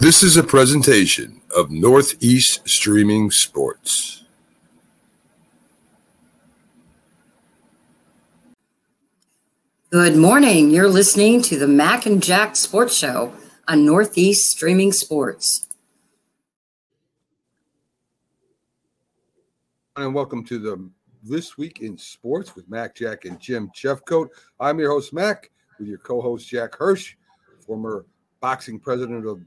This is a presentation of Northeast Streaming Sports. Good morning. You're listening to the Mac and Jack Sports Show on Northeast Streaming Sports. And welcome to the This Week in Sports with Mac, Jack, and Jim Jeffcoat. I'm your host, Mac, with your co host, Jack Hirsch, former boxing president of the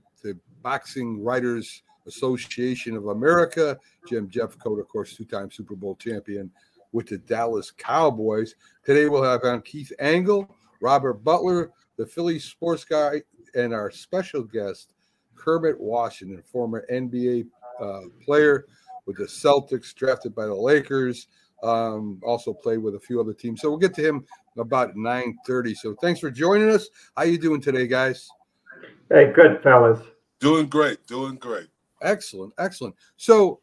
Boxing Writers Association of America. Jim Jeffcoat, of course, two time Super Bowl champion with the Dallas Cowboys. Today we'll have on Keith Angle, Robert Butler, the Philly sports guy, and our special guest, Kermit Washington, former NBA uh, player with the Celtics, drafted by the Lakers. Um, also played with a few other teams. So we'll get to him about 9:30. So thanks for joining us. How you doing today, guys? Hey, good fellas. Doing great, doing great. Excellent, excellent. So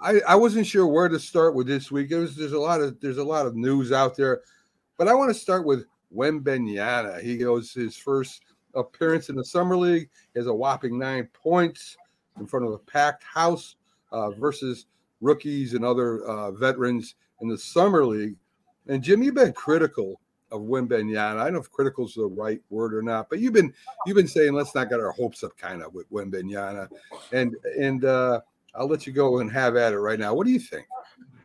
I, I wasn't sure where to start with this week. There's there's a lot of there's a lot of news out there, but I want to start with Wembanyama. He goes his first appearance in the summer league. He has a whopping nine points in front of a packed house uh, versus rookies and other uh, veterans in the summer league. And Jim, you've been critical of Wembanyama. I don't know if critical is the right word or not, but you've been you've been saying let's not get our hopes up kind of with Wembanyama. And and uh, I'll let you go and have at it right now. What do you think?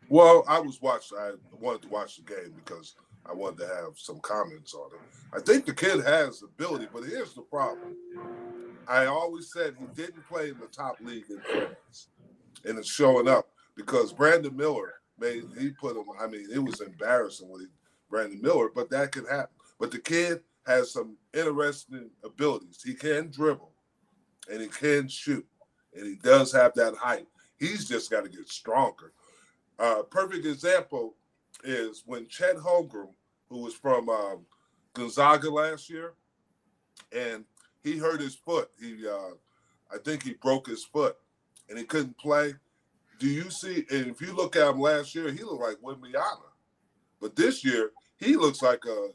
Well, I was watching. I wanted to watch the game because I wanted to have some comments on it. I think the kid has ability, but here's the problem. I always said he didn't play in the top league in France, and it's showing up because Brandon Miller made he put him. I mean, it was embarrassing when he Brandon Miller, but that could happen. But the kid has some interesting abilities. He can dribble, and he can shoot and he does have that height. He's just got to get stronger. Uh, perfect example is when Chet Holmgren, who was from um, Gonzaga last year, and he hurt his foot. He, uh, I think he broke his foot, and he couldn't play. Do you see? And if you look at him last year, he looked like Wembanyama, but this year he looks like a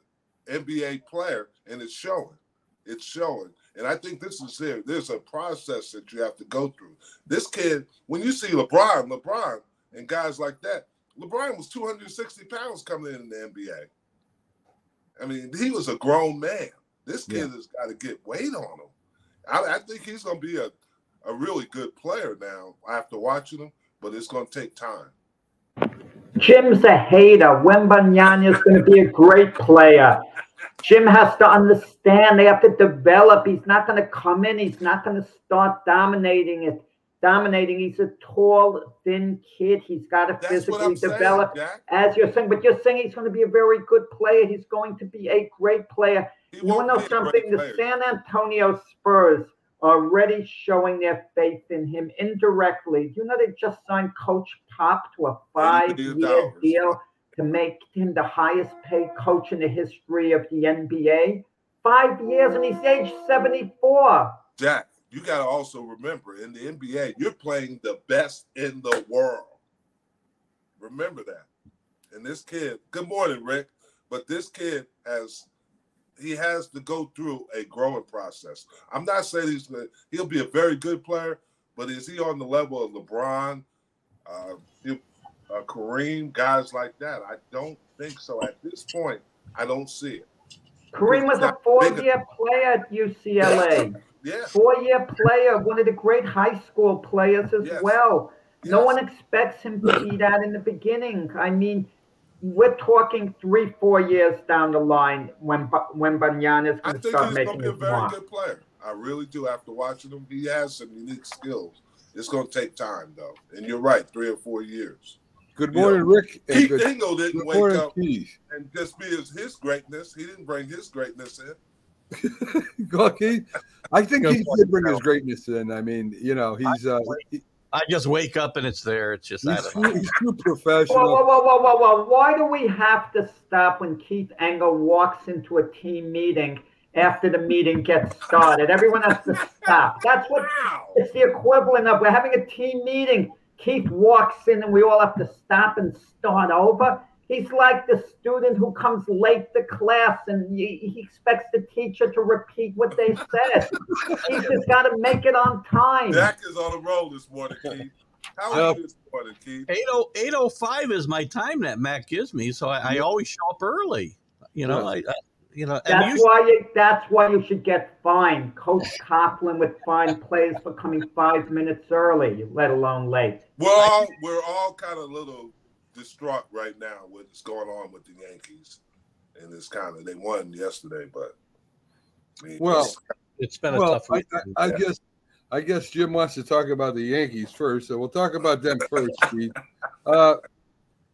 NBA player, and it's showing. It's showing. And I think this is here. There's a process that you have to go through. This kid, when you see LeBron, LeBron, and guys like that, LeBron was 260 pounds coming in the NBA. I mean, he was a grown man. This kid yeah. has got to get weight on him. I, I think he's going to be a, a really good player now after watching him, but it's going to take time. Jim's a hater. Wembanyama is going to be a great player. Jim has to understand they have to develop. He's not going to come in. He's not going to start dominating it. Dominating. He's a tall, thin kid. He's got to physically develop, saying, as you're saying. But you're saying he's going to be a very good player. He's going to be a great player. He you want to know something? The San Antonio Spurs already showing their faith in him indirectly. Do you know they just signed Coach Pop to a five-year deal? to make him the highest paid coach in the history of the NBA. Five years and he's age 74. Jack, you got to also remember in the NBA, you're playing the best in the world. Remember that. And this kid, good morning, Rick, but this kid has he has to go through a growing process. I'm not saying he's gonna, he'll be a very good player, but is he on the level of LeBron? Uh, uh, Kareem, guys like that. I don't think so. At this point, I don't see it. Kareem was a four-year player at UCLA. yes. Four-year player, one of the great high school players as yes. well. Yes. No one expects him to be that in the beginning. I mean, we're talking three, four years down the line when when Wembanyama is going to start making his mark. I think he's going to be a very mark. good player. I really do. After watching him, he has some unique skills. It's going to take time, though. And you're right, three or four years. Good morning, Rick. Keith good, Dingle didn't wake morning, up Keith. and just be his, his greatness. He didn't bring his greatness in. Go, Keith. I think he did bring his greatness in. I mean, you know, he's. Uh, he, I just wake up and it's there. It's just he's, too, he's too professional. Whoa, whoa, whoa, whoa, whoa, Why do we have to stop when Keith Engel walks into a team meeting after the meeting gets started? Everyone has to stop. That's what it's the equivalent of. We're having a team meeting. Keith walks in and we all have to stop and start over. He's like the student who comes late to class and he, he expects the teacher to repeat what they said. He's just got to make it on time. Jack is on the roll this morning, Keith. How are you this morning, Keith? 80, 805 is my time that Mac gives me, so I, I always show up early. You know, I, I you know, That's usually, why you. That's why you should get fined. Coach Coughlin would fine players for coming five minutes early, let alone late. We're all we're all kind of a little distraught right now with what's going on with the Yankees, and it's kind of they won yesterday, but I mean, Well, it's- it's been a Well, tough I, week. I, I guess I guess Jim wants to talk about the Yankees first, so we'll talk about them first. Steve. Uh,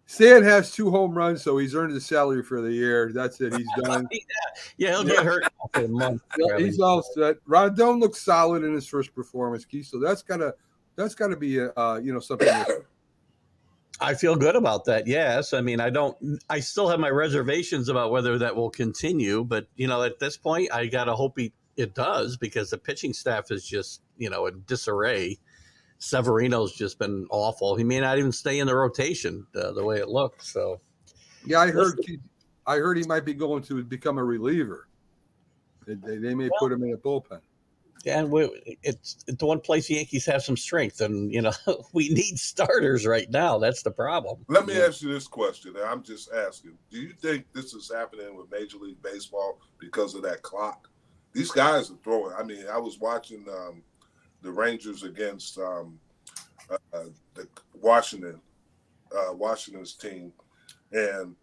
Stan has two home runs, so he's earned his salary for the year. That's it. He's done. yeah, he'll get hurt for a month. Yeah, he's all set. Rodon looks solid in his first performance, Keith. So that's gotta that's gotta be uh, you know something. I feel good about that. Yes, I mean, I don't. I still have my reservations about whether that will continue, but you know, at this point, I gotta hope he, it does because the pitching staff is just you know in disarray. Severino's just been awful. He may not even stay in the rotation uh, the way it looks. So Yeah, I heard. I heard he might be going to become a reliever. They, they, they may put him in a bullpen. And we, it's, it's the one place the Yankees have some strength, and you know we need starters right now. That's the problem. Let me ask you this question. and I'm just asking: Do you think this is happening with Major League Baseball because of that clock? These guys are throwing. I mean, I was watching um, the Rangers against um, uh, the Washington, uh, Washington's team, and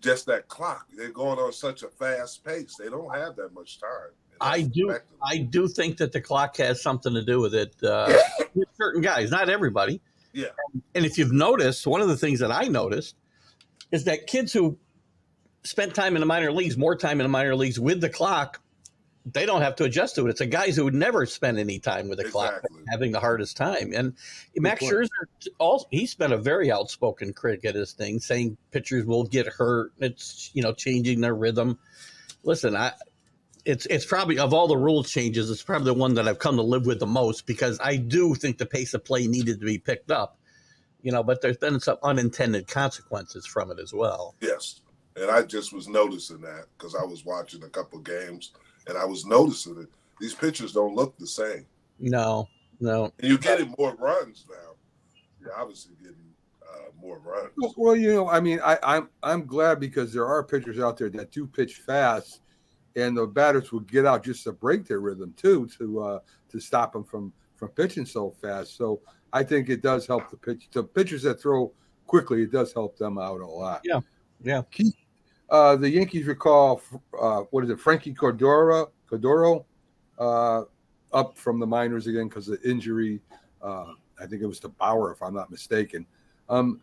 just that clock. They're going on such a fast pace. They don't have that much time. And I do- I do think that the clock has something to do with it. Uh, with certain guys, not everybody. Yeah. And if you've noticed, one of the things that I noticed is that kids who spent time in the minor leagues, more time in the minor leagues with the clock, they don't have to adjust to it. It's the guys who would never spend any time with the clock having the hardest time. And Max point. Scherzer, also, he's been a very outspoken critic at his thing, saying pitchers will get hurt. It's you know changing their rhythm. Listen, I it's it's probably of all the rule changes, it's probably the one that I've come to live with the most because I do think the pace of play needed to be picked up. You know, but there's been some unintended consequences from it as well. Yes. And I just was noticing that because I was watching a couple games and I was noticing it. These pitchers don't look the same. No, no. And you're getting more runs now. You're obviously getting uh, more runs. Well, well, you know, I mean, I, I'm I'm glad because there are pitchers out there that do pitch fast, and the batters will get out just to break their rhythm too, to uh, to stop them from from pitching so fast. So I think it does help the pitch. The pitchers that throw quickly, it does help them out a lot. Yeah, yeah. Keith, uh, the Yankees recall uh, what is it, Franchy Cordero, Cordero, uh, up from the minors again because of injury. Uh, I think it was to Bader, if I'm not mistaken. Um,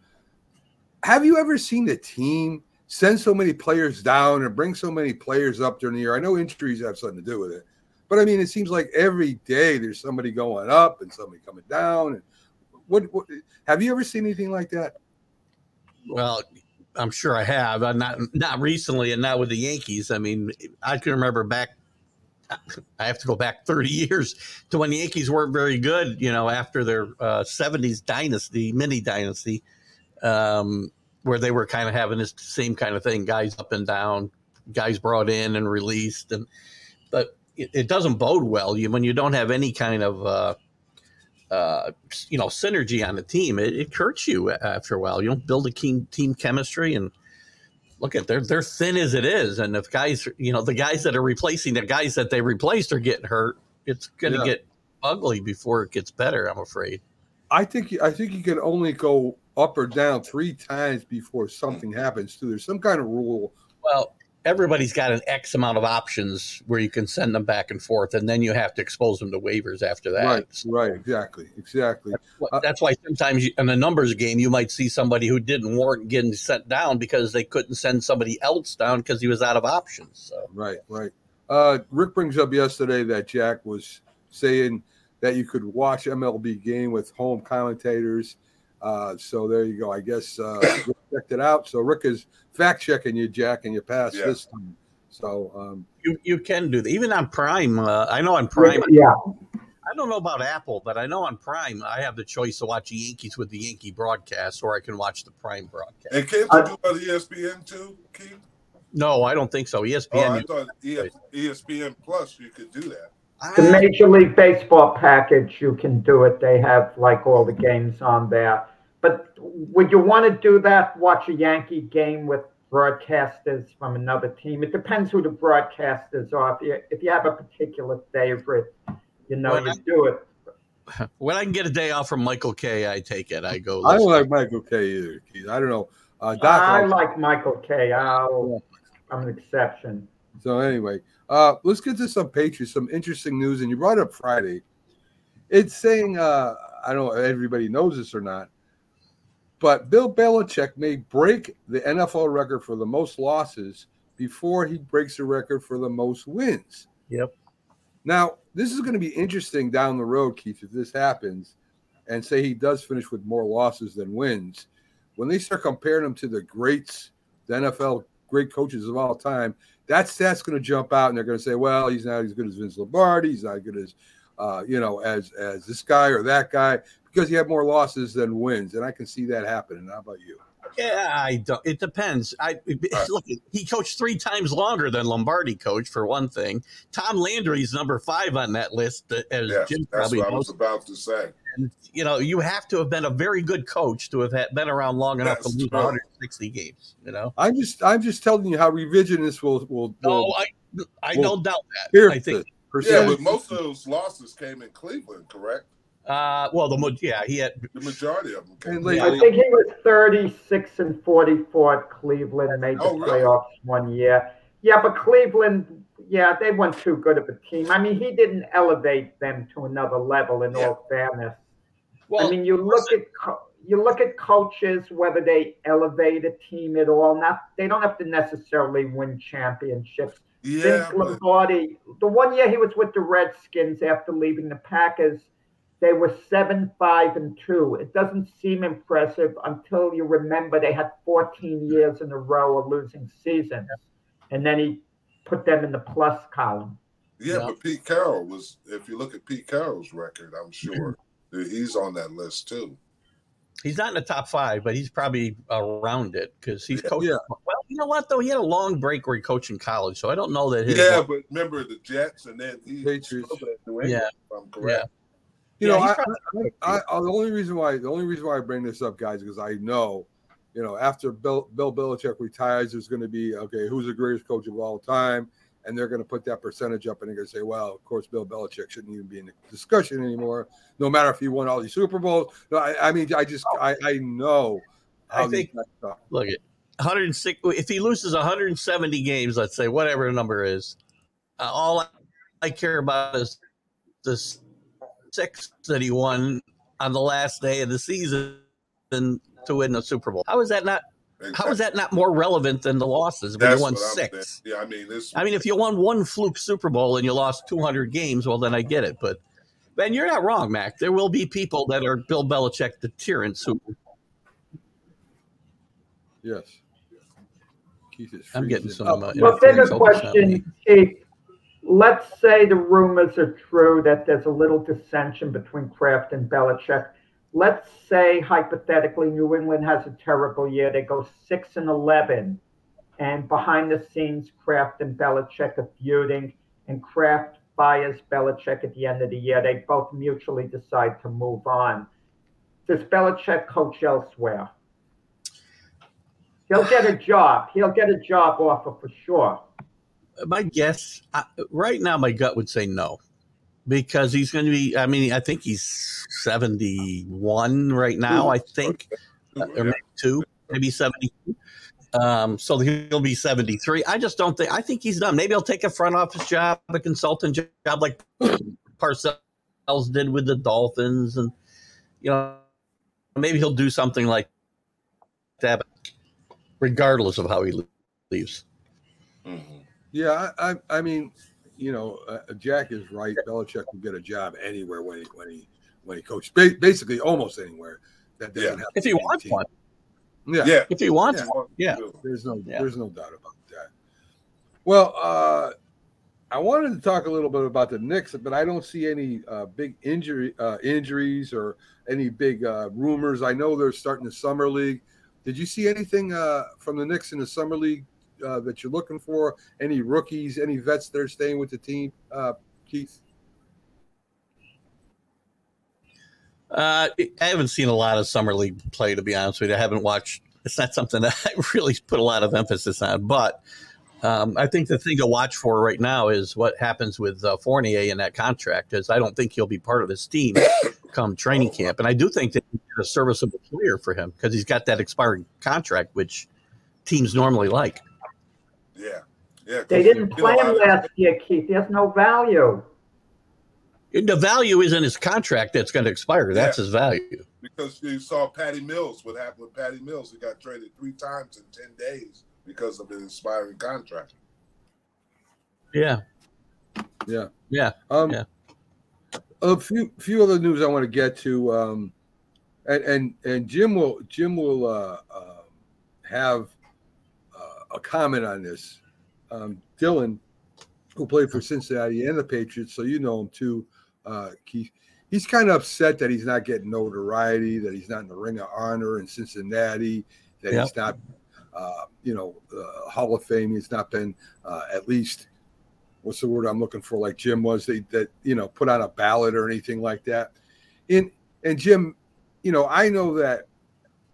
have you ever seen the team send so many players down and bring so many players up during the year? I know injuries have something to do with it, but I mean, it seems like every day there's somebody going up and somebody coming down. And what, what have you ever seen anything like that? Well, I'm sure I have. Uh, not not recently, and not with the Yankees. I mean, I can remember back. I have to go back 30 years to when the Yankees weren't very good. You know, after their uh, 70s dynasty, mini dynasty, um, where they were kind of having this same kind of thing: guys up and down, guys brought in and released, and but it, it doesn't bode well. You when you don't have any kind of uh, uh, you know synergy on the team, it, it hurts you after a while. You don't build a team team chemistry, and look at they're they're thin as it is. And if guys, you know, the guys that are replacing the guys that they replaced are getting hurt, it's going to Yeah. get ugly before it gets better. I'm afraid. I think I think you can only go up or down three times before something happens. Too, there's some kind of rule. Well, everybody's got an X amount of options where you can send them back and forth, and then you have to expose them to waivers after that. Right, So right, exactly, exactly. That's why sometimes you, in a numbers game, you might see somebody who didn't warrant getting sent down because they couldn't send somebody else down because he was out of options. So Right, right. Uh, Rick brings up yesterday that Jack was saying that you could watch MLB game with home commentators. Uh, so there you go. I guess uh, checked it out. So Rick is fact checking you, Jack, and you passed Yeah. this time. So um, you you can do that even on Prime. Uh, I know on Prime. Yeah. I don't know about Apple, but I know on Prime I have the choice to watch the Yankees with the Yankee broadcast, or I can watch the Prime broadcast. And can't I- you do it on ESPN too, Keith? No, I don't think so. E Oh, ESPN. I you- thought ESPN Plus you could do that. The Major League Baseball package, you can do it. They have like all the games on there. But would you want to do that? Watch a Yankee game with broadcasters from another team? It depends who the broadcasters are. If you, if you have a particular favorite, you know, Well, you I- do it. when I can get a day off from Michael Kay, I take it. I go. I don't like Michael Kay either. Keith. I don't know. Uh, Doc, I likes- like Michael Kay. I'll, I'm an exception. So anyway, uh, let's get to some Patriots, some interesting news. And you brought up Friday. It's saying uh, I don't know if everybody knows this or not, but Bill Belichick may break the NFL record for the most losses before he breaks the record for the most wins. Yep. Now, this is going to be interesting down the road, Keith, if this happens, and say he does finish with more losses than wins. When they start comparing him to the greats, the NFL great coaches of all time, that stat's going to jump out, and they're going to say, "Well, he's not as good as Vince Lombardi. He's not as good as, uh, you know, as as this guy or that guy because you have more losses than wins." And I can see that happening. How about you? Yeah, I don't. It depends. I look. He coached three times longer than Lombardi coached for one thing. Tom Landry's number five on that list, uh, as Yes, Jim that's probably what I was about to say. And You know, you have to have been a very good coach to have had, been around long enough That's to lose true. 160 games. You know. I'm just I'm just telling you how revisionist will will, No, will I I well, don't doubt that. hear I think. this Yeah, but most of those losses came in Cleveland, correct? Uh, well, the mo- yeah, he had The majority of them came. And I think he was 36 and 44 at Cleveland, made the Oh, really? playoffs one year. Yeah, but Cleveland, yeah, they weren't too good of a team. I mean, he didn't elevate them to another level. In Yeah. all fairness, well. I mean, you look at you look at coaches whether they elevate a team at all. Not they don't have to necessarily win championships. Yeah, Vince but Lombardi, the one year he was with the Redskins after leaving the Packers, they were seven, five, and two. It doesn't seem impressive until you remember they had 14 years in a row of losing seasons, and then he put them in the plus column. yeah, Yeah. but Pete Carroll was. If you look at Pete Carroll's record, I'm sure he's on that list too. He's not in the top five, but he's probably around it because he's Yeah. coached. Yeah. Well, you know what though? He had a long break where he coached in college, so I don't know that his. Yeah, but remember the Jets, and then he Patriots. struggled at New England, Yeah. if I'm correct. You Yeah, know, I, probably- I, I, the only reason why the only reason why I bring this up, guys, because I know, you know, after Bill, Bill Belichick retires, there's going to be okay, who's the greatest coach of all time, and they're going to put that percentage up, and they're going to say, well, of course, Bill Belichick shouldn't even be in the discussion anymore, no matter if he won all these Super Bowls. No, I, I mean, I just I, I know. I how these think- Look at 106. If he loses 170 games, let's say whatever the number is, uh, all I, I care about is the six that he won on the last day of the season to win the Super Bowl. How is that not? How is that not more relevant than the losses when That's you won I'm six? Yeah, I mean, this. I mean, if you won one fluke Super Bowl and you lost 200 games, well, then I get it. But Ben, you're not wrong, Mac. There will be people that are Bill Belichick the tyrants who Yes. Keith is I'm getting some, up. uh, Well, interference. bigger Hope it's question, Keith. Let's say the rumors are true that there's a little dissension between Kraft and Belichick. Let's say hypothetically New England has a terrible year. They go six and eleven, and behind the scenes, Kraft and Belichick are feuding, and Kraft fires Belichick at the end of the year. They both mutually decide to move on. Does Belichick coach elsewhere? He'll get a job. He'll get a job offer for sure. My guess I, right now my gut would say no because he's going to be i mean i think he's 71 right now i think uh, or maybe two maybe 72 um, so he'll be 73 i just don't think i think he's done. Maybe he'll take a front office job a consultant job like parcells did with the dolphins and you know maybe he'll do something like that regardless of how he leaves. Mhm. Yeah, I, I, I mean, you know, uh, Jack is right. Belichick can get a job anywhere when he when he when he coached, ba- basically almost anywhere. That doesn't Yeah. have if he wants team. one Yeah, Yeah. if he wants Yeah. one yeah there's no Yeah. there's no doubt about that. Well, uh, I wanted to talk a little bit about the Knicks, but I don't see any uh, big injury uh, injuries or any big uh, rumors. I know they're starting the summer league. Did you see anything uh, from the Knicks in the summer league uh, that you're looking for? Any rookies, any vets that are staying with the team, uh, Keith? Uh, I haven't seen a lot of summer league play, to be honest with you. I haven't watched. It's not something that I really put a lot of emphasis on, but um, I think the thing to watch for right now is what happens with uh, Fournier in that contract. Is I don't think he'll be part of this team come training camp, and I do think that he's a serviceable player for him because he's got that expiring contract, which teams normally like. Yeah, yeah. They didn't play him I- last year, Keith. He has no value. The value is in his contract that's going to expire. That's Yeah. his value. because you saw Patty Mills. What happened with Patty Mills? He got traded three times in ten days because of his expiring contract. Yeah, Yeah. yeah. Um, Yeah. A few few other news I want to get to, um, and and and Jim will Jim will uh, uh, have a comment on this. Um, Dillon, who played for Cincinnati and the Patriots, so you know him too, uh, Keith. He's kind of upset that he's not getting notoriety, that he's not in the Ring of Honor in Cincinnati, that Yep. he's not, uh, you know, uh, Hall of Fame. He's not been uh, at least what's the word I'm looking for, like Jim was, they, that you know put on a ballot or anything like that. And and Jim, you know, I know that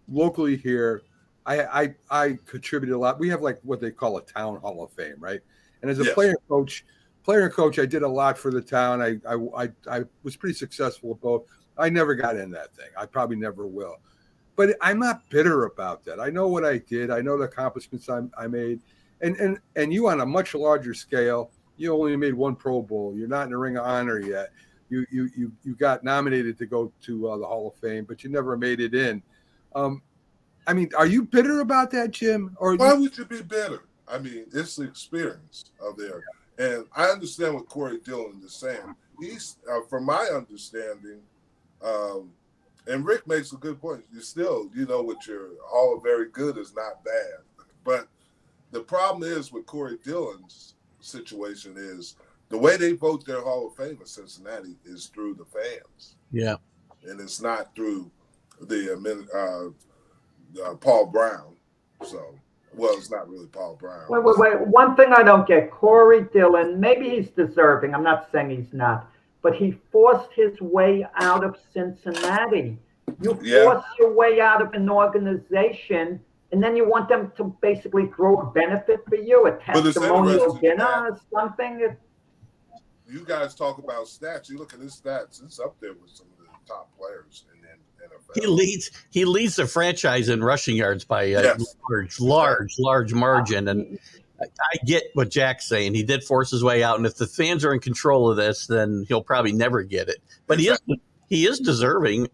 locally here, I I I contribute a lot. We have like what they call a town hall of fame, right? And as a Yes. player coach, player and coach, I did a lot for the town. I I I, I was pretty successful at both. I never got in that thing. I probably never will. But I'm not bitter about that. I know what I did. I know the accomplishments I, I made, and and and you on a much larger scale. You only made one Pro Bowl. You're not in the Ring of Honor yet. You you you you got nominated to go to uh, the Hall of Fame, but you never made it in. Um, I mean, are you bitter about that, Jim? Or Why would you be bitter? I mean, it's the experience of there, and I understand what Corey Dillon is saying. He's, uh, from my understanding, um, and Rick makes a good point. You still, you know, what you're all very good is not bad, but the problem is with Corey Dillon's situation is the way they vote their Hall of Fame in Cincinnati is through the fans, Yeah. and it's not through the admin- uh, uh, Paul Brown. So, well, it's not really Paul Brown. Wait, wait, wait. One thing I don't get Corey Dillon, maybe he's deserving. I'm not saying he's not, but he forced his way out of Cincinnati. You Yeah. force your way out of an organization, and then you want them to basically throw a benefit for you, a testimonial dinner or something. It- You guys talk about stats. You look at his stats; it's up there with some of the top players in. He leads. He leads the franchise in rushing yards by a Yes. large, large, large margin. And I, I get what Jack's saying. He did force his way out, and if the fans are in control of this, then he'll probably never get it. But he is. He is deserving.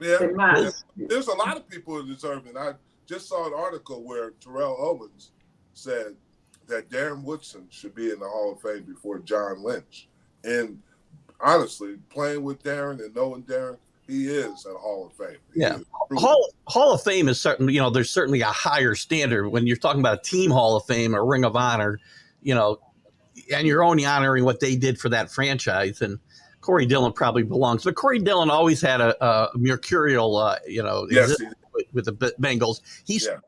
yeah, there's, there's a lot of people who deserve it. I just saw an article where Terrell Owens said that Darren Woodson should be in the Hall of Fame before John Lynch. And honestly, playing with Darren and knowing Darren, he is a Hall of Fame. He Yeah. Hall Hall of Fame is certainly, you know, there's certainly a higher standard when you're talking about a team Hall of Fame, a Ring of Honor, you know, and you're only honoring what they did for that franchise. And Corey Dillon probably belongs, but Corey Dillon always had a, a mercurial, uh, you know, Yes, with, with the Bengals. He's Yeah.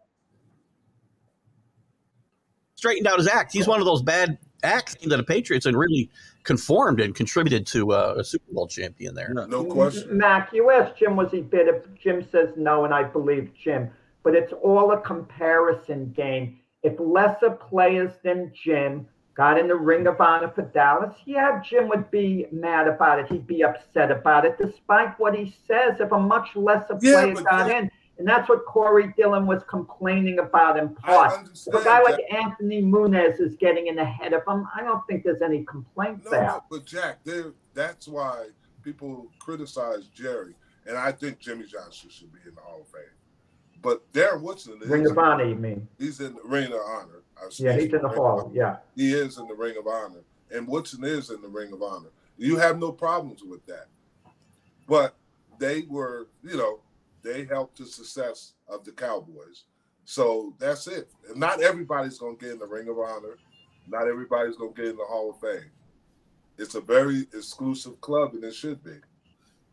straightened out his act. He's one of those bad acts to the Patriots and really conformed and contributed to uh, a Super Bowl champion there. Yeah. no question. Mac, you asked Jim, was he bitter? Jim says no, and I believe Jim. But it's all a comparison game. If lesser players than Jim got in the Ring of Honor for Dallas, yeah, Jim would be mad about it. He'd be upset about it, despite what he says. If a much lesser Yeah, player but got Jim- in, and that's what Corey Dillon was complaining about in part. If a guy like Jack. Anthony Munoz is getting in ahead of him, I don't think there's any complaint No, there. no, but Jack, there that's why people criticize Jerry, and I think Jimmy Johnson should be in the Hall of Fame. But Darren Woodson is Ring of Honor, you mean? he's in the Ring of Honor. I Yeah, he's in the of hall. Yeah. He is in the Ring of Honor, and Woodson is in the Ring of Honor. You have no problems with that. But they were, you know, they helped the success of the Cowboys. So that's it. And not everybody's going to get in the Ring of Honor. not everybody's gonna get in the Hall of Fame. It's a very exclusive club, and it should be.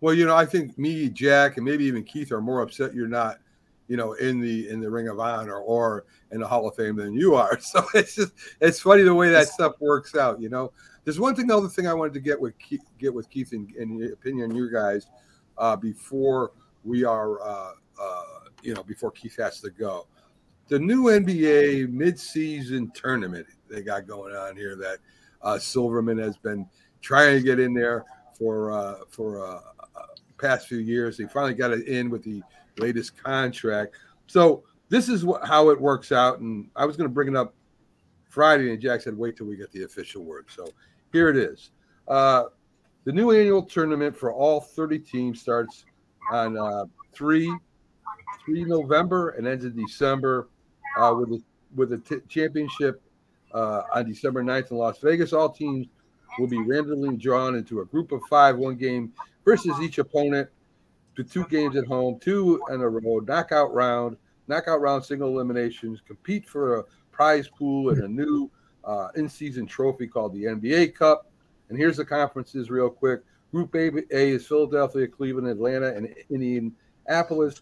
Well, you know, I think me, Jack, and maybe even Keith are more upset you're not, you know, in the in the Ring of Honor or in the Hall of Fame than you are. So it's just it's funny the way that stuff works out. You know, there's one thing, other thing I wanted to get with Keith, get with Keith and, and your opinion, you guys, uh, before we are, uh, uh, you know, before Keith has to go. The new NBA midseason tournament they got going on here that uh, Silverman has been trying to get in there for uh, for uh, past few years. They finally got it in with the latest contract. So this is how it works out. And I was going to bring it up Friday, and Jack said, "Wait till we get the official word." So here it is. Uh, the new annual tournament for all 30 teams starts on uh, three three November and ends in December uh, with a, with a t- championship uh, on December 9th in Las Vegas. All teams will be randomly drawn into a group of five, one game versus each opponent to two games at home, two in a row, knockout round, knockout round single eliminations, compete for a prize pool and a new uh, in-season trophy called the NBA Cup. And here's the conferences real quick. Group A, A is Philadelphia, Cleveland, Atlanta, and Indianapolis.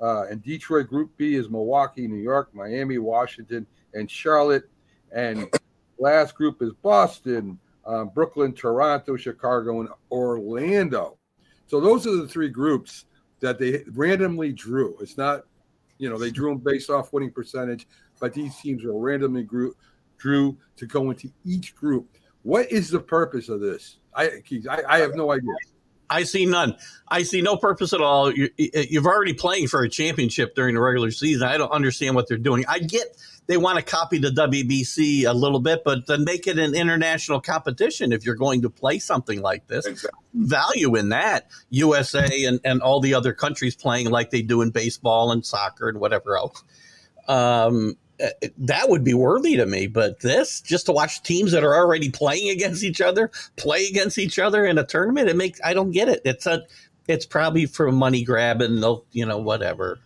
Uh, and Detroit. Group B is Milwaukee, New York, Miami, Washington, and Charlotte. And last group is Boston, um, Brooklyn, Toronto, Chicago, and Orlando. So those are the three groups that they randomly drew. It's not, you know, they drew them based off winning percentage, but these teams were randomly grew, drew to go into each group. What is the purpose of this? I, I, I have no idea. I see none. I see no purpose at all. You, you've already playing for a championship during the regular season. I don't understand what they're doing. I get they want to copy the WBC a little bit, but then make it an international competition if you're going to play something like this. Exactly. Value in that. USA and, and all the other countries playing like they do in baseball and soccer and whatever else. Um, that would be worthy to me. But this, just to watch teams that are already playing against each other play against each other in a tournament, it makes I don't get it. It's a, it's probably for money grab and they'll, you know whatever.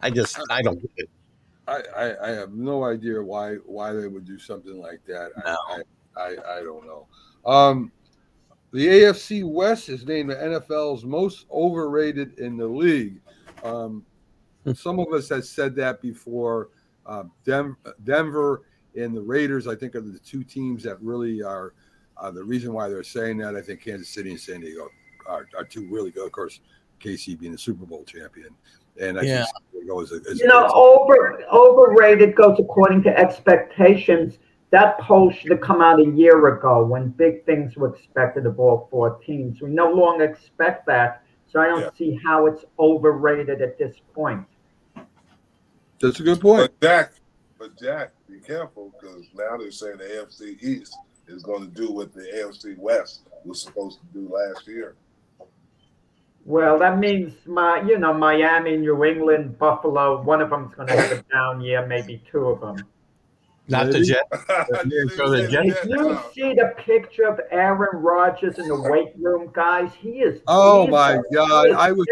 I just I don't get it. I, I, I, have no idea why why they would do something like that. No. I, I, I, don't know. Um, the AFC West is named the NFL's most overrated in the league. Um, hmm. some of us have said that before. Uh, Dem- Denver and the Raiders, I think, are the two teams that really are uh, the reason why they're saying that. I think Kansas City and San Diego are, are two really good. Of course, KC being the Super Bowl champion. And I yeah. think goes as, you know, over overrated goes according to expectations. That poll should have come out a year ago when big things were expected of all four teams. We no longer expect that, so I don't yeah. see how it's overrated at this point. That's a good point. But Jack, but Jack, be careful because now they're saying the AFC East is going to do what the AFC West was supposed to do last year. Well, that means my, you know, Miami, New England, Buffalo. One of them is going to have a down year, maybe two of them. Not the Jets. the Jets. Did you see the picture of Aaron Rodgers in the weight room, guys? He is. Oh he my God! I was.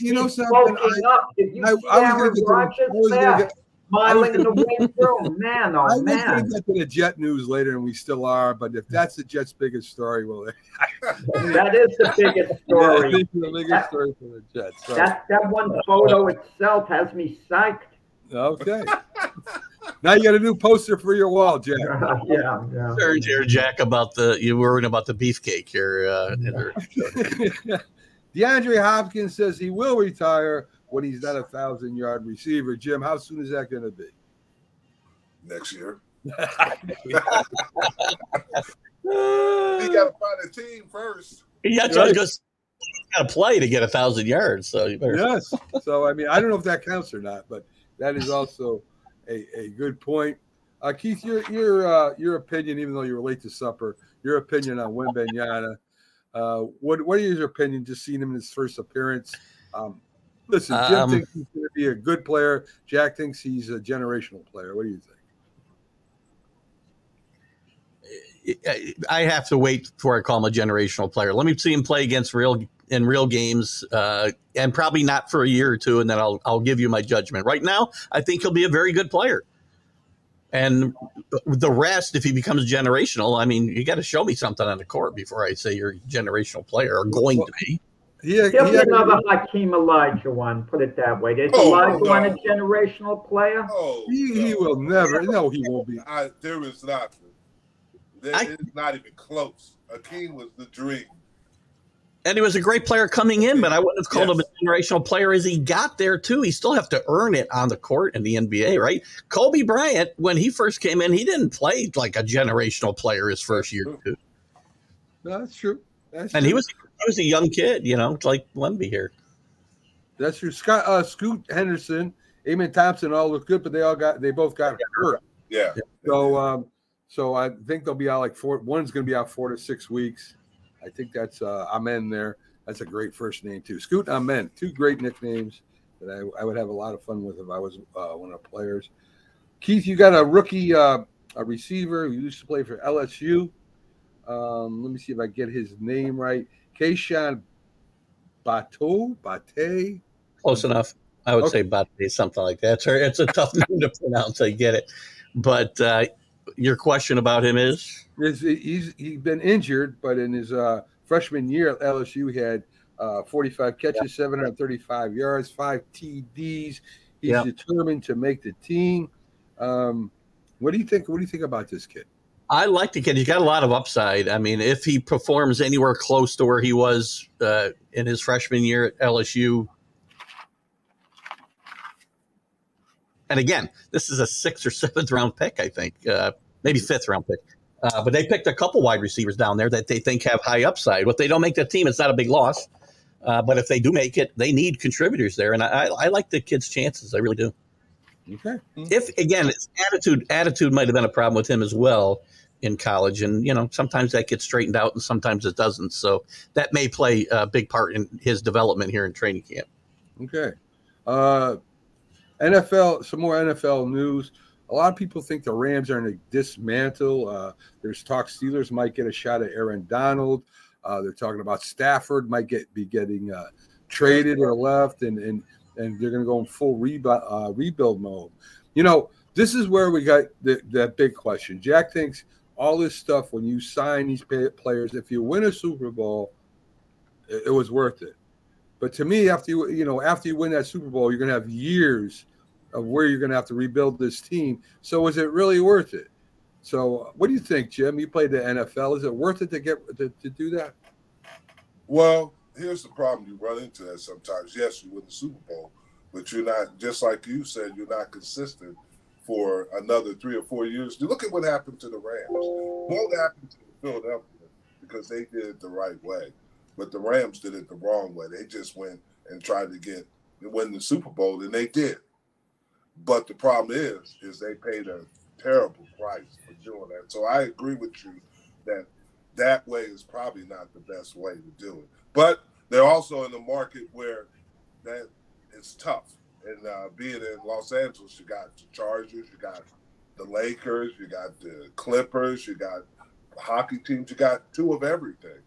You know something? I, Did you I, see I, Aaron Rodgers smiling in the weight room. Man, oh I man. I was going to get to the Jet news later, and we still are. But if that's the Jets' biggest story, well, that is the biggest story. Yeah, the biggest that, story for the Jets. So. That that one photo itself has me psyched. Okay. Now you got a new poster for your wall, Jack. Uh, yeah, yeah. Heard here, Jack, about the you were worrying about the beefcake here. Uh, DeAndre Hopkins says he will retire when he's not a thousand yard receiver. Jim, how soon is that going to be? Next year. he got to find a team first. Yeah, right. just got to play to get a thousand yards. So you better. Yes. So I mean, I don't know if that counts or not, but that is also a, a good point. Uh, Keith, your your uh, your opinion, even though you were late to supper, your opinion on Wembanyama. Uh, what what is your opinion? Just seeing him in his first appearance. Um, Listen, Jim um, thinks he's going to be a good player. Jack thinks he's a generational player. What do you think? I have to wait before I call him a generational player. Let me see him play against real in real games, uh, and probably not for a year or two, and then I'll I'll give you my judgment. Right now, I think he'll be a very good player. And the rest, if he becomes generational, I mean, you got to show me something on the court before I say you're a generational player or going Well, to be. Yeah, He'll be had- another Hakeem Olajuwon, put it that way. Is Oh, Olajuwon a generational player? Oh, he, he will never. No, he won't be. I, there is not. There I- is not even close. Akeem was the dream. And he was a great player coming in, but I wouldn't have called Yes. him a generational player as he got there too. He still have to earn it on the court in the NBA, right? Kobe Bryant, when he first came in, he didn't play like a generational player his first year, too. No, that's true. That's and true. he was he was a young kid, you know, like Wemby here. That's true. Scott, uh, Scoot Henderson, Amen Thompson, all look good, but they all got they both got hurt. Yeah. So, um, so I think they'll be out like four. One's going to be out four to six weeks. I think that's uh, Amen there. That's a great first name too. Scoot Amen, two great nicknames that I, I would have a lot of fun with if I was uh, one of the players. Keith, you got a rookie, uh, a receiver who used to play for LSU. Um, let me see if I get his name right. Keishan Bateau, Bate. Close enough. I would Okay. say Bate, something like that. It's a, it's a tough name to pronounce. I get it. But uh, your question about him is Is he's he's been injured, but in his uh, freshman year at LSU, he had uh, 45 catches, 735 yards, five TDs. He's Yeah. determined to make the team. Um, what do you think? What do you think about this kid? I like the kid. He's got a lot of upside. I mean, if he performs anywhere close to where he was uh, in his freshman year at LSU, and again, this is a sixth or seventh round pick, I think, uh, maybe fifth round pick. Uh, but they picked a couple wide receivers down there that they think have high upside. If they don't make the team, it's not a big loss. Uh, but if they do make it, they need contributors there, and I, I like the kid's chances. I really do. Okay. If again, his attitude attitude might have been a problem with him as well in college, and you know sometimes that gets straightened out and sometimes it doesn't. So that may play a big part in his development here in training camp. Okay. Uh, NFL, some more NFL news. A lot of people think the Rams are going to dismantle. Uh, there's talk Steelers might get a shot at Aaron Donald. Uh, they're talking about Stafford might get be getting uh, traded or left, and and and they're going to go in full rebuild uh, rebuild mode. You know, this is where we got the, that big question. Jack thinks all this stuff when you sign these players, if you win a Super Bowl, it, it was worth it. But to me, after you you know after you win that Super Bowl, you're going to have years of where you're going to have to rebuild this team. So is it really worth it? So what do you think, Jim? You played the NFL. Is it worth it to get to, to do that? Well, here's the problem you run into that sometimes. Yes, you win the Super Bowl, but you're not just like you said, you're not consistent for another three or four years. Look at what happened to the Rams. Won't happen to the Philadelphia because they did it the right way. But the Rams did it the wrong way. They just went and tried to get win the Super Bowl, and they did. But the problem is, is they paid a terrible price for doing that. So I agree with you that that way is probably not the best way to do it. But they're also in a market where that it's tough. And uh, being in Los Angeles, you got the Chargers, you got the Lakers, you got the Clippers, you got the hockey teams, you got two of everything.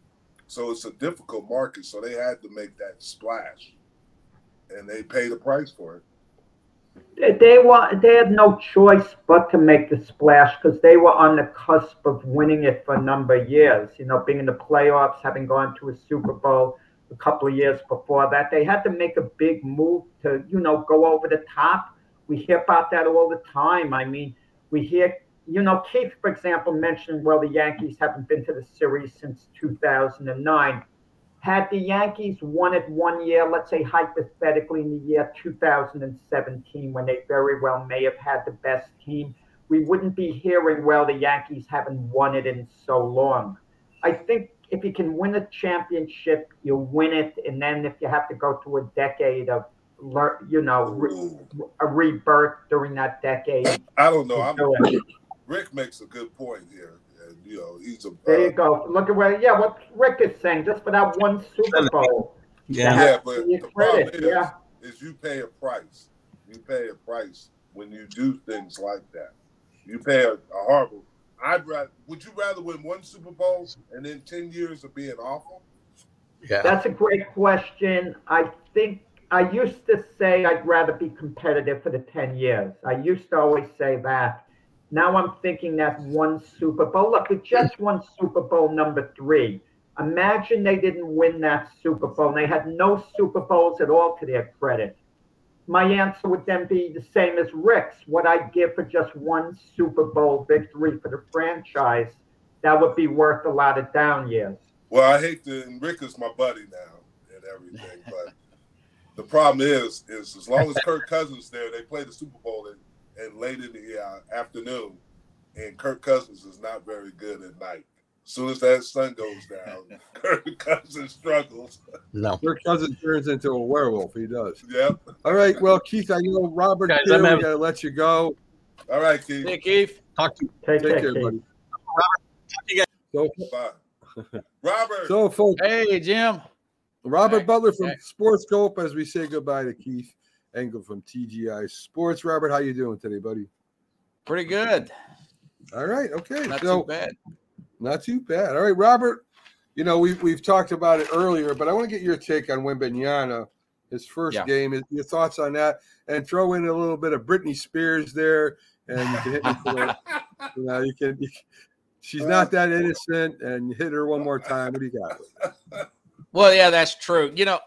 So it's a difficult market. So they had to make that splash, and they paid a price for it. They, wa- they had no choice but to make the splash because they were on the cusp of winning it for a number of years. You know, being in the playoffs, having gone to a Super Bowl a couple of years before that, they had to make a big move to you know go over the top. We hear about that all the time. I mean, we hear you know Keith, for example, mentioned well the Yankees haven't been to the series since 2009 had the Yankees won it one year, let's say hypothetically in the year 2017, when they very well may have had the best team, we wouldn't be hearing, well, the Yankees haven't won it in so long. I think if you can win a championship, you win it. And then if you have to go through a decade of, you know, re- a rebirth during that decade, I don't know. Do. Rick makes a good point here, you know he's a there you uh, go. Look at where, yeah, what Rick is saying, just for that one Super Bowl. Yeah. Yeah, but You the problem is, yeah. is you pay a price. You pay a price when you do things like that. You pay a, a horrible. I'd rather. Would you rather win one Super Bowl and then ten years of being awful? Yeah. That's a great question. I think I used to say I'd rather be competitive for the 10 years. I used to always say that. Now I'm thinking that one Super Bowl. Look, the Jets won Super Bowl number three. Imagine they didn't win that Super Bowl. And they had no Super Bowls at all to their credit. My answer would then be the same as Rick's. What I'd give for just one Super Bowl victory for the franchise, that would be worth a lot of down years. Well, I hate to, and Rick is my buddy now and everything, but the problem is, is as long as Kirk Cousins there, they play the Super Bowl and, and late in the uh, afternoon, and Kirk Cousins is not very good at night. As soon as that sun goes down, Kirk Cousins struggles. No. Kirk Cousins turns into a werewolf. He does. Yep. All right. Well, Keith, I know Robert. Guys, here, I'm we having- got to let you go. All right, Keith. Hey, Keith. Talk to Take, Take care, care, buddy. talk to you guys. So, Bye. Robert. so folks, Hey, Jim. Robert Jack, Butler from Jack. Sports Scope as we say goodbye to Keith Engel from TGI Sports. Robert, how you doing today, buddy? Pretty good. All right. Okay. Not so too bad. not too bad. All right, Robert. You know, we've we've talked about it earlier, but I want to get your take on Wembanyama, his first Yeah. game, your thoughts on that, and throw in a little bit of Britney Spears there, and you can hit me for the, you know, you can, you she's not that innocent, and you hit her one more time. What do you got? Well, yeah, that's true. You know,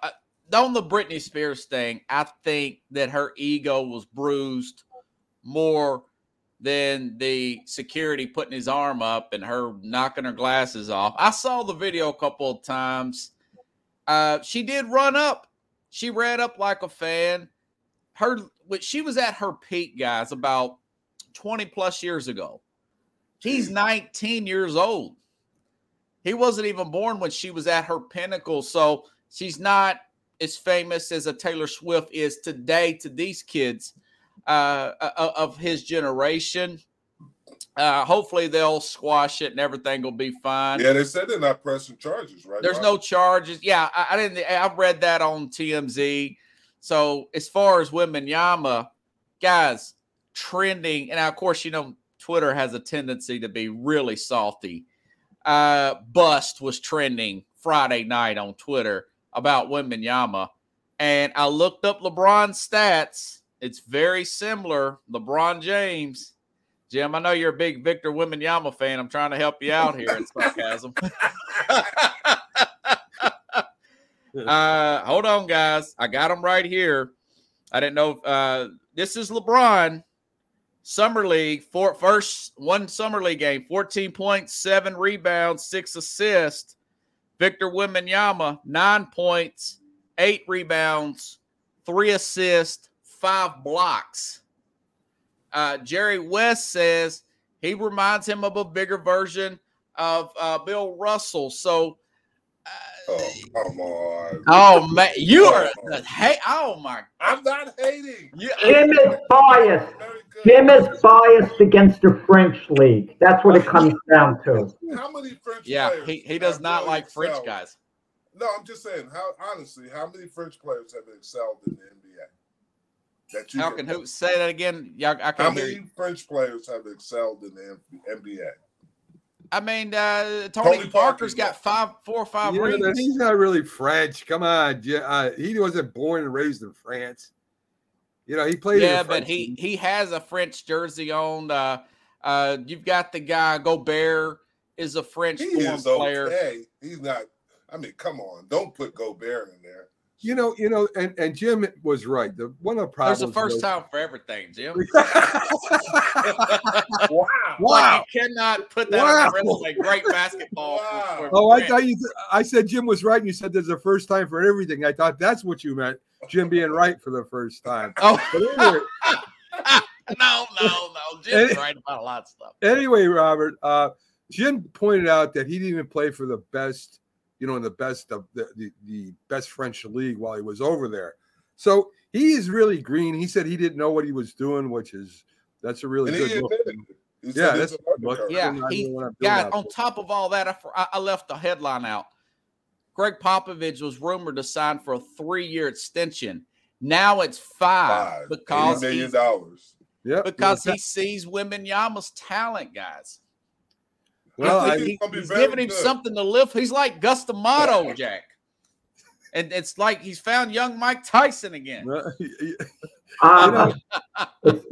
on the Britney Spears thing, I think that her ego was bruised more than the security putting his arm up and her knocking her glasses off. I saw the video a couple of times. Uh, she did run up. She ran up like a fan. Her, she was at her peak, guys, about 20 plus years ago. He's 19 years old. He wasn't even born when she was at her pinnacle. So she's not as famous as a Taylor Swift is today to these kids uh, uh, of his generation. Uh, hopefully they'll squash it and everything will be fine. Yeah, they said they're not pressing charges, right? There's no charges. Yeah, I, I didn't. I've read that on TMZ. So as far as Wembanyama, guys, trending, and of course, you know, Twitter has a tendency to be really salty. Uh, Bust was trending Friday night on Twitter about Wembanyama, and I looked up LeBron's stats. It's very similar. LeBron James. Jim, I know you're a big Victor Yama fan. I'm trying to help you out here in sarcasm. uh, hold on, guys. I got them right here. I didn't know. Uh, this is LeBron, summer league for first one summer league game, fourteen points, seven rebounds, six assists. Victor Wembanyama, nine points, eight rebounds, three assists, five blocks. Uh, Jerry West says he reminds him of a bigger version of uh, Bill Russell. So. Oh, come on. Oh man, you are hey. Oh my, I'm not hating. you, Jim is biased. Very. Jim is biased against the French league. That's what it comes down to. How many French yeah. players? He, he does not really like French excelled? guys. No, I'm just saying. How honestly, how many French players have excelled in the NBA? That you How can who say that again? Yeah, I How can't hear many you. French players have excelled in the NBA? I mean, uh, Tony, Tony Parker's Parker's got got- five, four or five Yeah, rings. he's not really French. Come on, Ja- uh, he wasn't born and raised in France. You know, he played. Yeah, the but he league. he has a French jersey on. Uh, uh, you've got the guy Gobert is a French He is player. okay. He's not. I mean, come on. Don't put Gobert in there. You know, you know, and, and Jim was right. The one of the problems. There's a first was- time for everything, Jim. Wow. wow. Like you cannot put that on your Wow. resume. Great basketball. Wow. for Oh, I thought you. I said Jim was right, and you said there's a first time for everything. I thought that's what you meant, Jim being right for the first time. Oh anyway, no, no, no. Jim's right about a lot of stuff. anyway, Robert, uh, Jim pointed out that he didn't even play for the best, you know, in the best of the, the, the best French league while he was over there. So he is really green. He said he didn't know what he was doing, which is that's a really And good look. He Yeah, that's- a look. Yeah, he- doing what I'm doing Guys, on there. top of all that, I, I I left the headline out. Gregg Popovich was rumored to sign for a three-year extension. Now it's five, Five. because $80 he, dollars. Yep. because he sees Wembanyama's talent, guys. Well, I I, He- gonna he's giving him good. something to lift. He's like Cus D'Amato, Jack. And it's like he's found young Mike Tyson again. Um,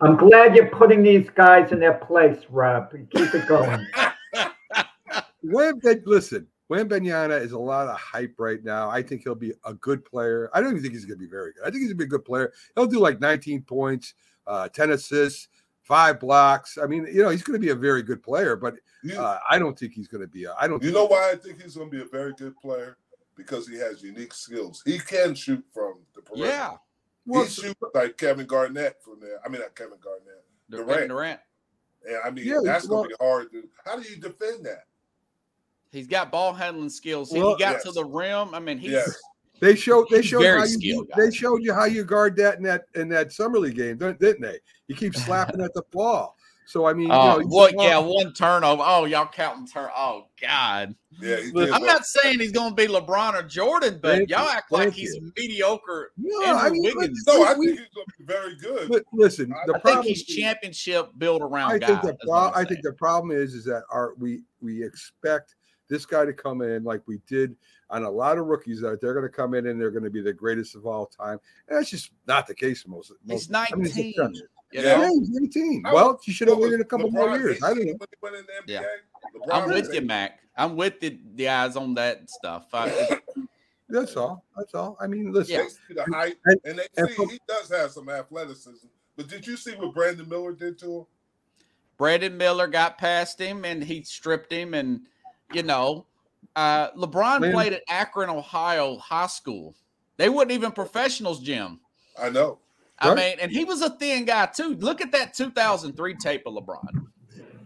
I'm glad you're putting these guys in their place, Rob. Keep it going. Wemben, listen, Wembanyama is a lot of hype right now. I think he'll be a good player. I don't even think he's going to be very good. I think he's going to be a good player. He'll do like 19 points, uh, 10 assists, five blocks. I mean, you know, he's going to be a very good player, but uh, I don't think he's going to be. A, I don't. you think- know why I think he's going to be a very good player? Because he has unique skills. He can shoot from the perimeter. Yeah. Well, he shoots like Kevin Garnett from there. I mean, not Kevin Garnett. Durant. Durant. Durant. And I mean, Yeah, that's going to be hard to. How do you defend that? He's got ball handling skills. Well, he got yes. to the rim. I mean, he's Yes. They showed they showed how you skilled, they showed you how you guard that in that in that summer league game, didn't didn't they? You keep slapping at the ball. So I mean, Oh, you know, what? Yeah, one turnover. Oh, y'all counting turn? Oh, God. Yeah, he did. I'm well. not saying he's going to be LeBron or Jordan, but Thank y'all you. act like Thank he's you. mediocre. No, Andrew I mean, Wiggins. No, I think he's going to be very good. But listen, I the I think problem he's championship built around I guy. think the pro- I'm think the problem is is that our we we expect this guy to come in like we did on a lot of rookies that they're going to come in and they're going to be the greatest of all time. And that's just not the case most. he's most I mean, it's 19. you know? Yeah, he's 18. I Well, you should have waited a couple more years. I don't 18 know. when he went in the Yeah. LeBron I'm with you, Mac. I'm with the, the guys on that stuff. I, That's all. That's all. I mean, listen. They see the height, And- and they and see from- he does have some athleticism. But did you see what Brandon Miller did to him? Brandon Miller got past him and he stripped him. And, you know, uh, LeBron Man. played at Akron, Ohio High School. They weren't even professionals, Jim. I know. I Right. mean, and he was a thin guy too. Look at that 2003 tape of LeBron.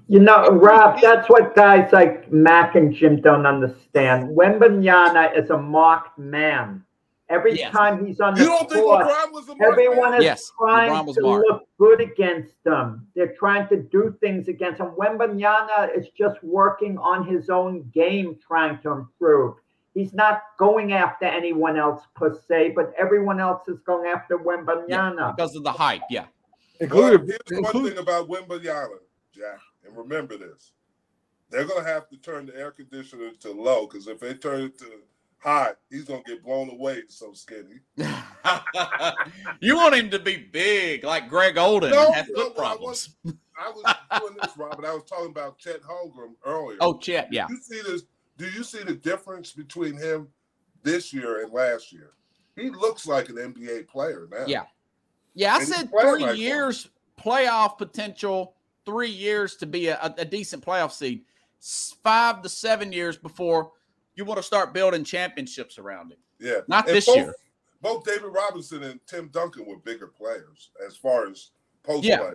You know, Rob, that's what guys like Mac and Jim don't understand. Wembanyama is a marked man. Every Yes. time he's on the You don't think court, LeBron was a mark everyone man? is Yes, trying was to marked. look good against them. They're trying to do things against him. Wembanyama is just working on his own game, trying to improve. He's not going after anyone else per se, but everyone else is going after Wembanyama. because of the hype. Yeah. But Included, here's one thing about Wembanyama, Jack, and remember this: they're gonna have to turn the air conditioner to low because if they turn it to high, he's gonna get blown away. He's so skinny. you want him to be big like Greg Oden No, and have no, foot I problems. I was doing this, Robert. I was talking about Chet Holmgren earlier. Oh, Chet, yeah. Do you see this? Do you see the difference between him this year and last year? He looks like an NBA player now. Yeah. Yeah, I And said three like one. years playoff potential, three years to be a, a- a decent playoff seed, five to seven years before you want to start building championships around him. yeah. Not And this both, year. Both David Robinson and Tim Duncan were bigger players as far as post Yeah. play.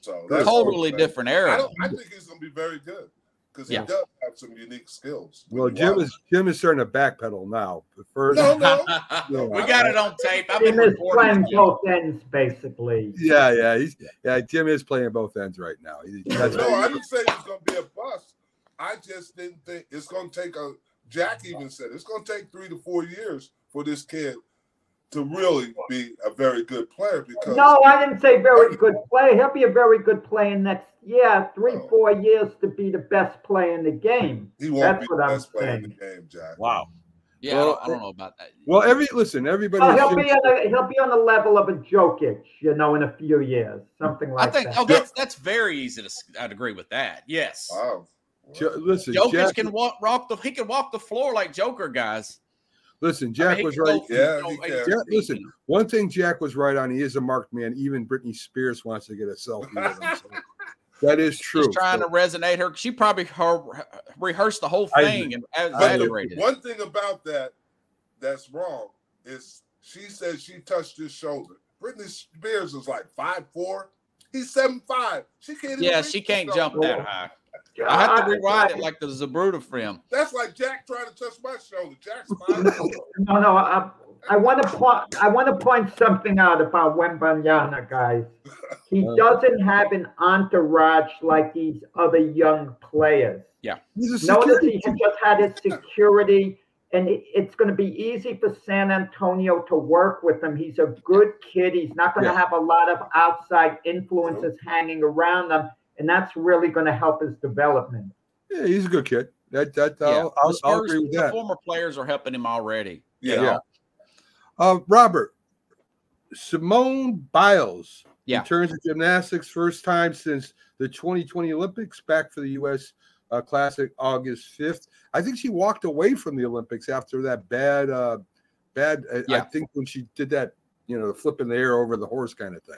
So That's that's what I'm Totally saying. different I era. don't. I think he's going to be very good because Yeah. he does have some unique skills. well, Jim watch is Jim is starting to backpedal now. First, No, no. we got it on tape. I've been is playing this, both ends, basically. yeah, yeah, he's yeah. Jim is playing both ends right now. He- that's No, I didn't say it's going to be a bust. I just didn't think it's going to take a. Jack even said it's going to take three to four years for this kid to really be a very good player because No, I didn't say very good player. He'll be a very good player next year, three, Oh. four years to be the best player in the game. he won't That's be what the I'm best player in the saying. game, Jack. wow. Yeah, I, don't, I don't know about that. Well, every listen, everybody. Oh, he'll be on the he'll be on the level of a Jokic, you know, in a few years, something I like think. that. Oh, that's that's very easy to. I'd agree with that. Yes. Wow. Jo- listen, Jokic Jack, can walk, rock the. He can walk the floor like Joker guys. listen, I Jack mean, was right. go Yeah, you know, he eight can. to Yeah, 16. listen, one thing Jack was right on. He is a marked man. Even Britney Spears wants to get a selfie with him. So that is true. She's trying So- to resonate her. She probably her, rehearsed the whole I thing and exaggerated. one thing about that that's wrong is she says she touched his shoulder. Britney Spears is like five four. He's seven five. She can't. even Yeah, she can't jump that high. I have to rewind it like the Zapruder film. That's like Jack trying to touch my shoulder. Jack's five. No, no, I, I want to point I want to point something out about Wembanyama, guys. He Uh. doesn't have an entourage like these other young players. Yeah, a Notice security he just had his security, and it- it's going to be easy for San Antonio to work with him. He's a good kid. He's not going to Yeah. have a lot of outside influences hanging around him, and that's really going to help his development. Yeah, he's a good kid. That that Yeah, I'll, I'll, I'll agree with the that. former players are helping him already. you Yeah. Uh, Robert, Simone Biles Yeah. Returns to gymnastics first time since the 2020 Olympics, back for the U.S. Uh, Classic August 5th. I think she walked away from the Olympics after that bad, uh, bad. I- I think when she did that, you know, the flip in the air over the horse kind of thing.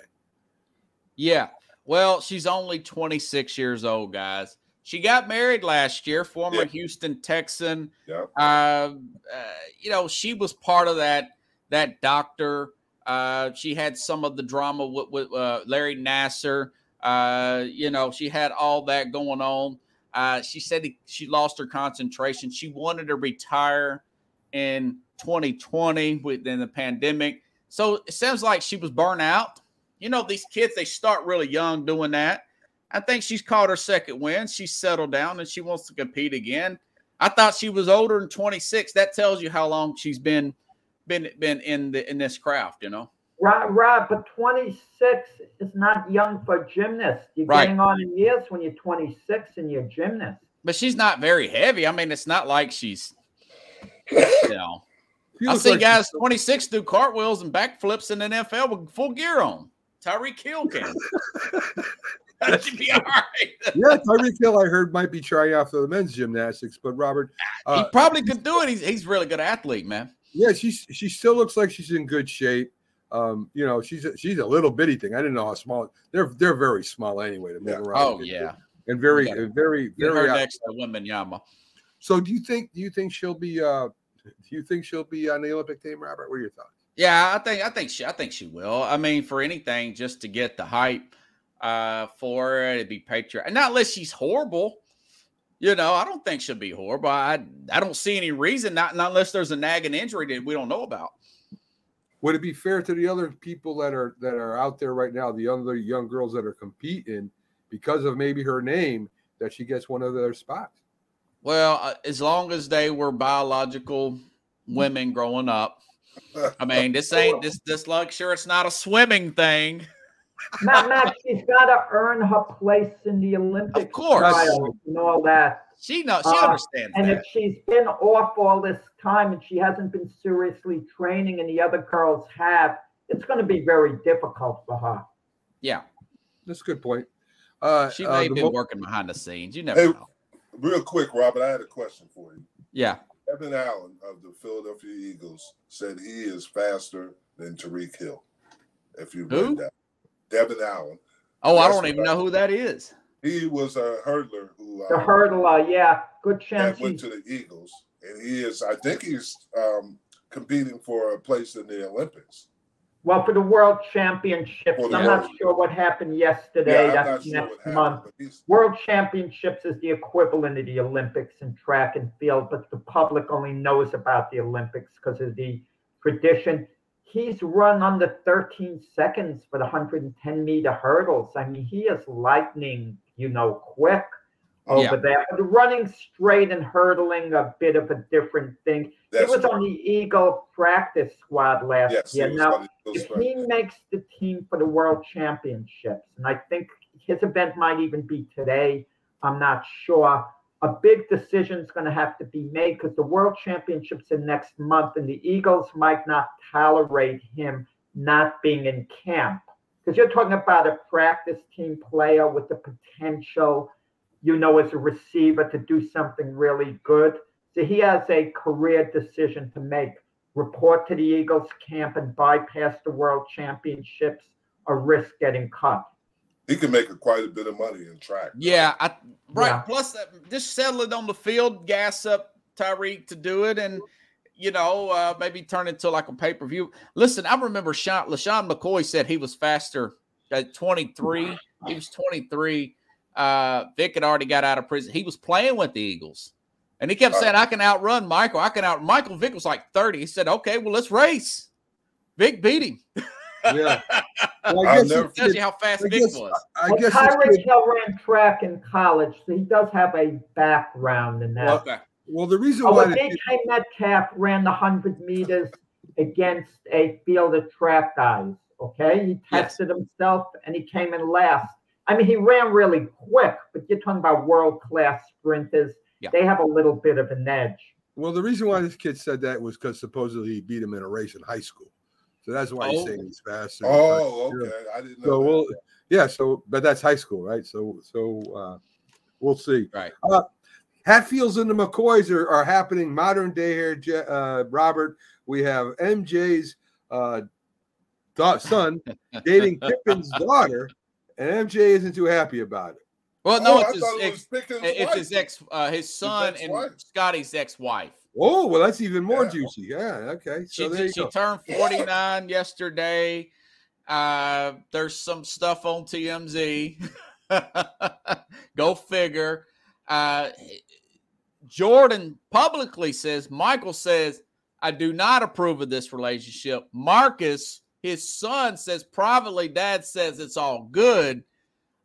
Yeah. Well, she's only 26 years old, guys. She got married last year, former Yeah. Houston Texan. Yeah. Uh, uh, you know, she was part of that that doctor. Uh, she had some of the drama with, with uh, Larry Nassar. Uh, you know, she had all that going on. Uh, she said he, she lost her concentration. She wanted to retire in 2020 within the pandemic. So it sounds like she was burnt out. You know, these kids, they start really young doing that. I think she's caught her second win. She's settled down and she wants to compete again. I thought she was older than 26. That tells you how long she's been been been in the in this craft, you know. Right, right. but 26 is not young for a gymnast. You're Right. getting on in years when you're 26 and you're a gymnast. But she's not very heavy. I mean, it's not like she's you know. She I looks see like guys 26 do cartwheels and backflips in the NFL with full gear on. Tyreek Hill can. that should be all right. yeah, Tyreek Hill, I heard might be trying out for the men's gymnastics, but Robert, he uh, probably could do it. He's he's a really good athlete, man. yeah, she's she still looks like she's in good shape. Um, you know, she's a, she's a little bitty thing. I didn't know how small they're. They're very small anyway to move Yeah. around. Oh and- yeah. and very, Yeah. very, very. her next to Wembanyama. So, do you think? Do you think she'll be? uh Do you think she'll be on the Olympic team, Robert? What are your thoughts? Yeah, I think I think she I think she will. I mean, for anything, just to get the hype uh for her, it'd be patriot. Not unless she's horrible. You know, I don't think she'll be horrible. I I don't see any reason not, not unless there's a nagging injury that we don't know about. Would it be fair to the other people that are that are out there right now, the other young girls that are competing, because of maybe her name, that she gets one of their spots? Well, uh, as long as they were biological women growing up. I mean, this ain't this this like sure it's not a swimming thing. Matt, Matt, she's got to earn her place in the Olympics. Of course. trials and all that. She knows she Uh, understands And that. if she's been off all this time and she hasn't been seriously training and the other girls have, it's going to be very difficult for her. Yeah, That's a good point. Uh, she uh, may have the been mo- working behind the scenes. You never Hey, know. Real quick, Robert, I had a question for you. Yeah. Devin Allen of the Philadelphia Eagles said he is faster than Tyreek Hill. If you Who? read that, Devin Allen. Oh, I don't even right. know who that is. He was a hurdler who The uh, hurdler, yeah, good chance. that went to the Eagles, and he is. I think he's um, competing for a place in the Olympics. Well, for the World Championships, For the I'm not World- sure what happened yesterday. Yeah, That's sure next month. but he's World Championships is the equivalent of the Olympics in track and field, but the public only knows about the Olympics because of the tradition. He's run under 13 seconds for the 110 meter hurdles. I mean, he is lightning, you know, quick over Yeah. there. But running straight and hurdling a bit of a different thing. that's he was on the Eagle practice squad last yes, year. Now, on the Eagles if front. he makes the team for the World Championships, and I think his event might even be today, I'm not sure. A big decision is going to have to be made because the World Championships are next month, and the Eagles might not tolerate him not being in camp. Because you're talking about a practice team player with the potential, you know, as a receiver to do something really good. So he has a career decision to make report to the Eagles camp and bypass the World Championships or risk getting cut. he can make a, quite a bit of money in track. Yeah, I right. Yeah. Plus, uh, just settle it on the field, gas up Tyreek to do it, and you know uh, maybe turn it to like a pay per view. Listen, I remember Sean, LeSean McCoy said he was faster at 23. He was 23. Uh, Vick had already got out of prison. He was playing with the Eagles, and he kept Right. saying, "I can outrun Michael. I can out." Michael Vick was like 30. He said, "Okay, well let's race." Vick beat him. Yeah. Well, I guess, never- Tells you how fast I Vick guess- was. I Well, guess this Tyreek kid- Hill ran track in college, so he does have a background in that. Okay. well, the reason Oh, why and the kid- DK Metcalf ran the 100 meters against a field of track guys. Okay. He Yes. tested himself and he came in last. I mean, he ran really quick, but you're talking about world class sprinters. Yeah. They have a little bit of an edge. Well, the reason why this kid said that was because supposedly he beat him in a race in high school. So that's why he's Oh. saying he's faster. Oh, Yeah. okay. I didn't know. So that. we'll, yeah. So, but that's high school, right? So, so uh, we'll see. Right. Uh, Hatfields and the McCoys are, are happening modern day here, uh, Robert. We have MJ's uh, da- son dating Pippin's daughter, and MJ isn't too happy about it. Well, no, Oh, it's thought it his, ex, it's his ex, uh, his son and. Scottie's ex-wife. Oh, well, that's even more Yeah. juicy. Yeah. Okay. She, So there you she go. turned 49 yesterday. Uh, there's some stuff on TMZ. Go figure. Uh, Jordan publicly says, Michael says, I do not approve of this relationship. Marcus, his son, says privately, dad says it's all good.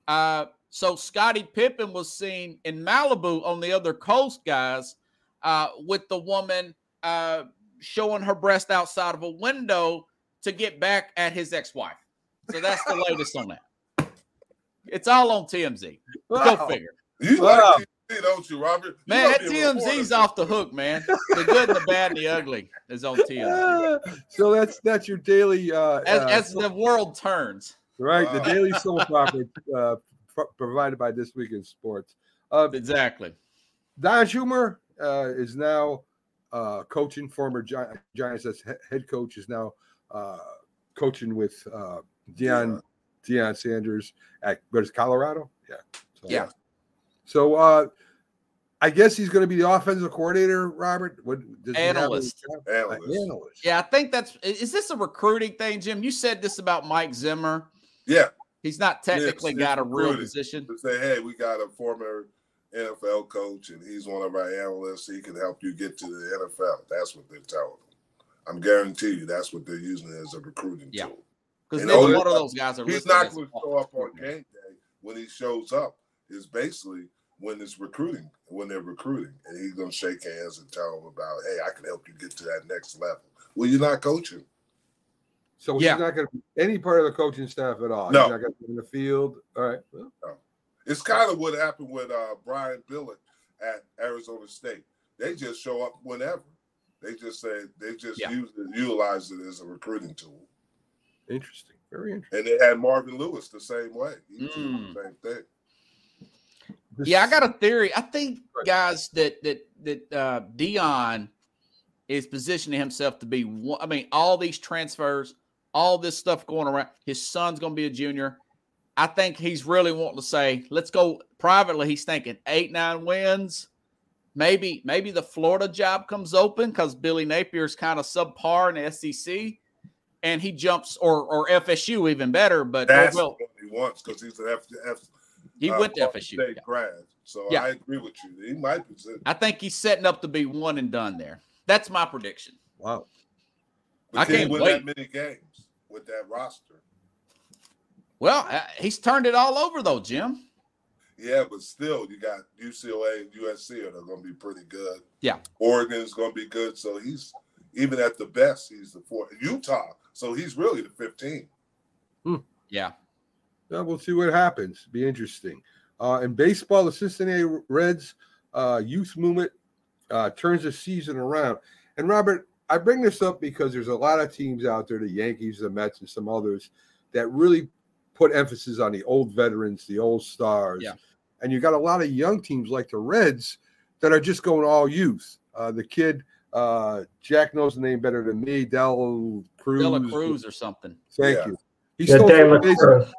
Uh, so Scottie Pippen was seen in Malibu on the other coast, guys, uh, with the woman uh, showing her breast outside of a window to get back at his ex-wife. So that's the latest on that. It's all on TMZ. Go figure. You Wow. like TMZ, don't you, Robert? You Man, that be a reporter. TMZ's off the hook, man. The good and the bad and the ugly is on TMZ. So that's that's your daily uh, As, uh, as the world turns. right the Wow. daily soap opera uh, pro- provided by this week in sports. Uh, Exactly. Don Shurmur uh, is now uh, coaching. Former Gi- Giants as he- head coach is now uh, coaching with uh, Deion Deion Sanders at what is Colorado? Yeah. So, Yeah. So uh, I guess he's going to be the offensive coordinator. Robert, what does he have a Analyst. job? Analyst. analyst. Yeah, I think that's is this a recruiting thing, Jim? You said this about Mike Zimmer. Yeah. He's not technically it's got a real position. To say, hey, we got a former NFL coach and he's one of our analysts. He can help you get to the NFL. That's what they're telling him. I'm guarantee you that's what they're using as a recruiting Yeah. tool. Because And neither one of those guys are He's not going to show up on game day. When he shows up, is basically when it's recruiting, when they're recruiting, and he's going to shake hands and tell them about, hey, I can help you get to that next level. Well, you're not coaching. So Yeah. he's not going to be any part of the coaching staff at all. No. He's not going to be in the field. All right. Well, It's kind of what happened with uh, Brian Billick at Arizona State. They just show up whenever. They just say they just Yeah. use it, utilize it as a recruiting tool. interesting. Very interesting. And they had Marvin Lewis the same way. He was doing Mm. the same thing. Yeah, I got a theory. I think guys that that that uh Deion is positioning himself to be one. I mean, all these transfers, all this stuff going around. His son's going to be a junior. I think he's really wanting to say, let's go privately. He's thinking eight, nine wins. Maybe, maybe the Florida job comes open because Billy Napier's kind of subpar in the SEC, and he jumps or or FSU even better. But or, That's well, what he wants because he's an F, F he uh, went to Florida FSU. State Yeah. grad. So Yeah. I agree with you. He might be. But I think he's setting up to be one and done there. That's my prediction. Wow. I can he can't win wait. that many games with that roster. Well, uh, he's turned it all over though, Jim. Yeah, but still, you got UCLA and USC are going to be pretty good. Yeah. Oregon's going to be good. So he's even at the best, he's the fourth. Utah, so he's really the 15. Yeah. Well, we'll see what happens. Be interesting. Uh, in baseball, the Cincinnati Reds uh, youth movement uh, turns the season around. And Robert, I bring this up because there's a lot of teams out there, the Yankees, the Mets, and some others, that really put emphasis on the old veterans, the old stars. Yeah. And you got a lot of young teams like the Reds that are just going all youth. Uh, the kid, uh, Jack knows the name better than me, Del Cruz. Dela Cruz or something. Thank Yeah. you. He Yeah, stole De three Cruz.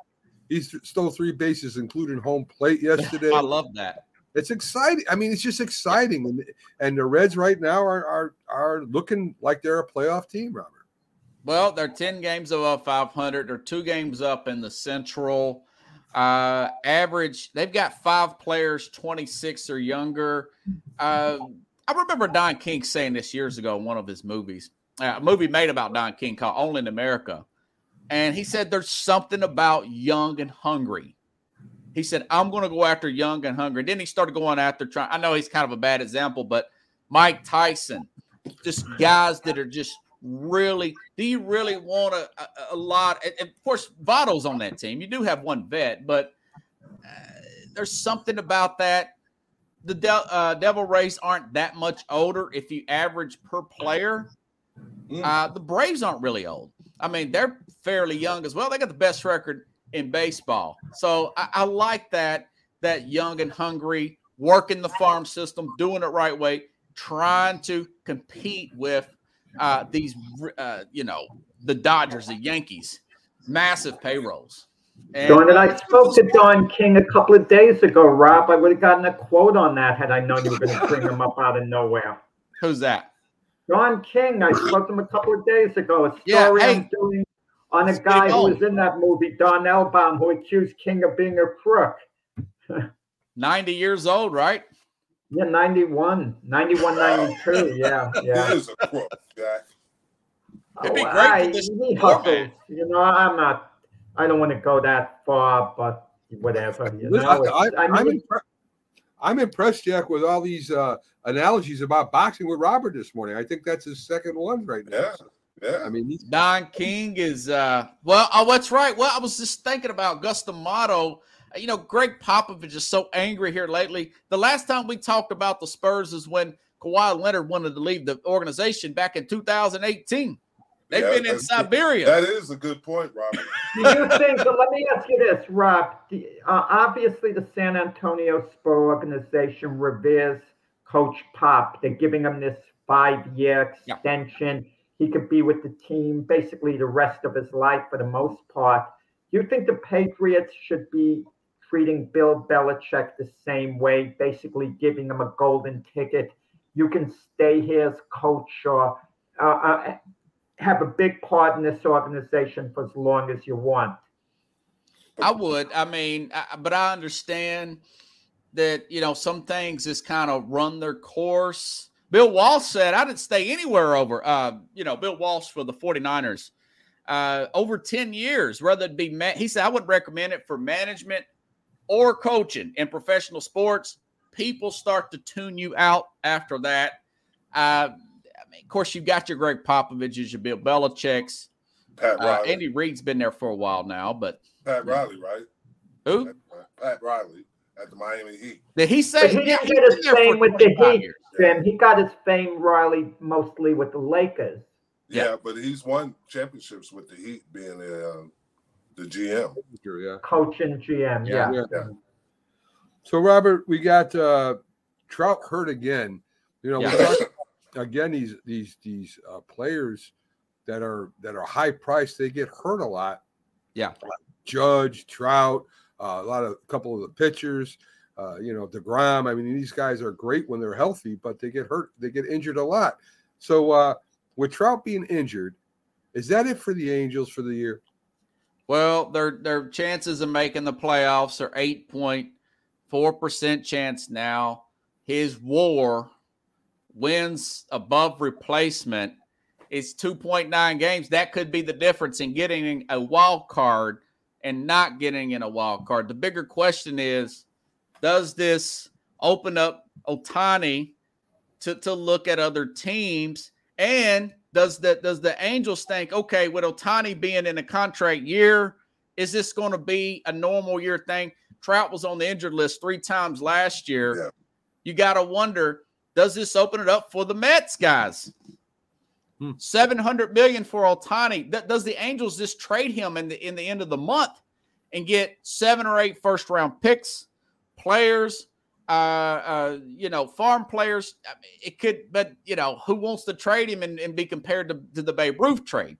He st- stole three bases, including home plate yesterday. I love that. it's exciting. I mean, it's just exciting, and and the Reds right now are are are looking like they're a playoff team, Robert. Well, they're 10 games above 500. They're two games up in the Central. Uh, average, they've got five players 26 or younger. Uh, I remember Don King saying this years ago in one of his movies, uh, a movie made about Don King called Only in America. And he said there's something about young and hungry. He said, I'm going to go after young and hungry. And then he started going after trying. I know he's kind of a bad example, but Mike Tyson, just guys that are just really. Do you really want a, a, a lot? and- of course, Votto's on that team. You do have one vet, but uh, there's something about that. The Del, uh, Devil Rays aren't that much older if you average per player. Mm. Uh, the Braves aren't really old. I mean, they're fairly young as well. They got the best record in baseball. So I, I like that that young and hungry, working the farm system, doing it right way, trying to compete with uh, these, uh, you know, the Dodgers, the Yankees, massive payrolls. And, Don, and I spoke to Don King a couple of days ago, Rob. I would have gotten a quote on that had I known you were going to bring him up out of nowhere. Who's that? Don King. I spoke to him a couple of days ago. A story yeah, hey, on a guy who was in that movie, Don Elbaum, who accused King of being a crook. 90 years old, right? Yeah, 91, 91, 92. Yeah, yeah. He is a crook, Jack. It'd be oh, great I, for this he hustles. You know, I'm not. I don't want to go that far, but whatever. You know, I, I, I mean, I'm, I'm impressed, Jack, with all these uh, analogies about boxing with Robert this morning. I think that's his second one right now. Yeah. Yeah. I mean, Don King is uh well, oh, what's right. Well, I was just thinking about Cus D'Amato. You know, Gregg Popovich is so angry here lately. The last time we talked about the Spurs is when Kawhi Leonard wanted to leave the organization back in 2018. They've yeah, been in Siberia. That is a good point, Rob. Do you think? So let me ask you this, Rob. Uh, obviously, the San Antonio Spur organization reveres Coach Pop. They're giving him this five-year extension. Yeah. He could be with the team basically the rest of his life for the most part. Do you think the Patriots should be treating Bill Belichick the same way, basically giving him a golden ticket? You can stay here as coach or uh, uh, have a big part in this organization for as long as you want. I would. I mean, I, but I understand that you know some things just kind of run their course. Bill Walsh said, I didn't stay anywhere over, uh, you know, Bill Walsh for the 49ers uh, over 10 years, rather than be, ma- he said, I would recommend it for management or coaching in professional sports. People start to tune you out after that. Uh, I mean, of course, you've got your Gregg Popovich's, your Bill Belichick's. Pat uh, Riley. Andy Reid's been there for a while now, but Pat Riley, right? Who? Pat, Pat Riley at the Miami Heat. Did he say he didn't get his fame with the Heat? Sam. He got his fame, Riley, mostly with the Lakers. Yeah, yeah, but he's won championships with the Heat being the uh, the GM. Yeah. Coach and GM. Yeah. yeah. yeah. So Robert, we got uh, Trout hurt again. You know, yeah. again these these these uh, players that are that are high priced, they get hurt a lot. Yeah. Judge, Trout, uh, a lot of a couple of the pitchers, uh, you know, DeGrom. I mean, these guys are great when they're healthy, but they get hurt, they get injured a lot. So uh, with Trout being injured, is that it for the Angels for the year? Well, their their chances of making the playoffs are eight point four percent chance now. His WAR wins above replacement is 2.9 games. That could be the difference in getting a wild card and not getting in a wild card. The bigger question is does this open up Ohtani to, to look at other teams? And does the does the Angels think, okay, with Ohtani being in a contract year, is this going to be a normal year thing? Trout was on the injured list three times last year. Yeah. You got to wonder, does this open it up for the Mets guys? Hmm. 700 million for Ohtani. does the Angels just trade him in the in the end of the month and get seven or eight first round picks, players, uh, uh, you know, farm players? it could, but you know, who wants to trade him and, and be compared to, to the Babe Ruth trade?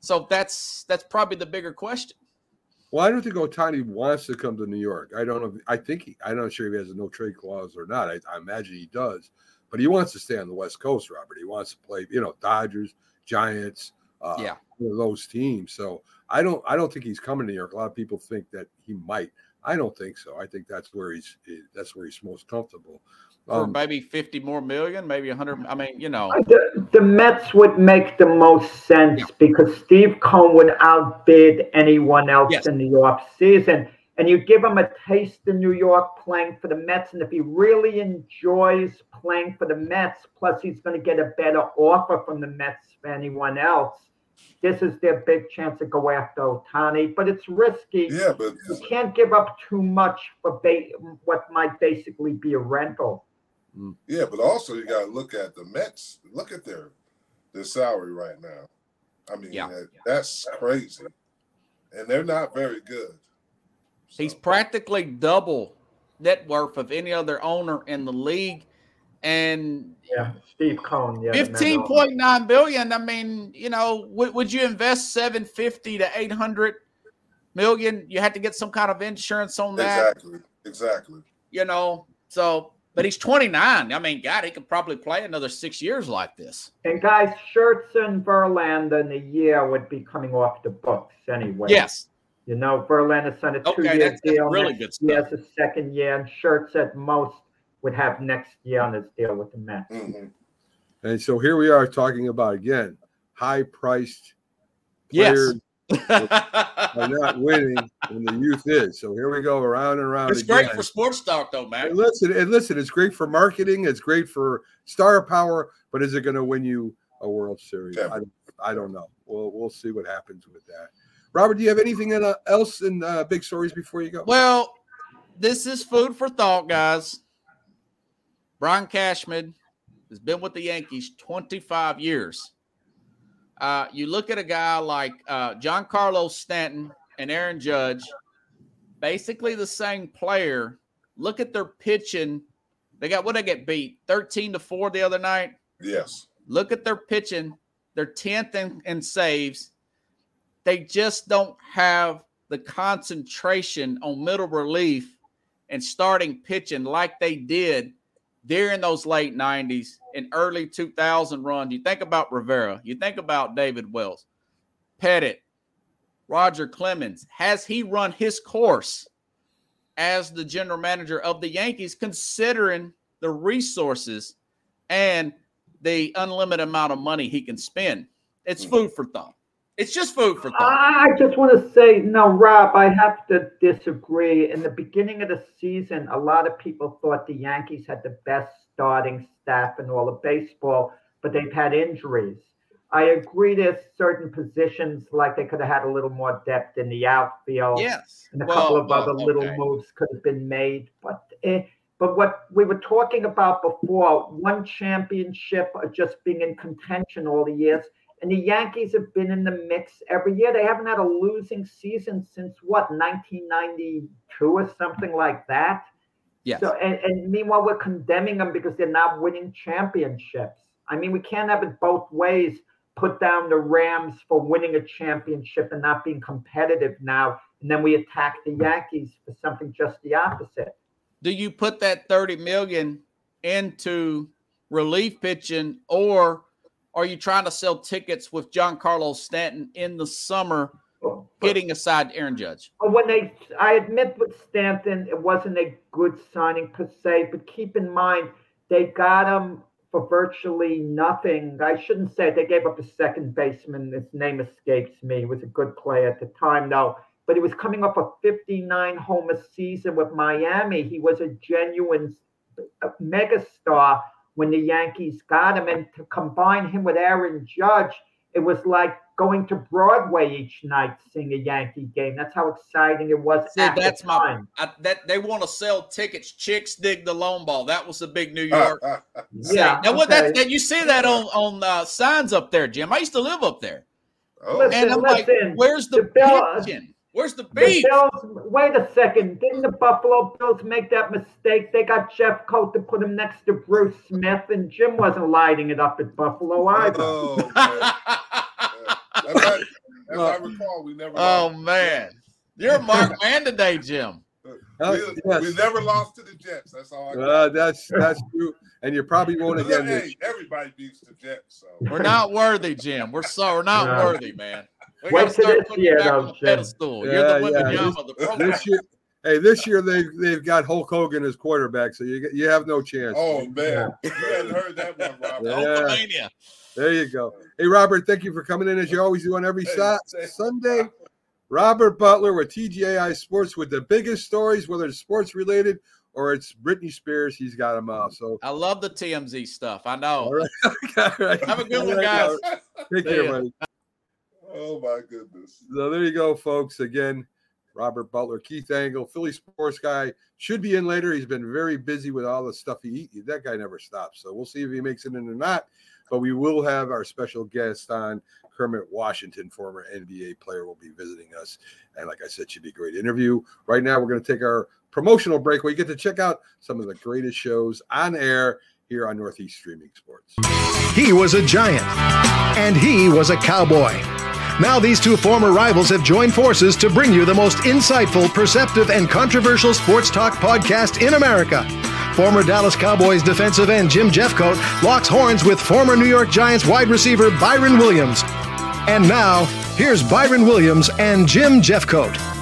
So that's that's probably the bigger question. Well, I don't think Ohtani wants to come to New York. I don't know. I think he, I'm not sure if he has a no trade clause or not. I, I imagine he does but he wants to stay on the West Coast, Robert. He wants to play, you know, Dodgers, Giants, uh, yeah, those teams. So I don't, I don't think he's coming to New York. A lot of people think that he might. I don't think so. I think that's where he's, that's where he's most comfortable. Um, maybe 50 more million, maybe 100. I mean, you know, the, the Mets would make the most sense yeah. because Steve Cohen would outbid anyone else yes. in the off season and you give him a taste in New York playing for the Mets. And if he really enjoys playing for the Mets, plus he's going to get a better offer from the Mets than anyone else, this is their big chance to go after Ohtani. But it's risky. Yeah, but you can't give up too much for ba- what might basically be a rental. Mm. Yeah, but also you got to look at the Mets. Look at their their salary right now. I mean, Yeah. that- that's crazy, and they're not very good. He's practically double net worth of any other owner in the league. And Yeah, Steve Cohen. Yeah, the fifteen man point nine billion. I mean, you know, would, would you invest seven fifty to eight hundred million? You had to get some kind of insurance on that, exactly, exactly. you know. So, but he's twenty nine. I mean, God, he could probably play another six years like this. And guys, Schertz and Verlander in a year would be coming off the books anyway. Yes, You know, Verlander signed a two-year that's- that's deal. really next good year stuff. as a second year, and Schertz at most would have next year on his deal with the Mets. hmm And so here we are talking about again high priced Yes. players are not winning when the youth is. So here we go around and around it's again. great for sports talk, though, man. And listen, and listen, it's great for marketing, it's great for star power, but is it going to win you a World Series? I, don't- I don't know. We'll we'll see what happens with that. Robert, do you have anything uh, else in uh, big stories before you go? Well, this is food for thought, guys. Brian Cashman has been with the Yankees 25 years. Uh, you look at a guy like uh, Giancarlo Stanton and Aaron Judge, basically the same player. Look at their pitching. They got what they get beat 13 to 4 the other night. Yes. Look at their pitching. They're 10th in, in saves. They just don't have the concentration on middle relief and starting pitching like they did during those late 90s and early 2000 runs. You think about Rivera, you think about David Wells, Pettitte, Roger Clemens. Has he run his course as the general manager of the Yankees, considering the resources and the unlimited amount of money he can spend? It's hmm. food for thought. It's just food for thought. I just want to say, no, Rob, I have to disagree. In the beginning of the season, a lot of people thought the Yankees had the best starting staff in all of baseball, but they've had injuries. I agree there's certain positions like they could have had a little more depth in the outfield. Yes. and a Well, couple of well, other little moves could have been made. But eh, but what we were talking about before, one championship or just being in contention all the years, and the Yankees have been in the mix every year. They haven't had a losing season since what 1992 or something like that. Yes. So and, and meanwhile we're condemning them because they're not winning championships. I mean, we can't have it both ways. Put down the Rams for winning a championship and not being competitive now, and then we attack the Yankees for something just the opposite. do you put that 30 million into relief pitching or are you trying to sell tickets with Giancarlo Stanton in the summer getting aside Aaron Judge? When they, I admit with Stanton, it wasn't a good signing per se, but keep in mind, they got him for virtually nothing. I shouldn't say they gave up a second baseman. His name escapes me. He was a good player at the time, though. But he was coming off a 59 homer season with Miami. He was a genuine uh, megastar when the Yankees got him. And to combine him with Aaron Judge, it was like going to Broadway each night seeing a Yankee game. That's how exciting it was. See, at that's the my time. I, that they want to sell tickets. Chicks dig the lone ball. That was the big New York. thing. Yeah, Now what okay. that, that you see that on on uh, signs up there, Jim. I used to live up there, oh, Listen, and I'm like, where's the the Bill- pitching? Where's the The? Bills, wait a second. Didn't the Buffalo Bills make that mistake? They got Jeffcoat to put him next to Bruce Smith, and Jim wasn't lighting it up at Buffalo either. oh, man. As I, as I recall, we never. oh lost. man, you're a mark man today, Jim. Uh, we, yes. we never lost to the Jets. That's all. I Uh, that's that's true, and you probably won't again. hey, everybody beats the Jets. So We're not worthy, Jim. We're so we're not No. worthy, man. We Wait gotta till start this putting you year, back though, on the Jim. pedestal. You're Yeah, the yeah. of the this year, hey, this year they've they've got Hulk Hogan as quarterback, so you you have no chance. oh man, you hadn't heard that one, Robert. Yeah. There you go. Hey, Robert, thank you for coming in as you always do on every Hey, Sa- say- Sunday. Robert Butler with TGAI Sports with the biggest stories, whether it's sports related or it's Britney Spears. He's got them all. So, I love the TMZ stuff. I know. all right. all right. Have a good All one, right, guys. Robert. Take See care, ya. buddy. Oh my goodness. So there you go, folks. Again, Robert Butler, Keith Angle, Philly sports guy, should be in later. He's been very busy with all the stuff he eat. That guy never stops. So we'll see if he makes it in or not. but we will have our special guest on. Kermit Washington, former NBA player, will be visiting us. And like I said, should be a great interview. Right now, we're going to take our promotional break where you get to check out some of the greatest shows on air here on Northeast Streaming Sports. He was a giant, and he was a cowboy. Now, these two former rivals have joined forces to bring you the most insightful, perceptive, and controversial sports talk podcast in America. Former Dallas Cowboys defensive end Jim Jeffcoat locks horns with former New York Giants wide receiver Byron Williams. And now, here's Byron Williams and Jim Jeffcoat.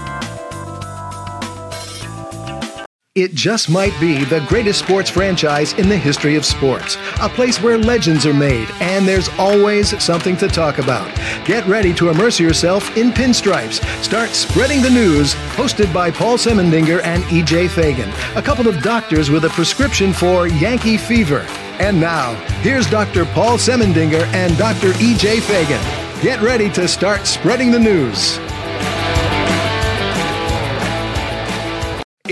It just might be the greatest sports franchise in the history of sports. A place where legends are made, and there's always something to talk about. Get ready to immerse yourself in pinstripes. Start spreading the news, hosted by Paul Semendinger and EJ Fagan, a couple of doctors with a prescription for Yankee fever. And now, here's Dr. Paul Semendinger and Dr. EJ Fagan. Get ready to start spreading the news.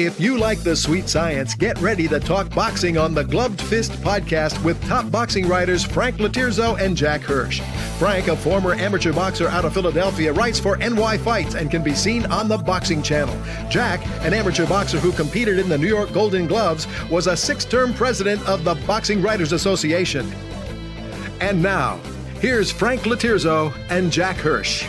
If you like the sweet science, get ready to talk boxing on the Gloved Fist podcast with top boxing writers Frank Lotierzo and Jack Hirsch. Frank, a former amateur boxer out of Philadelphia, writes for NY Fights and can be seen on the Boxing Channel. Jack, an amateur boxer who competed in the New York Golden Gloves, was a six term president of the Boxing Writers Association. And now, here's Frank Lotierzo and Jack Hirsch.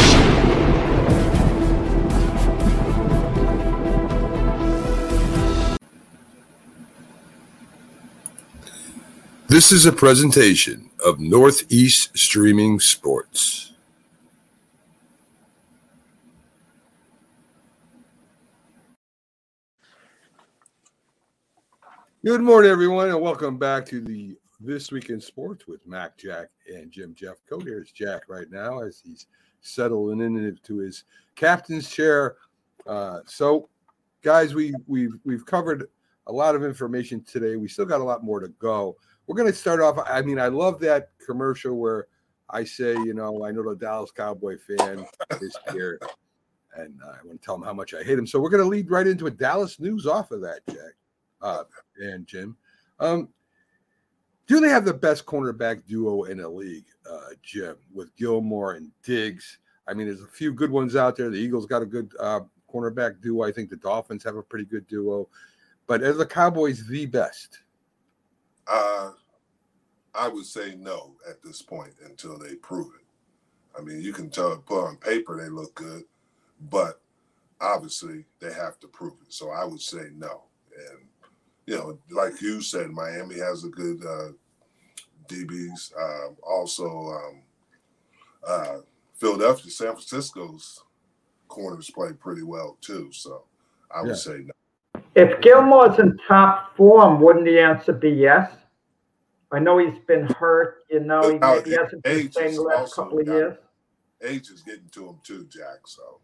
This is a presentation of Northeast Streaming Sports. Good morning, everyone, and welcome back to the This Week in Sports with Mac, Jack, and Jim Jeffcoat. Here's Jack right now as he's settling into his captain's chair. Uh, so, guys, we we've we've covered a lot of information today. We still got a lot more to go. We're going to start off. I mean, I love that commercial where I say, you know, I know the Dallas Cowboy fan is here, and I want to tell him how much I hate him. So we're going to lead right into a Dallas news off of that, Jack uh, and Jim. Um, do they have the best cornerback duo in the league, uh, Jim, with Gilmore and Diggs? I mean, there's a few good ones out there. The Eagles got a good uh, cornerback duo. I think the Dolphins have a pretty good duo. But are the Cowboys the best? Uh, I would say no at this point until they prove it. I mean, you can tell put on paper they look good, but obviously they have to prove it. So I would say no. And you know, like you said, Miami has a good uh, DBs. Um, also, um, uh, Philadelphia, San Francisco's corners play pretty well too. So I would Yeah. say no. If Gilmore's in top form, wouldn't the answer be yes? I know he's been hurt. You know, he, Now, he hasn't been playing the last couple of years. Age is getting to him too, Jack. So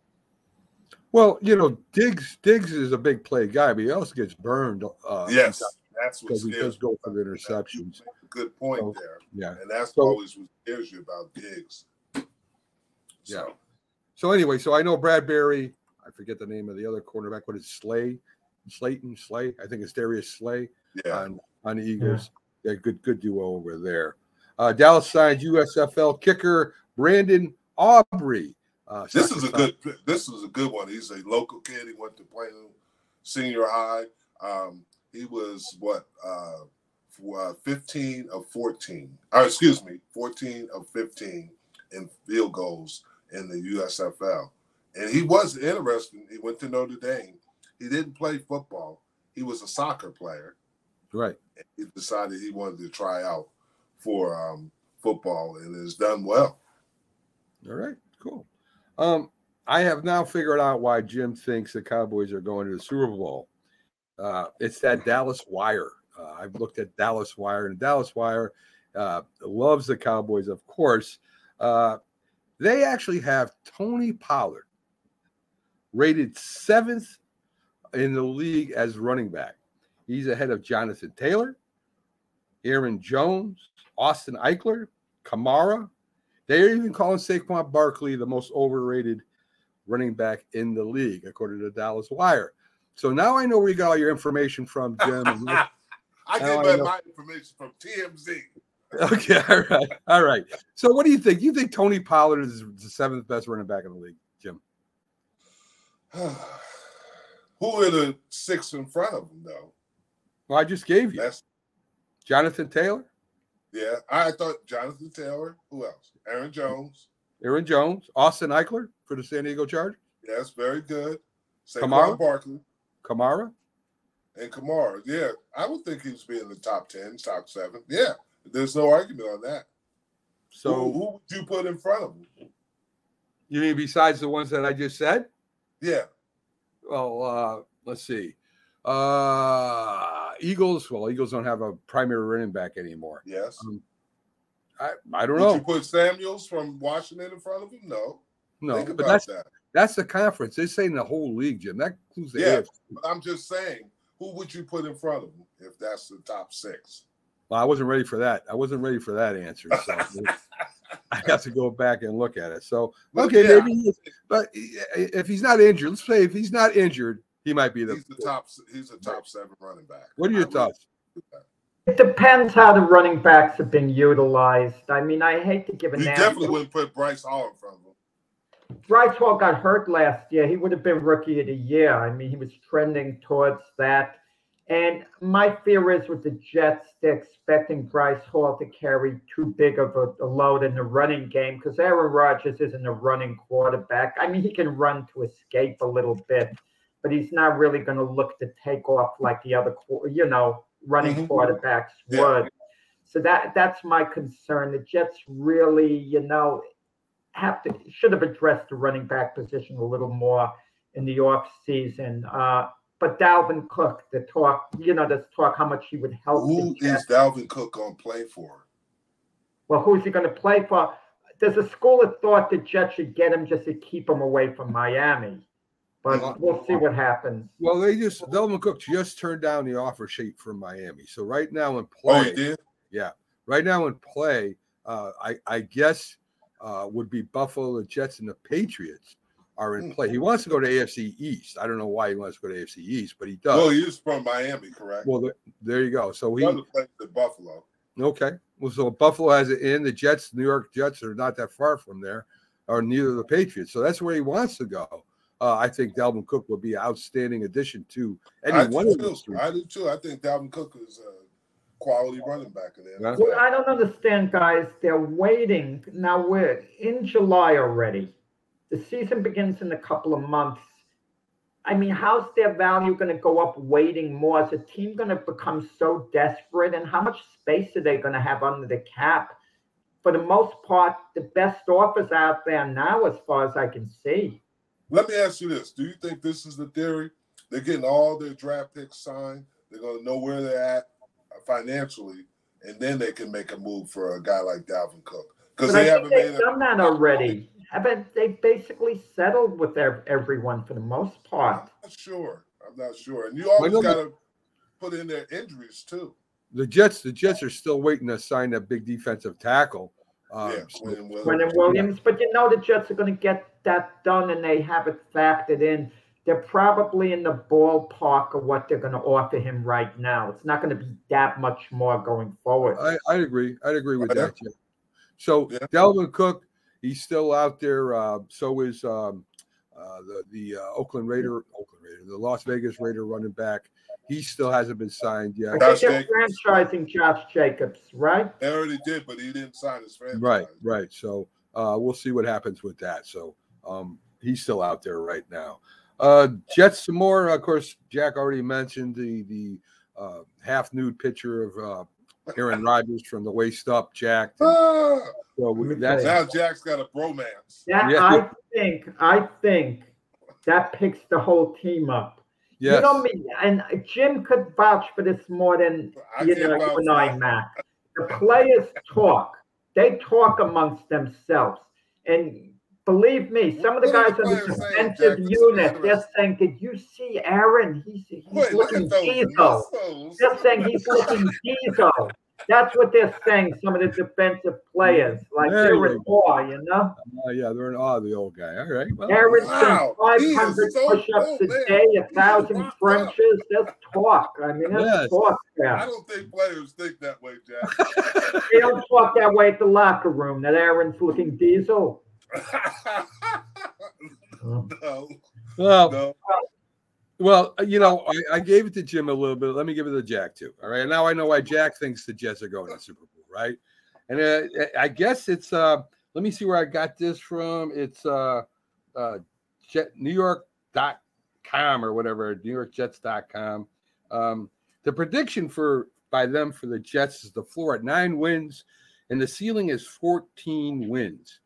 Well, you know, Diggs Diggs is a big play guy, but he also gets burned. Uh, yes, that's what because he does go for the about that. You interceptions. Good point So, there, Yeah. and that's So- always what scares you about Diggs. Yeah. So, So anyway, so I know Bradberry. I forget the name of the other cornerback. What is Slay? Slayton Slay? I think it's Darius Slay yeah. on on the Eagles. Yeah, good good duo over there. Uh, Dallas signed USFL kicker Brandon Aubrey. Uh, This is a good. This is a good one. He's a local kid. He went to Plano Senior High. Um, he was what uh, for, uh, fifteen of fourteen. Or excuse me, fourteen of fifteen in field goals in the USFL. And he was interesting. He went to Notre Dame. He didn't play football. He was a soccer player. Right. He decided he wanted to try out for um, football and has done well. All right. Cool. Um, I have now figured out why Jim thinks the Cowboys are going to the Super Bowl. Uh, it's that Dallas Wire. Uh, I've looked at Dallas Wire, and Dallas Wire uh, loves the Cowboys, of course. Uh, they actually have Tony Pollard rated seventh in the league as running back. He's ahead of Jonathan Taylor, Aaron Jones, Austin Ekeler, Kamara. They're even calling Saquon Barkley the most overrated running back in the league, according to Dallas Wire. So now I know where you got all your information from, Jim. I get my, my information from TMZ. okay, all right, all right. So what do you think? You think Tony Pollard is the seventh best running back in the league, Jim? Who are the six in front of him, though? Well, I just gave you That's Jonathan Taylor, yeah. I thought Jonathan Taylor. Who else? Aaron Jones. Aaron Jones, Austin Ekeler for the San Diego Chargers, Yes, very good. Kamara? Saquon Barkley Kamara. and Kamara. Yeah, I would think he was be in the top ten, top seven. Yeah, there's no argument on that. So who, who would you put in front of him? you mean besides the ones that I just said? Yeah, Well, uh, let's see. Uh, Eagles. Well, Eagles don't have a primary running back anymore. yes. Um, I, I don't Would know. you put Samuels from Washington in front of him? No. No, Think but about that's that. that's the conference. They're saying the whole league, Jim. That includes the Yeah, AFC. but I'm just saying, who would you put in front of him if that's the top six? Well, I wasn't ready for that. I wasn't ready for that answer. So I have to go back and look at it. So okay, yeah. maybe, but if he's not injured, let's say if he's not injured, he might be the. He's the top. He's the top seven running back. What are your I thoughts? do. It depends how the running backs have been utilized. I mean, I hate to give a You nasty- definitely wouldn't put Breece Hall in front of him. Breece Hall got hurt last year. He would have been rookie of the year. I mean, he was trending towards that. And my fear is with the Jets, they're expecting Breece Hall to carry too big of a, a load in the running game because Aaron Rodgers isn't a running quarterback. I mean, he can run to escape a little bit, but he's not really going to look to take off like the other, you know, running Mhm. quarterbacks Yeah. would. So that that's my concern. The Jets really, you know, have to should have addressed the running back position a little more in the off season. Uh, but Dalvin Cook, the talk, you know, this talk how much he would help. Who the Dalvin Cook going to play for? Well, who's he going to play for? There's a school of thought the Jets should get him just to keep him away from Miami. But we'll see what happens. Well, they just Dalvin Cook just turned down the offer sheet from Miami. So right now in Oh, play, he did. yeah, right now in play, uh, I I guess uh, would be Buffalo, the Jets, and the Patriots are in Hmm. play. He wants to go to AFC East. I don't know why he wants to go to AFC East, but he does. Well, he's from Miami, correct? Well, th- there you go. So he Brother played in Buffalo. okay. Well, so Buffalo has it in. The Jets, New York Jets, are not that far from there, or neither the Patriots. So that's where he wants to go. Uh, I think Dalvin Cook will be an outstanding addition to any I one do of those too. three. I do too. I think Dalvin Cook is a quality running back in there. Yeah. What I don't understand, guys, they're waiting. Now we're in July already. The season begins in a couple of months. I mean, how's their value going to go up waiting more? Is the team going to become so desperate? And how much space are they going to have under the cap? For the most part, the best offers out there now, as far as I can see. Let me ask you this: Do you think this is the theory? They're getting all their draft picks signed. They're going to know where they're at uh, financially, and then they can make a move for a guy like Dalvin Cook because they I haven't made they've a done that already. Haven't they basically settled with ev- everyone for the most part? I'm not sure. I'm not sure. And you always know got to put in their injuries too. The Jets, the Jets are still waiting to sign that big defensive tackle. Um, yeah, so- Quinn Williams. Quinnen Williams, but you know the Jets are going to get that done and they have it factored in. They're probably in the ballpark of what they're going to offer him right now. It's not going to be that much more going forward. I, I agree. I'd agree with Yeah. that. Jim. So Yeah. Dalvin Cook, he's still out there. Uh, so is um, uh, the the uh, Oakland Raider, Oakland Raider, the Las Vegas Raider running back. He still hasn't been signed I yet. Josh think they're franchising Josh Jacobs, right? They already did, but he didn't sign his franchise. Right, right. So uh, we'll see what happens with that. So um, he's still out there right now. Uh, Jets some more. Of course, Jack already mentioned the the uh, half nude picture of uh, Aaron Rodgers from the waist up, Jack. Ah, So we- that's now Jack's got a bromance. That Yeah. I think I think that picks the whole team up. Yes. You know me, and Jim could vouch for this more than I you know you and I. Mac. The players talk. They talk amongst themselves. And believe me, some of the What guys on the saying, defensive is unit, they're saying, Did you see Aaron? He's, he's Wait, looking those diesel. They're saying he's looking diesel. That's what they're saying, some of the defensive players. Mm-hmm. Like There they're you in awe, you know? Oh, yeah, they're in awe of the old guy. All right. Well, Aaron's Wow, done he is 500 so push-ups cool, a man. day, a thousand crunches. There's talk. I mean, there's Yes. talk I don't think players think that way, Jack. They don't talk that way at the locker room. That Aaron's looking diesel. no, well, no. Well, you know, I, I gave it to Jim a little bit. Let me give it to Jack too. All right. Now I know why Jack thinks the Jets are going to the Super Bowl, right? And uh, I guess it's uh let me see where I got this from. It's uh uh Jet New York.com or whatever, New York Jets.com. Um the prediction for by them for the Jets is the floor at nine wins and the ceiling is 14 wins.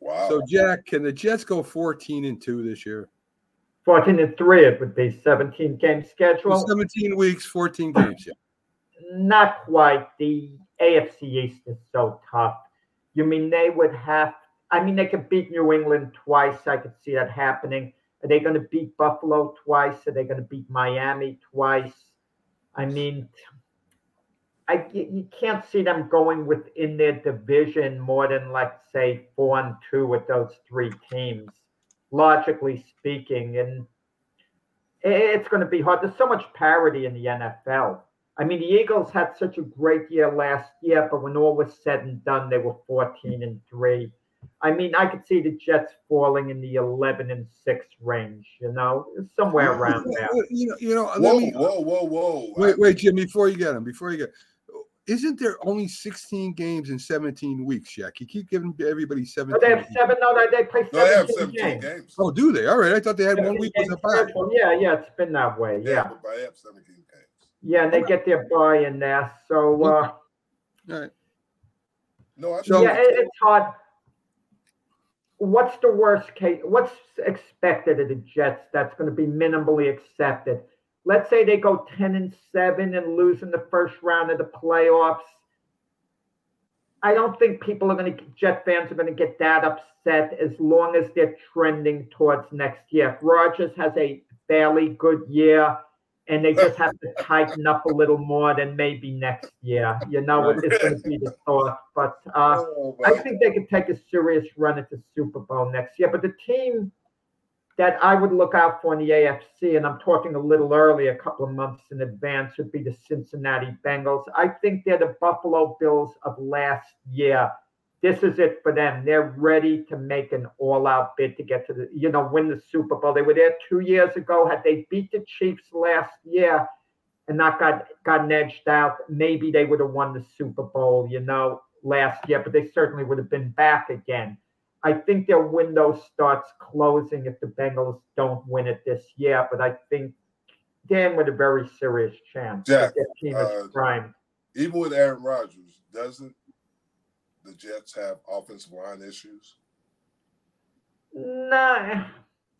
Wow. So Jack, can the Jets go 14 and 2 this year? 14 and 3, it would be 17 game schedule. 17 weeks, 14 games. Yeah. Not quite. The AFC East is so tough. You mean they would have, I mean, they could beat New England twice. I could see that happening. Are they going to beat Buffalo twice? Are they going to beat Miami twice? I mean, I you can't see them going within their division more than like say four and two with those three teams, logically speaking, and it's going to be hard. There's so much parity in the NFL. I mean, the Eagles had such a great year last year, but when all was said and done, they were 14 and three. I mean, I could see the Jets falling in the 11 and six range. You know, somewhere around there. You know, you know. Whoa, me, whoa, whoa, whoa. wait, wait, Jim. Before you get him, before you get, isn't there only 16 games in 17 weeks, Jack? You keep giving everybody But 17. they have seven. No, they, they play No, they have 17 17 games. games. Oh, do they? All right. I thought they had one week with a 17 bye. Yeah, yeah, it's been that way. Yeah, Yeah, but by have 17 games. yeah, and they get their buy in there. So, uh, All right. No, I So- yeah, it, it's hard. What's the worst case? What's expected of the Jets that's going to be minimally accepted? Let's say they go 10 and 7 and lose in the first round of the playoffs. I don't think people are going to, Jet fans are going to get that upset as long as they're trending towards next year. If Rodgers has a fairly good year and they just have to tighten up a little more, than maybe next year, you know, it's going to be the thought. But uh, Oh, I think they could take a serious run at the Super Bowl next year. But the team that I would look out for in the AFC, and I'm talking a little early, a couple of months in advance, would be the Cincinnati Bengals. I think they're the Buffalo Bills of last year. This is it for them. They're ready to make an all-out bid to get to the, you know, win the Super Bowl. They were there two years ago. Had they beat the Chiefs last year and not got gotten edged out, maybe they would have won the Super Bowl, you know, last year. But they certainly would have been back again. I think their window starts closing if the Bengals don't win it this year. But I think Dan with a very serious chance. Jack, Their team uh, primed. Even with Aaron Rodgers, doesn't the Jets have offensive line issues? Nah,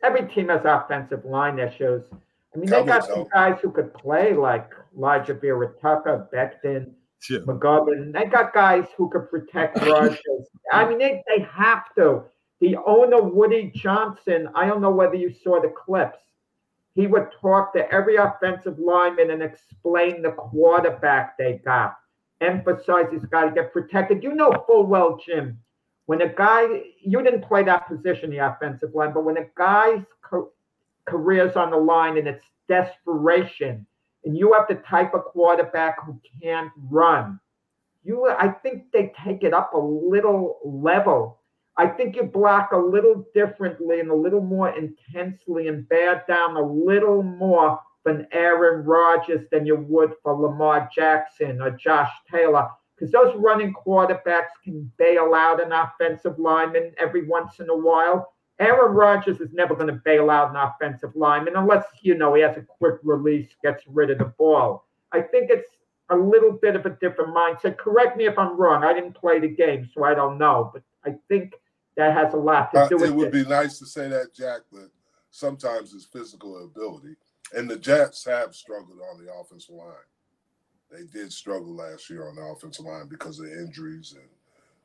every team has offensive line issues. I mean, they got some guys who could play like Elijah Vera Tucker, Becton, McGovern. They got guys who could protect Rodgers. I mean, they, they have to. The owner, Woody Johnson, I don't know whether you saw the clips. He would talk to every offensive lineman and explain the quarterback they got. Emphasize he's got to get protected. You know full well, Jim, when a guy, you didn't play that position, the offensive line, but when a guy's co- career's on the line and it's desperation, and you have the type of quarterback who can't run, you I think they take it up a little level. I think you block a little differently and a little more intensely and bear down a little more than Aaron Rodgers than you would for Lamar Jackson or Josh Taylor. Because those running quarterbacks can bail out an offensive lineman every once in a while. Aaron Rodgers is never going to bail out an offensive lineman unless, you know, he has a quick release, gets rid of the ball. I think it's a little bit of a different mindset. Correct me if I'm wrong. I didn't play the game, so I don't know. But I think that has a lot to Uh, do with it It would be nice to say that, Jack, but sometimes it's physical ability. And the Jets have struggled on the offensive line. they did struggle last year on the offensive line because of injuries and.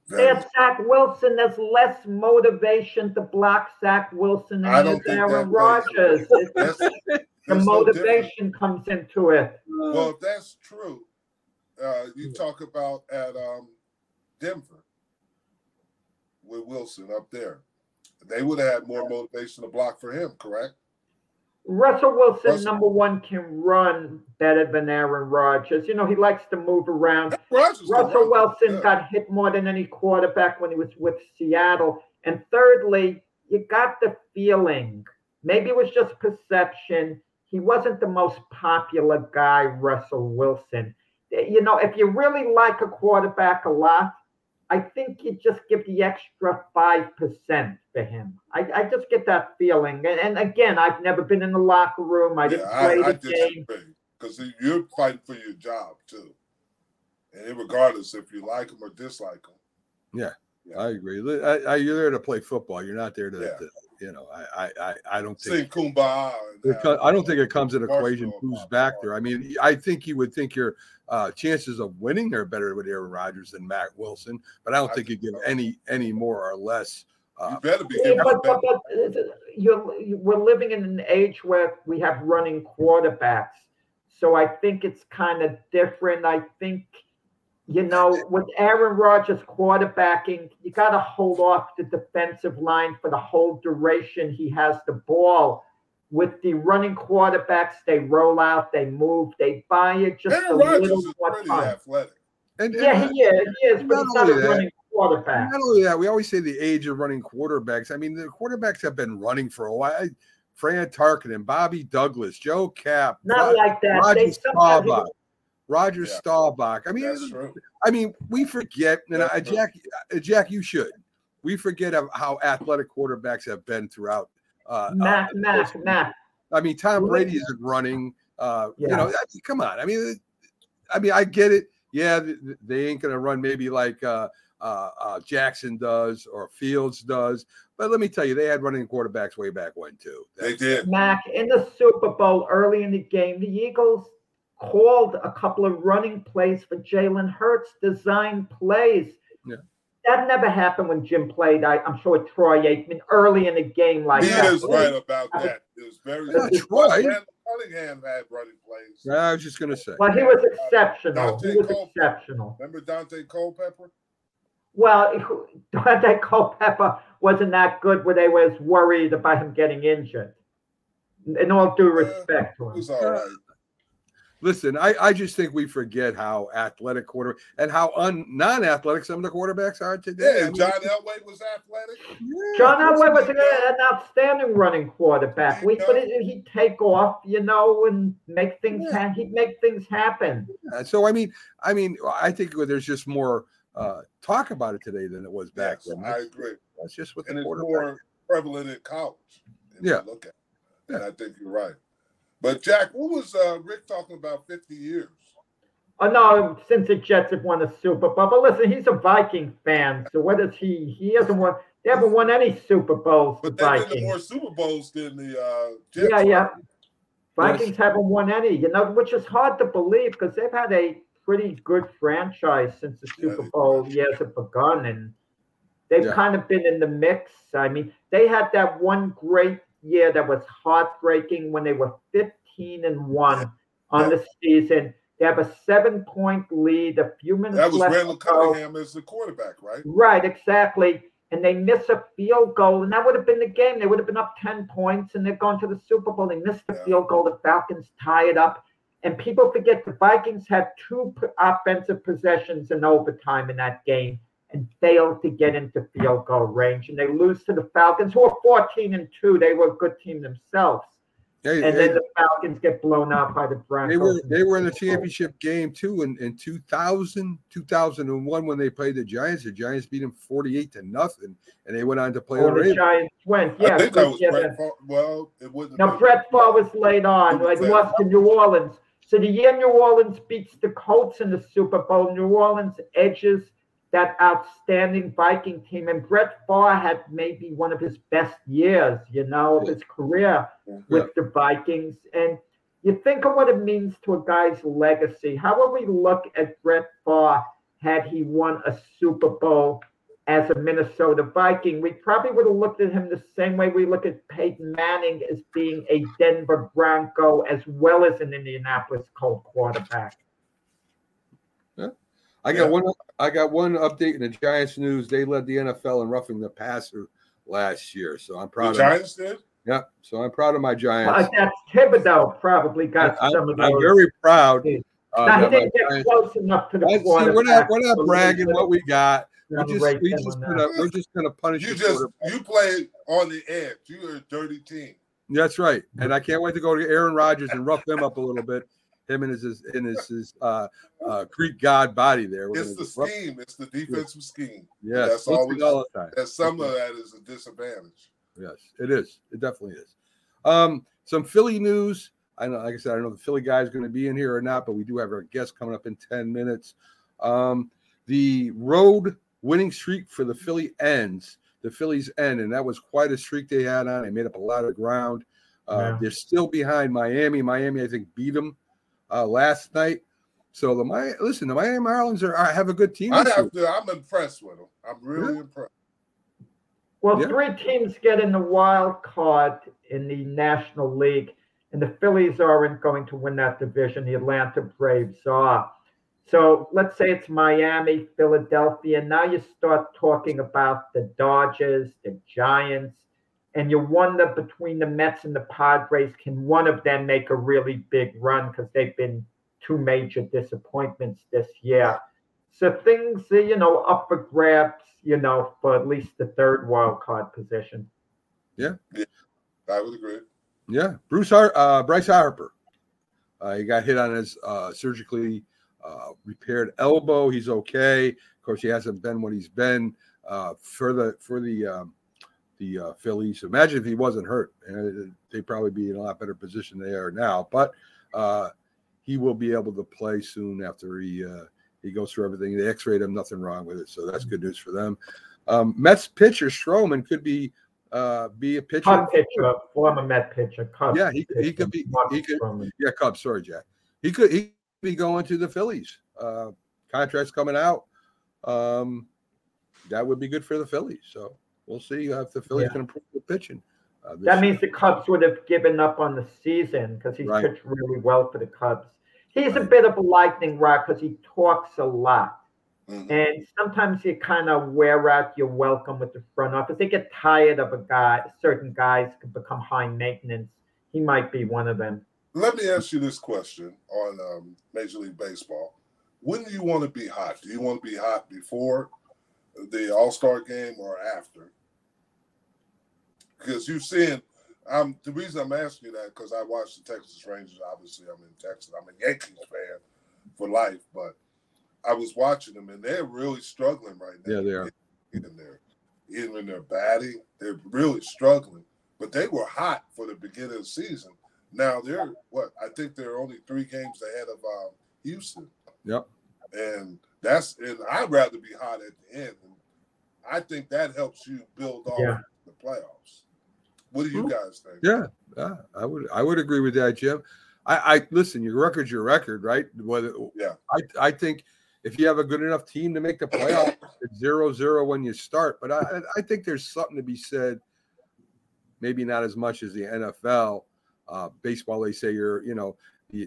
They have Zach Wilson. There's less motivation to block Zach Wilson there's Aaron Rodgers. the motivation comes into it. Well, that's true, uh, you talk about at um, Denver with Wilson up there. They would have had more motivation to block for him, correct? Russell Wilson, Russell. number one, can run better than Aaron Rodgers. You know, he likes to move around. Russell Wilson yeah. got hit more than any quarterback when he was with Seattle. And thirdly, you got the feeling, maybe it was just perception, he wasn't the most popular guy, Russell Wilson. You know, if you really like a quarterback a lot, I think you just give the extra 5% for him. I, I just get that feeling. And, and, again, I've never been in the locker room. I didn't yeah, play I, the I game. Because you're fighting for your job, too. And regardless if you like him or dislike him. Yeah, yeah. I agree. I, I, you're there to play football. You're not there to, yeah. to you know, I, I, I don't think Sing kumbaya. I don't think it comes in equation who's back there. I mean, I think you would think your uh, chances of winning are better with Aaron Rodgers than Matt Wilson, but I don't I think you give any any more or less. Uh, you better be. Yeah, but, but, but you're, we're living in an age where we have running quarterbacks, so I think it's kind of different. I think you know, with Aaron Rodgers quarterbacking, you got to hold off the defensive line for the whole duration he has the ball. With the running quarterbacks, they roll out, they move, they buy it just Aaron a Rodgers little more time. Athletic. And, and, yeah, he is. He is, but he's not a running quarterback. Not only that, we always say the age of running quarterbacks. I mean, the quarterbacks have been running for a while. Fran Tarkenton, Bobby Douglas, Joe Kapp, not like that. Roger Staubach. Roger yeah. Staubach. I mean, I mean, we forget, and I, Jack, uh, Jack, you should. We forget how athletic quarterbacks have been throughout. Uh, Mac, uh, Mac, Mac. I mean, Tom Brady isn't running. Uh, yeah. You know, I mean, come on. I mean, I mean, I get it. Yeah, they ain't gonna run maybe like uh, uh, uh, Jackson does or Fields does. But let me tell you, they had running quarterbacks way back when too. That's, they did. Mac in the Super Bowl early in the game, the Eagles called a couple of running plays for Jalen Hurts, designed plays. Yeah. That never happened when Jim played. I, am sure Troy Aikman early in the game like he that. He is right about that. It was very yeah, Troy. Cunningham had running plays. Yeah, I was just gonna say. Well, he was exceptional. Daunte he was Cole, exceptional. Remember Daunte Culpepper? Well, Daunte Culpepper wasn't that good where they was worried about him getting injured. In all due respect to him. He was all right. Listen, I, I just think we forget how athletic quarter and how un, non-athletic some of the quarterbacks are today. Yeah, I mean, John Elway was athletic. Yeah, John Elway was an outstanding running quarterback. We but he'd take off, you know, and make things. Yeah. Ha- he'd make things happen. Yeah, so I mean, I mean, I think there's just more uh, talk about it today than it was back yes, then. I agree. That's just what and the it's more prevalent in college. Yeah, look at, it. and I think you're right. But Jack, what was uh, Rick talking about 50 years? Oh no, since the Jets have won a Super Bowl. But listen, he's a Viking fan, so what does he? He hasn't won. They haven't won any Super Bowls. But they've been more Super Bowls than the uh, Jets. Yeah, yeah. Vikings yes. haven't won any, you know, which is hard to believe because they've had a pretty good franchise since the Super yeah, Bowl years have begun, and they've yeah. kind of been in the mix. I mean, they had that one great year that was heartbreaking when they were 15 and 1 on the season. They have a seven point lead, a few minutes That was Randall Cunningham as the quarterback, right? Right, exactly. And they miss a field goal, and that would have been the game. They would have been up 10 points, and they're going to the Super Bowl. They missed the yeah. field goal. The Falcons tie it up. And people forget the Vikings had two offensive possessions in overtime in that game and failed to get into field goal range. And they lose to the Falcons, who are 14 and 2. They were a good team themselves. and then the Falcons get blown out by the Broncos. They were they were in the championship game too in, in 2000, 2001 when they played the Giants. The Giants beat them 48 to nothing, and they went on to play oh, the, the Giants went. Yeah, I think that was yeah, Brett Favre. Well, it wasn't. No, Brett Favre was laid on. Like lost to New Orleans. So the year New Orleans beats the Colts in the Super Bowl, New Orleans edges – that outstanding Viking team. And Brett Favre had maybe one of his best years, you know, of his career with the Vikings. And you think of what it means to a guy's legacy. How would we look at Brett Favre had he won a Super Bowl as a Minnesota Viking? We probably would have looked at him the same way we look at Peyton Manning as being a Denver Bronco as well as an Indianapolis Colt quarterback. I got one. I got one update in the Giants news. They led the NFL in roughing the passer last year, so I'm proud. The of Giants did. Yeah, so I'm proud of my Giants. Uh, that's Thibodeaux probably got I, some of those. am very proud. Uh, now, he didn't get Giants- close enough to the Let's see, we're not we're not bragging what we got. We have just rate we them just on gonna, that. we're just gonna punish You the just you play on the edge. You're a dirty team. That's right, and I can't wait to go to Aaron Rodgers and rough him up a little bit. Him and his his his, his uh, uh, Greek god body there. We're It's the just rough- scheme. It's the defensive scheme. Yes, that's let's always do all the time. and some of that is a disadvantage. Yes, it is. It definitely is. Um, some Philly news. I know, like I said, I don't know if the Philly guy is going to be in here or not, but we do have our guest coming up in 10 minutes. Um, the road winning streak for the Philly ends. The Phillies end, and that was quite a streak they had on. They made up a lot of ground. Uh, Yeah. They're still behind Miami. Miami, I think, beat them uh, last night. So the Miami, listen, the Miami Marlins are, are have a good team. I have to, I'm impressed with them. I'm really impressed. Well, Yeah. three teams get in the wild card in the National League, and the Phillies aren't going to win that division. The Atlanta Braves are. So let's say it's Miami, Philadelphia. Now you start talking about the Dodgers, the Giants, and you wonder between the Mets and the Padres, can one of them make a really big run because they've been two major disappointments this year. So things, uh, you know, up for grabs, you know, for at least the third wild card position. Yeah. I would agree. Yeah, Bruce Har- uh, Bryce Harper. Uh, he got hit on his uh, surgically uh, repaired elbow. He's okay. Of course, he hasn't been what he's been uh, for the for the um, the uh, Phillies. Imagine if he wasn't hurt, uh, they'd probably be in a lot better position they are now. But uh, he will be able to play soon after he uh, he goes through everything. They X-rayed him, nothing wrong with it, so that's good news for them. Um, Mets pitcher Stroman could be uh, be a pitcher. Cub pitcher, former Met pitcher. Cub Yeah, he, he could be. He could. Yeah, Cubs. Sorry, Jack. He could. He could be going to the Phillies. Uh, contracts coming out. Um, that would be good for the Phillies. So we'll see if the Phillies Yeah. can improve the pitching. Uh, this That year. means the Cubs would have given up on the season because he's Right. pitched really well for the Cubs. He's a bit of a lightning rod because he talks a lot. Mm-hmm. And sometimes you kind of wear out your welcome with the front office. They get tired of a guy. Certain guys can become high maintenance. He might be one of them. Let me ask you this question on um, Major League Baseball. When do you want to be hot? Do you want to be hot before the All Star game or after? Because you've seen, um, the reason I'm asking you that because I watched the Texas Rangers. Obviously, I'm in Texas. I'm a Yankees fan for life, but I was watching them and they're really struggling right now. Yeah, they are. In there, even in their batting, they're really struggling. But they were hot for the beginning of the season. Now they're what? I think they're only three games ahead of um, Houston, Yep. and that's and I'd rather be hot at the end. And I think that helps you build off Yeah. the playoffs. What do you guys think? Yeah, yeah, I would I would agree with that, Jim. I, I listen. Your record's your record, right? Whether Yeah. I I think if you have a good enough team to make the playoffs, it's zero zero when you start. But I I think there's something to be said. Maybe not as much as the NFL. Uh, baseball, they say you're you know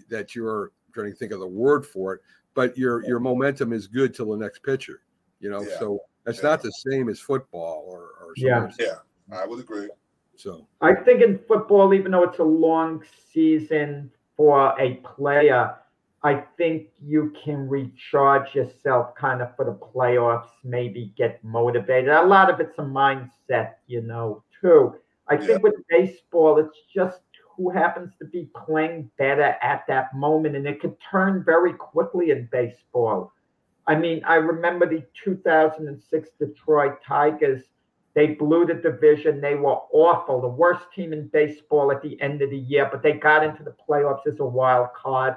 that you're I'm trying to think of the word for it, but your your momentum is good till the next pitcher. You know, Yeah. so that's not the same as football or or Yeah. Yeah, I would agree. So I think in football, even though it's a long season for a player, I think you can recharge yourself kind of for the playoffs, maybe get motivated. A lot of it's a mindset, you know, too. I think with baseball, it's just who happens to be playing better at that moment, and it could turn very quickly in baseball. I mean, I remember the 2006 Detroit Tigers. They blew the division. They were awful, the worst team in baseball at the end of the year, but they got into the playoffs as a wild card.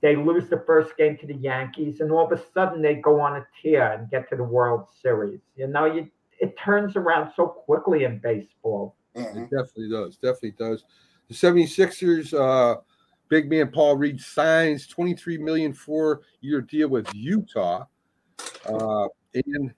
They lose the first game to the Yankees, and all of a sudden they go on a tear and get to the World Series. You know, you it turns around so quickly in baseball. Mm-hmm. It definitely does. Definitely does. The 76ers uh, big man Paul Reed signs 23 million four year deal with Utah. Uh, and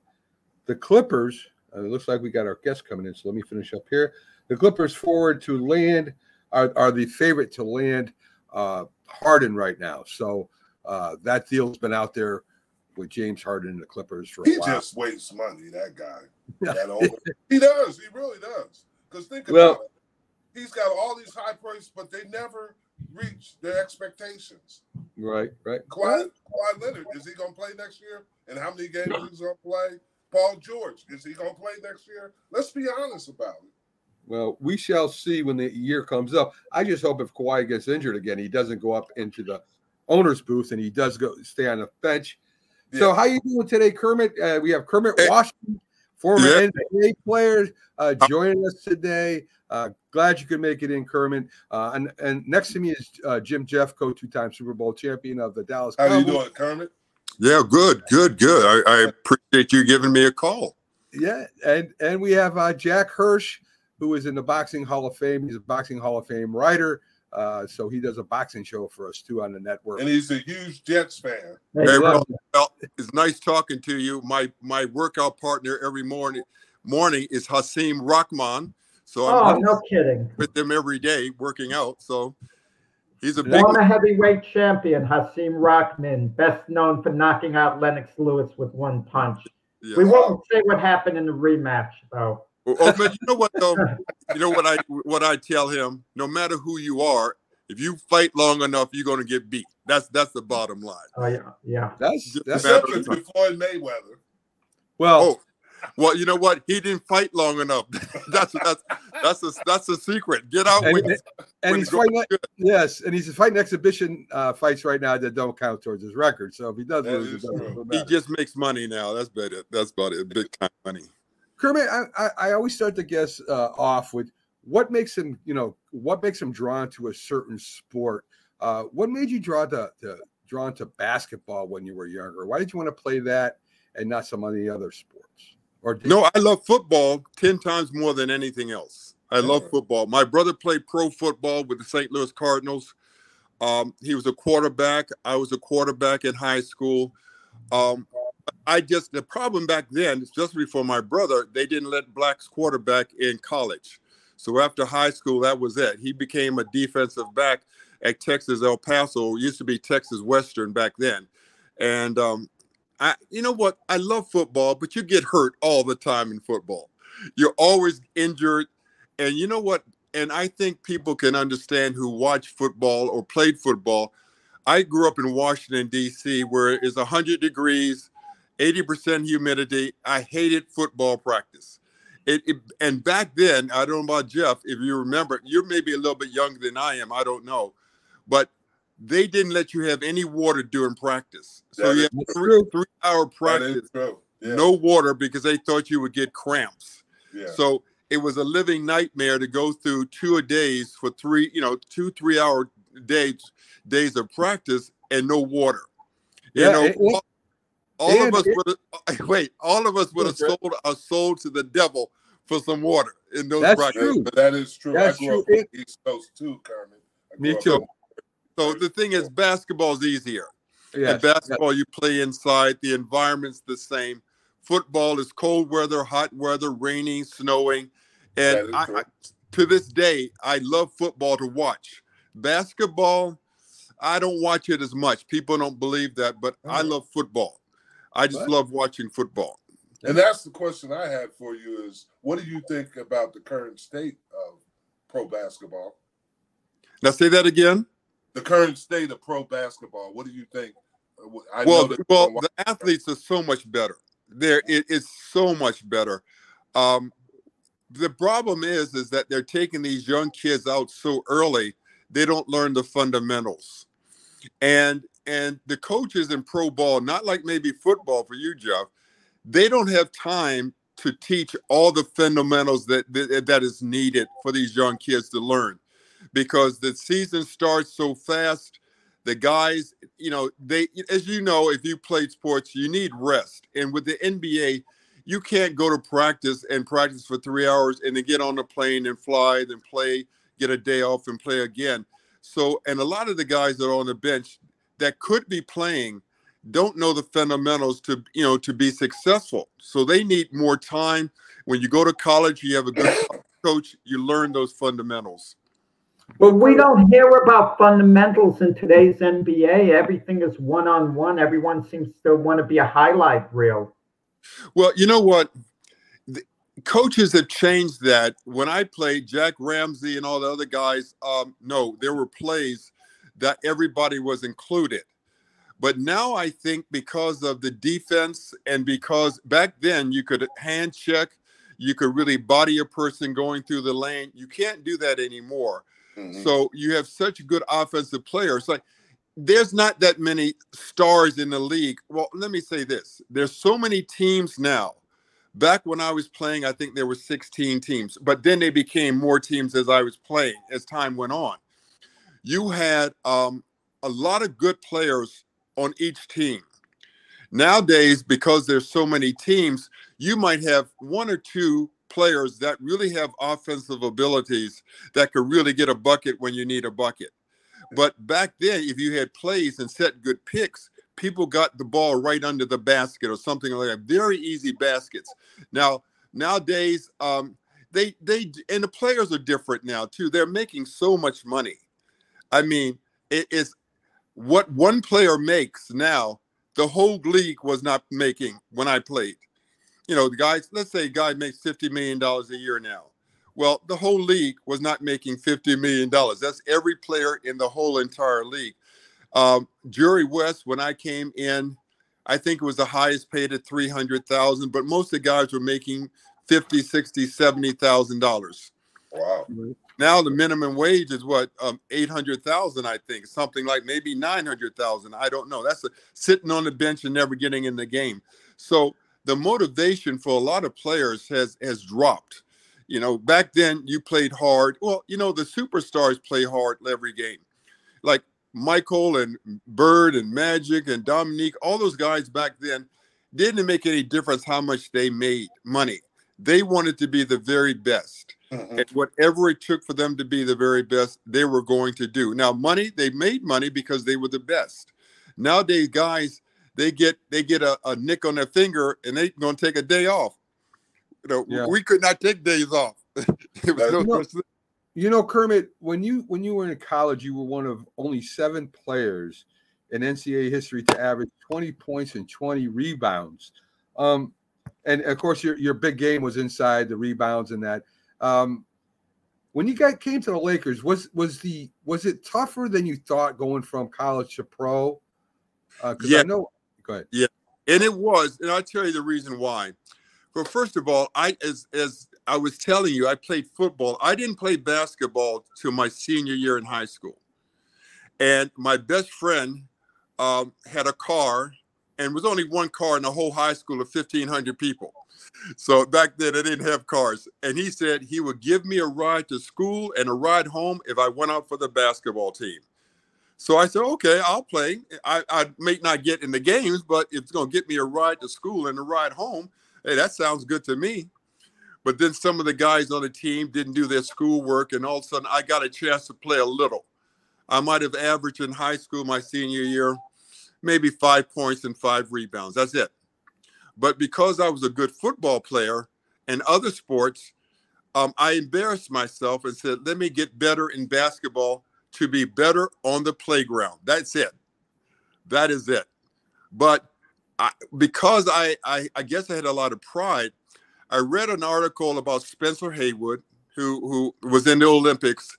the Clippers, uh, it looks like we got our guest coming in, so let me finish up here. The Clippers forward to land are, are the favorite to land uh, Harden right now. So uh, that deal's been out there with James Harden and the Clippers for a He just wastes money, that guy. That old, he does. He really does. Because think about Well- it. He's got all these high praise, but they never reach their expectations. right, right. Kawhi, Kawhi Leonard, is he going to play next year? And how many games he's going to play? Paul George, is he going to play next year? Let's be honest about it. Well, we shall see when the year comes up. I just hope if Kawhi gets injured again, he doesn't go up into the owner's booth and he does go stay on the bench. So, Yeah. how you doing today, Kermit? Uh, we have Kermit Hey. Washington, former Yeah. NBA player, uh, joining us today. Uh, glad you could make it in, Kermit. Uh, and, and next to me is uh, Jim Jeffcoat, two-time Super Bowl champion of the Dallas How you doing, Kermit? Yeah, good, good, good. I, I appreciate you giving me a call. Yeah, and and we have uh, Jack Hirsch, who is in the Boxing Hall of Fame. He's a Boxing Hall of Fame writer, uh, so he does a boxing show for us too on the network. And he's a huge Jets fan. Hey, Hey, well, well, it's nice talking to you. My my workout partner every morning morning is Hasim Rahman. So oh, I'm no kidding. with them every day working out. So he's a big Former heavyweight champion Hasim Rahman, best known for knocking out Lennox Lewis with one punch. yeah. We won't say what happened in the rematch, though. Oh, man, you know what though? You know what I what I tell him? No matter who you are, if you fight long enough, you're gonna get beat. That's that's the bottom line. Oh yeah, yeah. That's that's Matter Except of for time. Floyd Mayweather. well. Oh, well, you know what? He didn't fight long enough. that's that's that's a that's a secret. Get out And, when, and when he's fighting. good. Yes, and he's fighting exhibition uh, fights right now that don't count towards his record. So if he does lose, it is doesn't. He just makes money now. That's about it. That's about it. Big time money. Kermit, I, I, I always start to guess uh, off with what makes him, you know, what makes him drawn to a certain sport. Uh, what made you draw to, to drawn to basketball when you were younger? Why did you want to play that and not some of the other sports? Or did No, I love football ten times more than anything else. I love football. My brother played pro football with the St. Louis Cardinals. Um, he was a quarterback. I was a quarterback in high school. Um, I just the problem back then, especially for my brother, they didn't let blacks quarterback in college. So after high school, that was it. He became a defensive back at Texas El Paso. It used to be Texas Western back then, and um, I, you know what? I love football, but you get hurt all the time in football. You're always injured, and you know what? And I think people can understand who watch football or played football. I grew up in Washington D.C., where it's 100 degrees, 80% humidity. I hated football practice. It, it, and back then, I don't know about Jeff. If you remember, you're maybe a little bit younger than I am. I don't know, but they didn't let you have any water during practice. So That you is had three, three hour practice. Yeah. no water because they thought you would get cramps. Yeah. So it was a living nightmare to go through two a days for three, you know, two three hour days days of practice and no water. You Yeah, know, and- and- all, all of us it- would have wait, all of us would have sold uh, our soul to the devil for some water in those That's practices. true. But that is true. That's I grew up true. on the East Coast too, Kermit. I Me too. So the thing is, basketball is easier. Yes, And basketball, you play inside. The environment's the same. Football is cold weather, hot weather, raining, snowing, and I. I, to this day, I love football to watch. Basketball, I don't watch it as much. People don't believe that, but I Mhm. love football. I just What? love watching football. And that's the question I had for you is what do you think about the current state of pro basketball? Now, say that again. The current state of pro basketball. What do you think? Uh, I well, well, the athletes are so much better. There, it is so much better. Um, the problem is, is that they're taking these young kids out so early. They don't learn the fundamentals, and and the coaches in pro ball, not like maybe football for you, Jeff, they don't have time to teach all the fundamentals that that, that is needed for these young kids to learn, because the season starts so fast the guys, you know, they, as you know, if you played sports, you need rest. And with the NBA, you can't go to practice and practice for three hours and then get on the plane and fly, then play, get a day off and play again. So, and a lot of the guys that are on the bench that could be playing don't know the fundamentals to you know to be successful. So they need more time. When you go to college, you have a good coach. You learn those fundamentals. But we don't hear about fundamentals in today's NBA. Everything is one on one. Everyone seems to want to be a highlight reel. Well, you know what? The coaches have changed that. When I played, Jack Ramsay and all the other guys, um, no, there were plays that everybody was included. But now I think because of the defense and because back then you could hand check, you could really body a person going through the lane. You can't do that anymore. Mm-hmm. So you have such good offensive players. Like there's not that many stars in the league. Well, let me say this. There's so many teams now. Back when I was playing, I think there were 16 teams, but then they became more teams as I was playing as time went on. You had um, a lot of good players on each team. Nowadays, because there's so many teams, you might have one or two players that really have offensive abilities that could really get a bucket when you need a bucket. But back then, if you had plays and set good picks, people got the ball right under the basket or something like that. Very easy baskets. Now, nowadays, um, they they and the players are different now too. They're making so much money. I mean, it is what one player makes now. The whole league was not making when I played you know, the guys, let's say a guy makes $50 million a year now. Well, the whole league was not making $50 million. That's every player in the whole entire league. Um, Jerry West, when I came in, I think it was the highest paid at 300,000, but most of the guys were making 50, 60, 70,000 dollars. Wow. Now the minimum wage is what um, 800,000 I think, something like maybe 900,000. I don't know. That's a, sitting on the bench and never getting in the game. So the motivation for a lot of players has has dropped. You know, back then you played hard. Well, you know, the superstars play hard every game. Like Michael and Bird and Magic and Dominique, all those guys back then didn't make any difference how much they made money. They wanted to be the very best. Mm-hmm. And whatever it took for them to be the very best, they were going to do. Now, money, they made money because they were the best. Nowadays, guys, they get they get a, a nick on their finger and they're gonna take a day off. You know, yeah. we could not take days off. you, know, you know, Kermit, when you when you were in college, you were one of only seven players in NCAA history to average 20 points and 20 rebounds. Um, and of course, your your big game was inside the rebounds and that. Um, when you got came to the Lakers, was was the was it tougher than you thought going from college to pro? Uh, yeah. I know Go ahead. Yeah, and it was, and I'll tell you the reason why. Well, first of all, I as as I was telling you, I played football. I didn't play basketball till my senior year in high school, and my best friend um, had a car, and was only one car in the whole high school of fifteen hundred people. So back then, I didn't have cars, and he said he would give me a ride to school and a ride home if I went out for the basketball team. So I said, okay, I'll play. I, I may not get in the games, but it's going to get me a ride to school and a ride home, hey, that sounds good to me. But then some of the guys on the team didn't do their schoolwork, and all of a sudden I got a chance to play a little. I might have averaged in high school my senior year, maybe five points and five rebounds. That's it. But because I was a good football player and other sports, um, I embarrassed myself and said, let me get better in basketball to be better on the playground. That's it. That is it. But I, because I, I, I guess I had a lot of pride, I read an article about Spencer Haywood, who who was in the Olympics,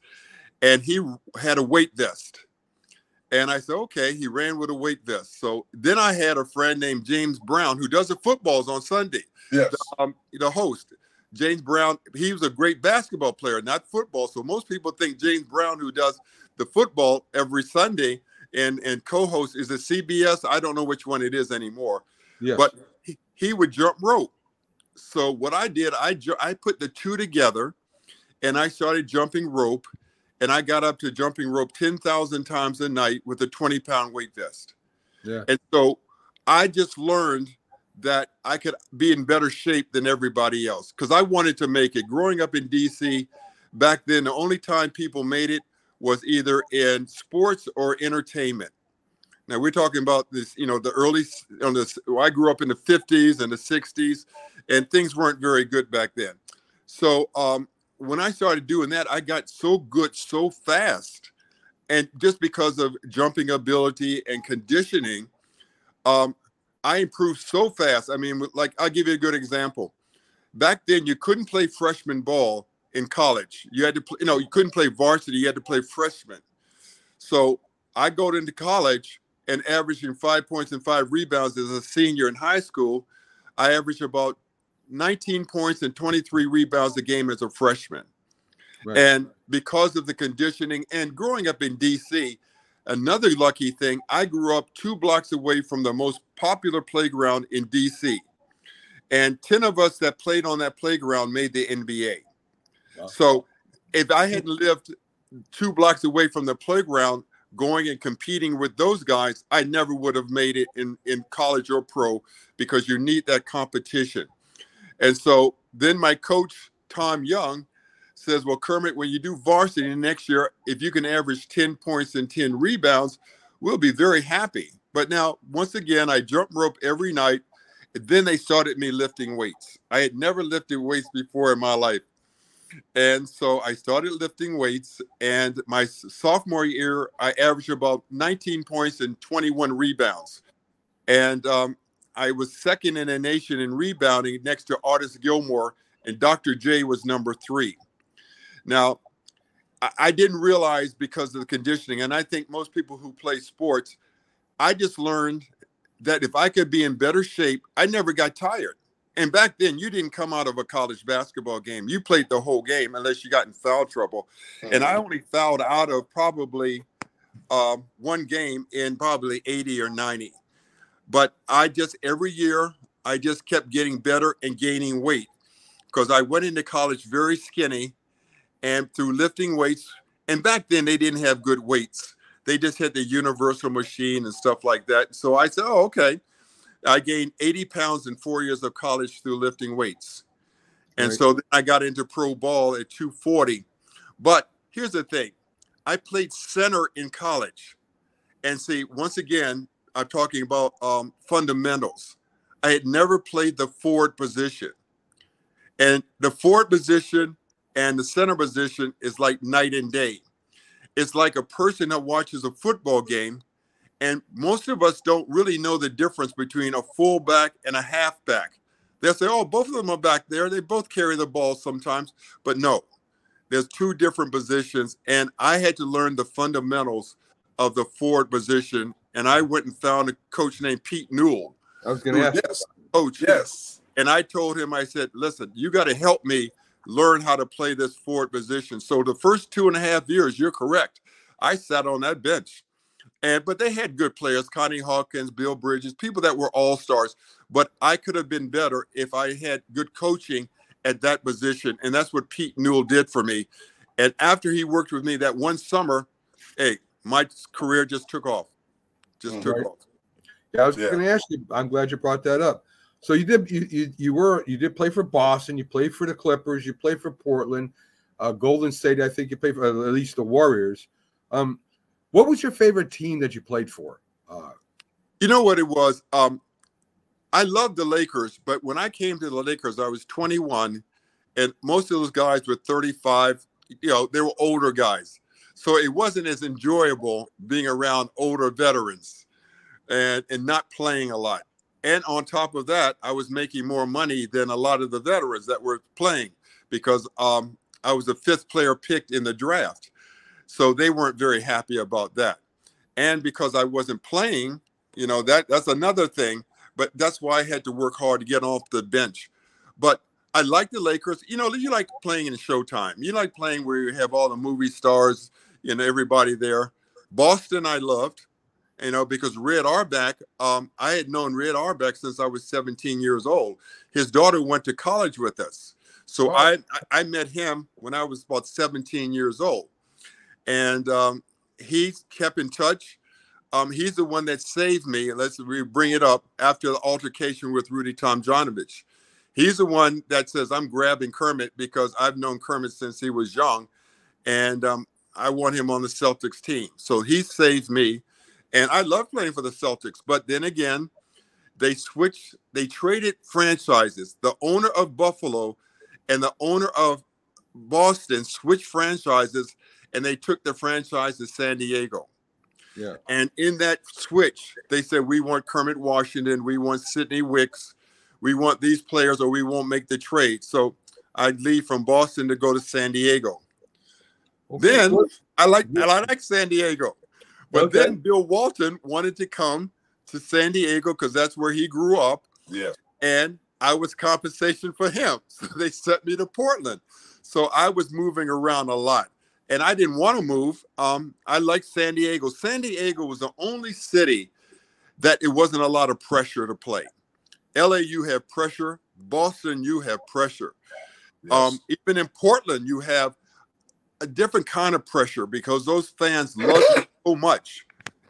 and he had a weight vest. And I said, okay, he ran with a weight vest. So then I had a friend named James Brown who does the footballs on Sunday. Yes. The, um, the host. James Brown, he was a great basketball player, not football. So most people think James Brown, who does the football every Sunday and and co-host is a CBS? I don't know which one it is anymore. Yes. But he, he would jump rope. So what I did, I ju- I put the two together, and I started jumping rope, and I got up to jumping rope ten thousand times a night with a twenty pound weight vest. Yeah. And so I just learned that I could be in better shape than everybody else because I wanted to make it. Growing up in DC, back then, the only time people made it was either in sports or entertainment. Now we're talking about this, you know, the early on this. I grew up in the 50s and the 60s, and things weren't very good back then. So um, when I started doing that, I got so good so fast, and just because of jumping ability and conditioning, um, I improved so fast. I mean, like I'll give you a good example. Back then, you couldn't play freshman ball in college. You had to, play, you know, you couldn't play varsity. You had to play freshman. So I go into college and averaging five points and five rebounds as a senior in high school. I averaged about 19 points and 23 rebounds a game as a freshman. Right. And because of the conditioning and growing up in DC, another lucky thing, I grew up two blocks away from the most popular playground in DC. And 10 of us that played on that playground made the NBA. So if I hadn't lived two blocks away from the playground, going and competing with those guys, I never would have made it in, in college or pro because you need that competition. And so then my coach, Tom Young, says, Well, Kermit, when you do varsity next year, if you can average 10 points and 10 rebounds, we'll be very happy. But now, once again, I jump rope every night. Then they started me lifting weights. I had never lifted weights before in my life. And so I started lifting weights. And my sophomore year, I averaged about 19 points and 21 rebounds. And um, I was second in the nation in rebounding next to Artis Gilmore, and Dr. J was number three. Now, I didn't realize because of the conditioning, and I think most people who play sports, I just learned that if I could be in better shape, I never got tired. And back then, you didn't come out of a college basketball game. You played the whole game unless you got in foul trouble. Mm-hmm. And I mm-hmm. only fouled out of probably uh, one game in probably 80 or 90. But I just, every year, I just kept getting better and gaining weight because I went into college very skinny and through lifting weights. And back then, they didn't have good weights. They just had the universal machine and stuff like that. So I said, oh, okay. I gained 80 pounds in four years of college through lifting weights. And right. so I got into pro ball at 240. But here's the thing I played center in college. And see, once again, I'm talking about um, fundamentals. I had never played the forward position. And the forward position and the center position is like night and day. It's like a person that watches a football game and most of us don't really know the difference between a fullback and a halfback. They'll say, oh, both of them are back there. They both carry the ball sometimes. But no, there's two different positions. And I had to learn the fundamentals of the forward position. And I went and found a coach named Pete Newell. I was going to ask. Yes, coach. Yes. And I told him, I said, listen, you got to help me learn how to play this forward position. So the first two and a half years, you're correct. I sat on that bench and but they had good players, Connie Hawkins, Bill Bridges, people that were all stars. But I could have been better if I had good coaching at that position. And that's what Pete Newell did for me. And after he worked with me that one summer, hey, my career just took off. Just mm-hmm. took off. Yeah, I was yeah. going to ask you. I'm glad you brought that up. So you did you, you you were you did play for Boston. You played for the Clippers. You played for Portland, uh, Golden State. I think you played for at least the Warriors. Um, what was your favorite team that you played for? Uh, you know what it was? Um, I loved the Lakers, but when I came to the Lakers, I was 21, and most of those guys were 35. You know, they were older guys, so it wasn't as enjoyable being around older veterans, and and not playing a lot. And on top of that, I was making more money than a lot of the veterans that were playing because um, I was the fifth player picked in the draft. So they weren't very happy about that. And because I wasn't playing, you know, that that's another thing. But that's why I had to work hard to get off the bench. But I like the Lakers. You know, you like playing in Showtime. You like playing where you have all the movie stars, you know, everybody there. Boston, I loved, you know, because Red Auerbach, um, I had known Red Auerbach since I was 17 years old. His daughter went to college with us. So wow. I, I met him when I was about 17 years old and um, he kept in touch. Um, he's the one that saved me. Let's re- bring it up after the altercation with Rudy Tomjanovich. He's the one that says I'm grabbing Kermit because I've known Kermit since he was young, and um, I want him on the Celtics team. So he saved me. And I love playing for the Celtics. But then again, they switched, they traded franchises. The owner of Buffalo and the owner of Boston switched franchises and they took the franchise to San Diego. Yeah. And in that switch, they said, We want Kermit Washington, we want Sidney Wicks, we want these players, or we won't make the trade. So I'd leave from Boston to go to San Diego. Then I like I like San Diego. But Okay. then Bill Walton wanted to come to San Diego because that's where he grew up. Yeah. And I was compensation for him. So they sent me to Portland. So I was moving around a lot. And I didn't want to move. Um, I liked San Diego. San Diego was the only city that it wasn't a lot of pressure to play. LA, you have pressure. Boston, you have pressure. Um, even in Portland, you have a different kind of pressure because those fans love you so much.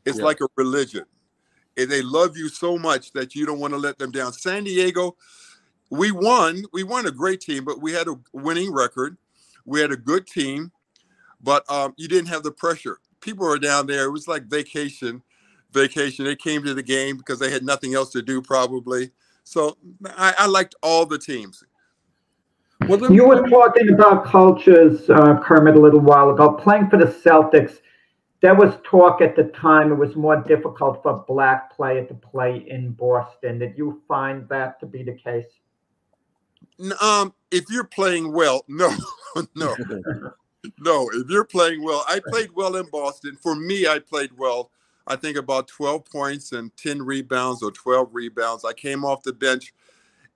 It's Yeah. like a religion. And they love you so much that you don't want to let them down. San Diego, we won. We won a great team, but we had a winning record. We had a good team, but um, you didn't have the pressure. People were down there. It was like vacation, vacation. They came to the game because they had nothing else to do, probably. So I, I liked all the teams. Well, You were talking about cultures, uh, Kermit, a little while ago. Playing for the Celtics, there was talk at the time it was more difficult for a black player to play in Boston. Did you find that to be the case? Um, if you're playing well, no, no, no. If you're playing well, I played well in Boston. For me, I played well. I think about 12 points and 10 rebounds or 12 rebounds. I came off the bench,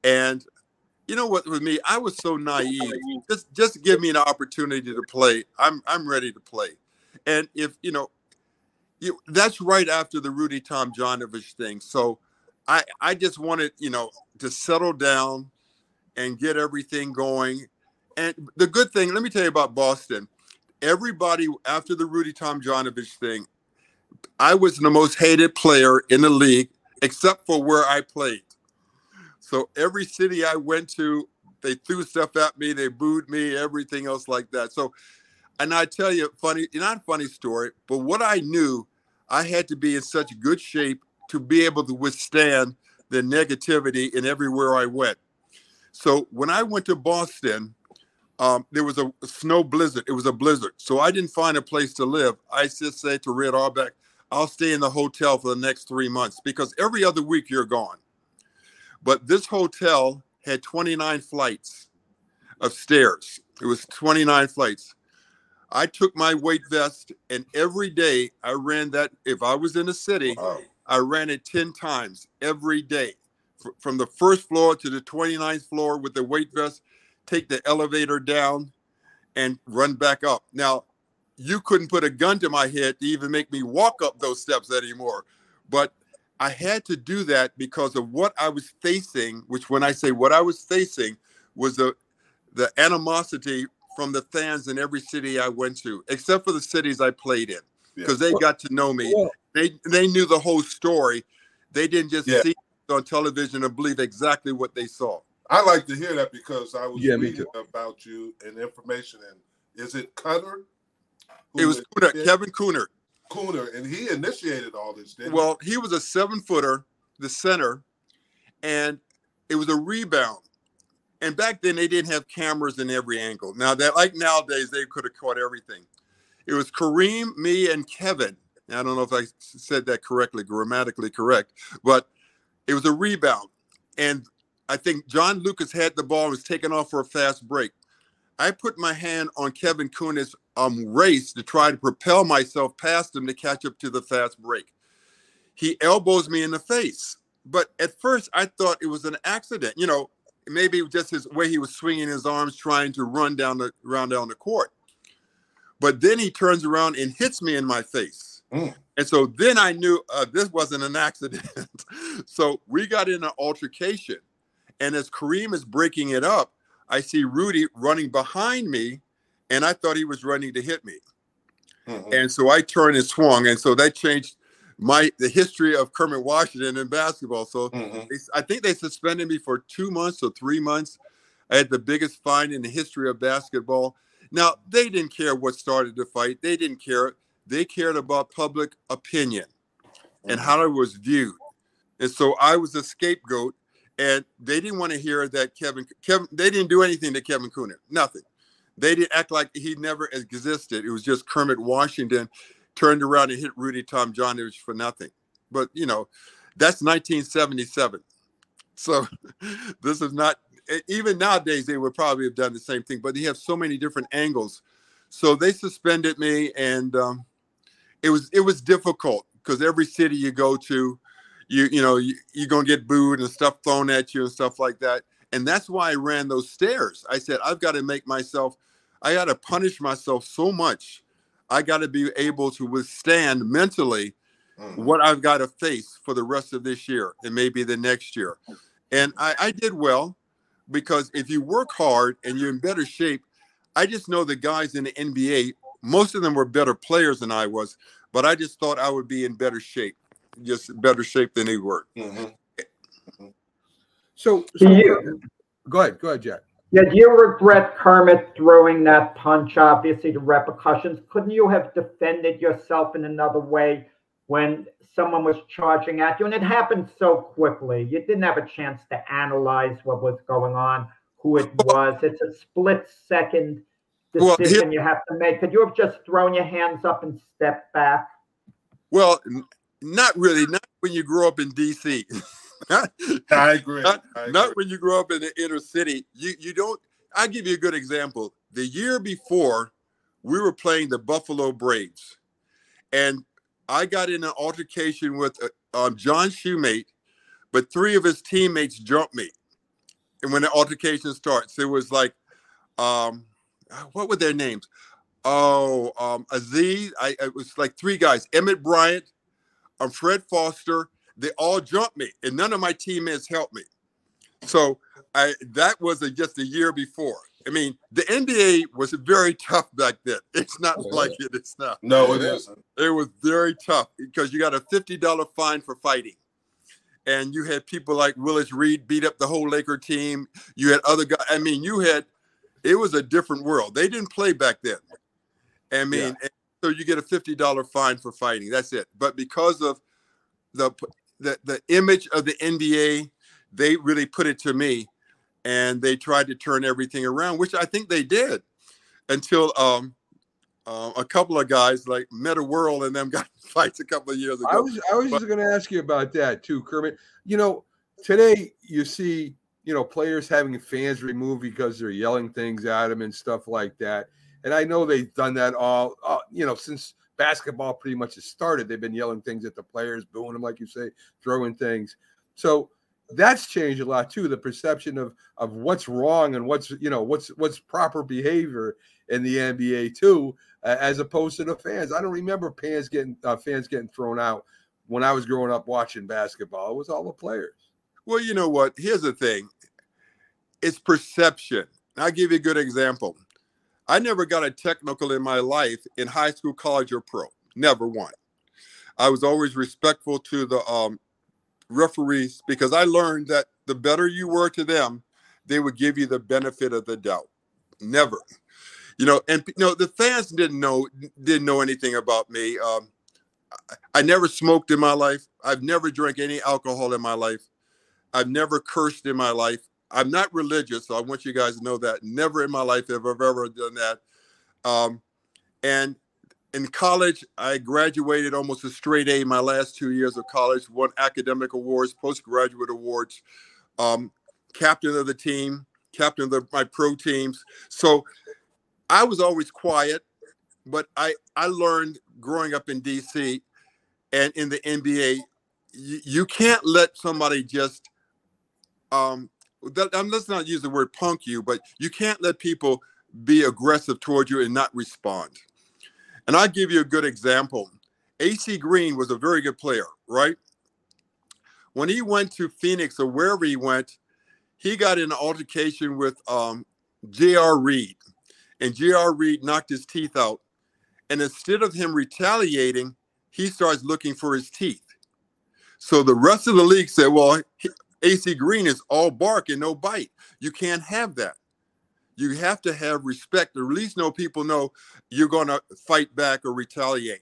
and you know what? With me, I was so naive. Just, just give me an opportunity to play. I'm, I'm ready to play. And if you know, you that's right after the Rudy Tom Tomjanovich thing. So, I, I just wanted you know to settle down and get everything going. And the good thing, let me tell you about Boston. Everybody after the Rudy Tomjanovich thing, I was the most hated player in the league, except for where I played. So every city I went to, they threw stuff at me, they booed me, everything else like that. So, and I tell you, funny, not funny story, but what I knew, I had to be in such good shape to be able to withstand the negativity in everywhere I went. So when I went to Boston, um, there was a snow blizzard. It was a blizzard. So I didn't find a place to live. I just said to Red Auerbach, I'll stay in the hotel for the next three months because every other week you're gone. But this hotel had 29 flights of stairs. It was 29 flights. I took my weight vest and every day I ran that. If I was in the city, I ran it 10 times every day fr- from the first floor to the 29th floor with the weight vest, take the elevator down and run back up. Now, you couldn't put a gun to my head to even make me walk up those steps anymore. But I had to do that because of what I was facing, which when I say what I was facing was the the animosity from the fans in every city I went to, except for the cities I played in, because they got to know me. They they knew the whole story. They didn't just Yeah. see on television and believe exactly what they saw. I like to hear that because I was Yeah, reading about you and information. And is it Cutter? It was Kunnert, Kevin Kunnert. Kunnert, and he initiated all this. Didn't Well, he was a seven footer, the center, and it was a rebound. And back then they didn't have cameras in every angle. Now that like nowadays they could have caught everything. It was Kareem, me, and Kevin. I don't know if I said that correctly, grammatically correct, but it was a rebound. And I think John Lucas had the ball and was taking off for a fast break. I put my hand on Kevin Kunnert's um, race to try to propel myself past him to catch up to the fast break. He elbows me in the face. But at first, I thought it was an accident. You know, maybe just his way he was swinging his arms, trying to run down the run down the court. But then he turns around and hits me in my face. And so then I knew uh, this wasn't an accident. so we got in an altercation. And as Kareem is breaking it up, I see Rudy running behind me, and I thought he was running to hit me. Mm-hmm. And so I turned and swung, and so that changed my the history of Kermit Washington in basketball. So mm-hmm. they, I think they suspended me for two months or three months. I had the biggest fine in the history of basketball, Now, they didn't care what started the fight. They didn't care. They cared about public opinion and mm-hmm. how it was viewed. And so I was a scapegoat, and they didn't want to hear that Kevin Kevin they didn't do anything to Kevin Kunnert. Nothing. They didn't act like he never existed. It was just Kermit Washington turned around and hit Rudy Tom Tomjanovich for nothing. But you know, that's 1977. So this is not even nowadays they would probably have done the same thing, but they have so many different angles. So they suspended me, and um, it was it was difficult because every city you go to, you you know you, you're gonna get booed and stuff thrown at you and stuff like that. And that's why I ran those stairs. I said I've got to make myself, I got to punish myself so much. I got to be able to withstand mentally mm-hmm. what I've got to face for the rest of this year and maybe the next year. And I, I did well because if you work hard and you're in better shape, I just know the guys in the NBA, most of them were better players than I was, but I just thought I would be in better shape, just better shape than they were. Mm-hmm. Mm-hmm. So, Do so you, go ahead, go ahead, Jack. yeah, do you regret Kermit throwing that punch? Obviously, the repercussions. Couldn't you have defended yourself in another way when someone was charging at you? And it happened so quickly. You didn't have a chance to analyze what was going on, who it was. It's a split second Well, here- decision you have to make. Could you have just thrown your hands up and stepped back? Well, n- not really, not when you grow up in DC. I agree. Not, I agree. not when you grow up in the inner city. You you don't. I'll give you a good example. The year before, we were playing the Buffalo Braves, and I got in an altercation with uh, um, John Shumate, but three of his teammates jumped me. And when the altercation starts, it was like, um, what were their names? Oh, um, Aziz. I it was like three guys: Emmett Bryant, um, Fred Foster. They all jumped me, and none of my teammates helped me. So I that was a, just a year before. I mean, the NBA was very tough back then. It's not Yeah. like it is now. No, it isn't. It was very tough because you got a fifty dollar fine for fighting, and you had people like Willis Reed beat up the whole Laker team. You had other guys. I mean, you had. It was a different world. They didn't play back then. I mean, and so you get a fifty dollar fine for fighting. That's it. But because of the the the image of the NBA, they really put it to me, and they tried to turn everything around, which I think they did, until um, uh, a couple of guys like Metta World and them got fights a couple of years ago. I was I was just going to ask you about that too, Kermit. You know, today you see you know players having fans removed because they're yelling things at them and stuff like that. And I know they've done that all uh, you know since basketball pretty much has started. They've been yelling things at the players, booing them, like you say, throwing things. So that's changed a lot too. The perception of of what's wrong and what's you know what's what's proper behavior in the NBA too, uh, as opposed to the fans. I don't remember fans getting uh, fans getting thrown out when I was growing up watching basketball. It was all the players. Well, you know what? Here's the thing. It's perception. I'll give you a good example. I never got a technical in my life in high school, college, or pro. Never one. I was always respectful to the um, referees because I learned that the better you were to them, they would give you the benefit of the doubt. Never. You know, and you know the fans didn't know didn't know anything about me. Um, I, I never smoked in my life. I've never drank any alcohol in my life. I've never cursed in my life. I'm not religious, so I want you guys to know that. Never in my life have I ever done that. Um, and in college, I graduated almost a straight A my last two years of college, won academic awards, postgraduate awards, um, captain of the team, captain of the, my pro teams. So I was always quiet, but I, I learned growing up in DC and in the NBA, you, you can't let somebody just um, that, um, let's not use the word punk you, but you can't let people be aggressive toward you and not respond. And I'll give you a good example. AC Green was a very good player, right? When he went to Phoenix or wherever he went, he got in an altercation with um, J.R. Reid, and J.R. Reid knocked his teeth out. And instead of him retaliating, he starts looking for his teeth. So the rest of the league said, well, AC Green is all bark and no bite. You can't have that. you have to have respect. or At least know people know you're going to fight back or retaliate.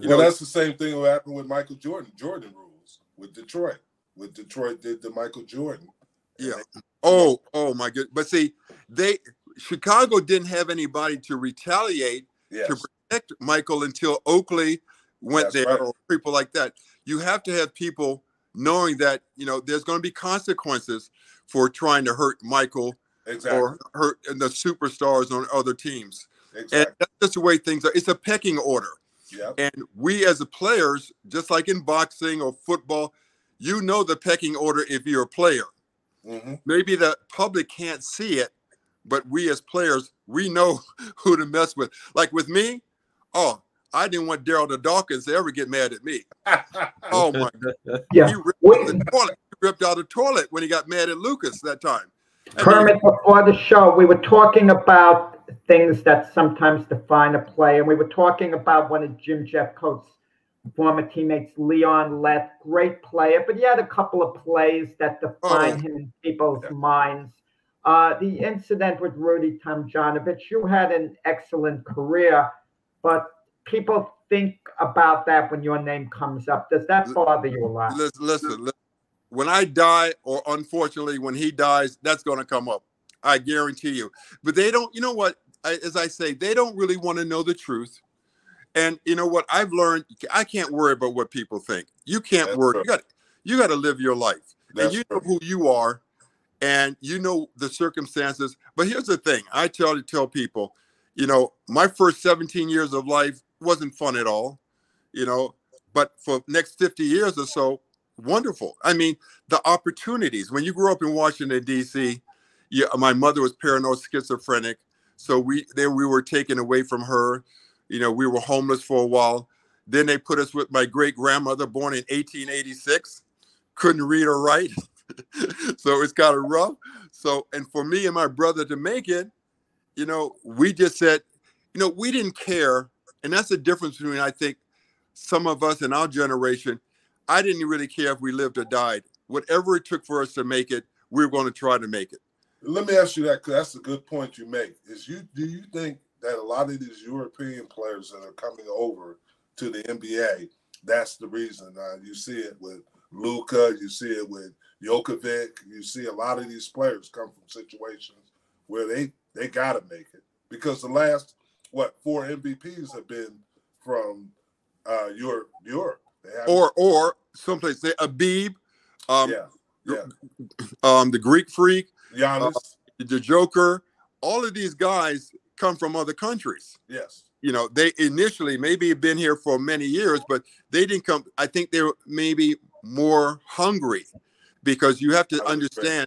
You well, know, that's the same thing that happened with Michael Jordan. Jordan rules with Detroit. With Detroit did the Michael Jordan. Yeah. They, oh, oh my good. But see, they Chicago didn't have anybody to retaliate yes. to protect Michael until Oakley went that's there right. or people like that. You have to have people knowing that you know there's going to be consequences for trying to hurt Michael exactly. or hurt the superstars on other teams. Exactly. And that's just the way things are. It's a pecking order. Yep. And we as the players, just like in boxing or football, you know the pecking order if you're a player. Mm-hmm. Maybe the public can't see it, but we as players, we know who to mess with. Like with me, oh, I didn't want Darryl the Dawkins to ever get mad at me. oh my god. Yeah. He ripped, out the toilet. He ripped out the toilet when he got mad at Lucas that time. Kermit, before the show, we were talking about things that sometimes define a play, And we were talking about one of Jim Jeffcoat's former teammates, Leon Lett, great player, but he had a couple of plays that define oh. him in people's minds. Uh, the incident with Rudy Tomjanovich, you had an excellent career, but people think about that when your name comes up. Does that bother you a lot? Listen, listen, listen when I die, or unfortunately when he dies, that's going to come up. I guarantee you. But they don't. You know what? I, as I say, they don't really want to know the truth. And you know what? I've learned. I can't worry about what people think. You can't that's worry. True. You got. You got to live your life, that's and you know who you are, and you know the circumstances. But here's the thing: I tell to tell people, you know, my first 17 years of life wasn't fun at all, you know. But for next 50 years or so, wonderful. I mean, the opportunities. When you grew up in Washington D.C., yeah, my mother was paranoid schizophrenic, so we then we were taken away from her. You know, we were homeless for a while. Then they put us with my great grandmother, born in 1886, couldn't read or write, so it's kind of rough. So, and for me and my brother to make it, you know, we just said, you know, we didn't care, and that's the difference between I think some of us in our generation I didn't really care if we lived or died. Whatever it took for us to make it, we are going to try to make it. Let me ask you that because that's a good point you make. Is you do you think that a lot of these European players that are coming over to the NBA, that's the reason? Uh, you see it with Luka, you see it with Jokovic, you see a lot of these players come from situations where they they got to make it because the last what four MVPs have been from uh, Europe, Europe or or someplace there, Embiid, um, yeah, yeah. um, the Greek Freak, Giannis, uh, the Joker. All of these guys come from other countries. Yes. You know, they initially maybe have been here for many years, but they didn't come. I think they were maybe more hungry because you have to understand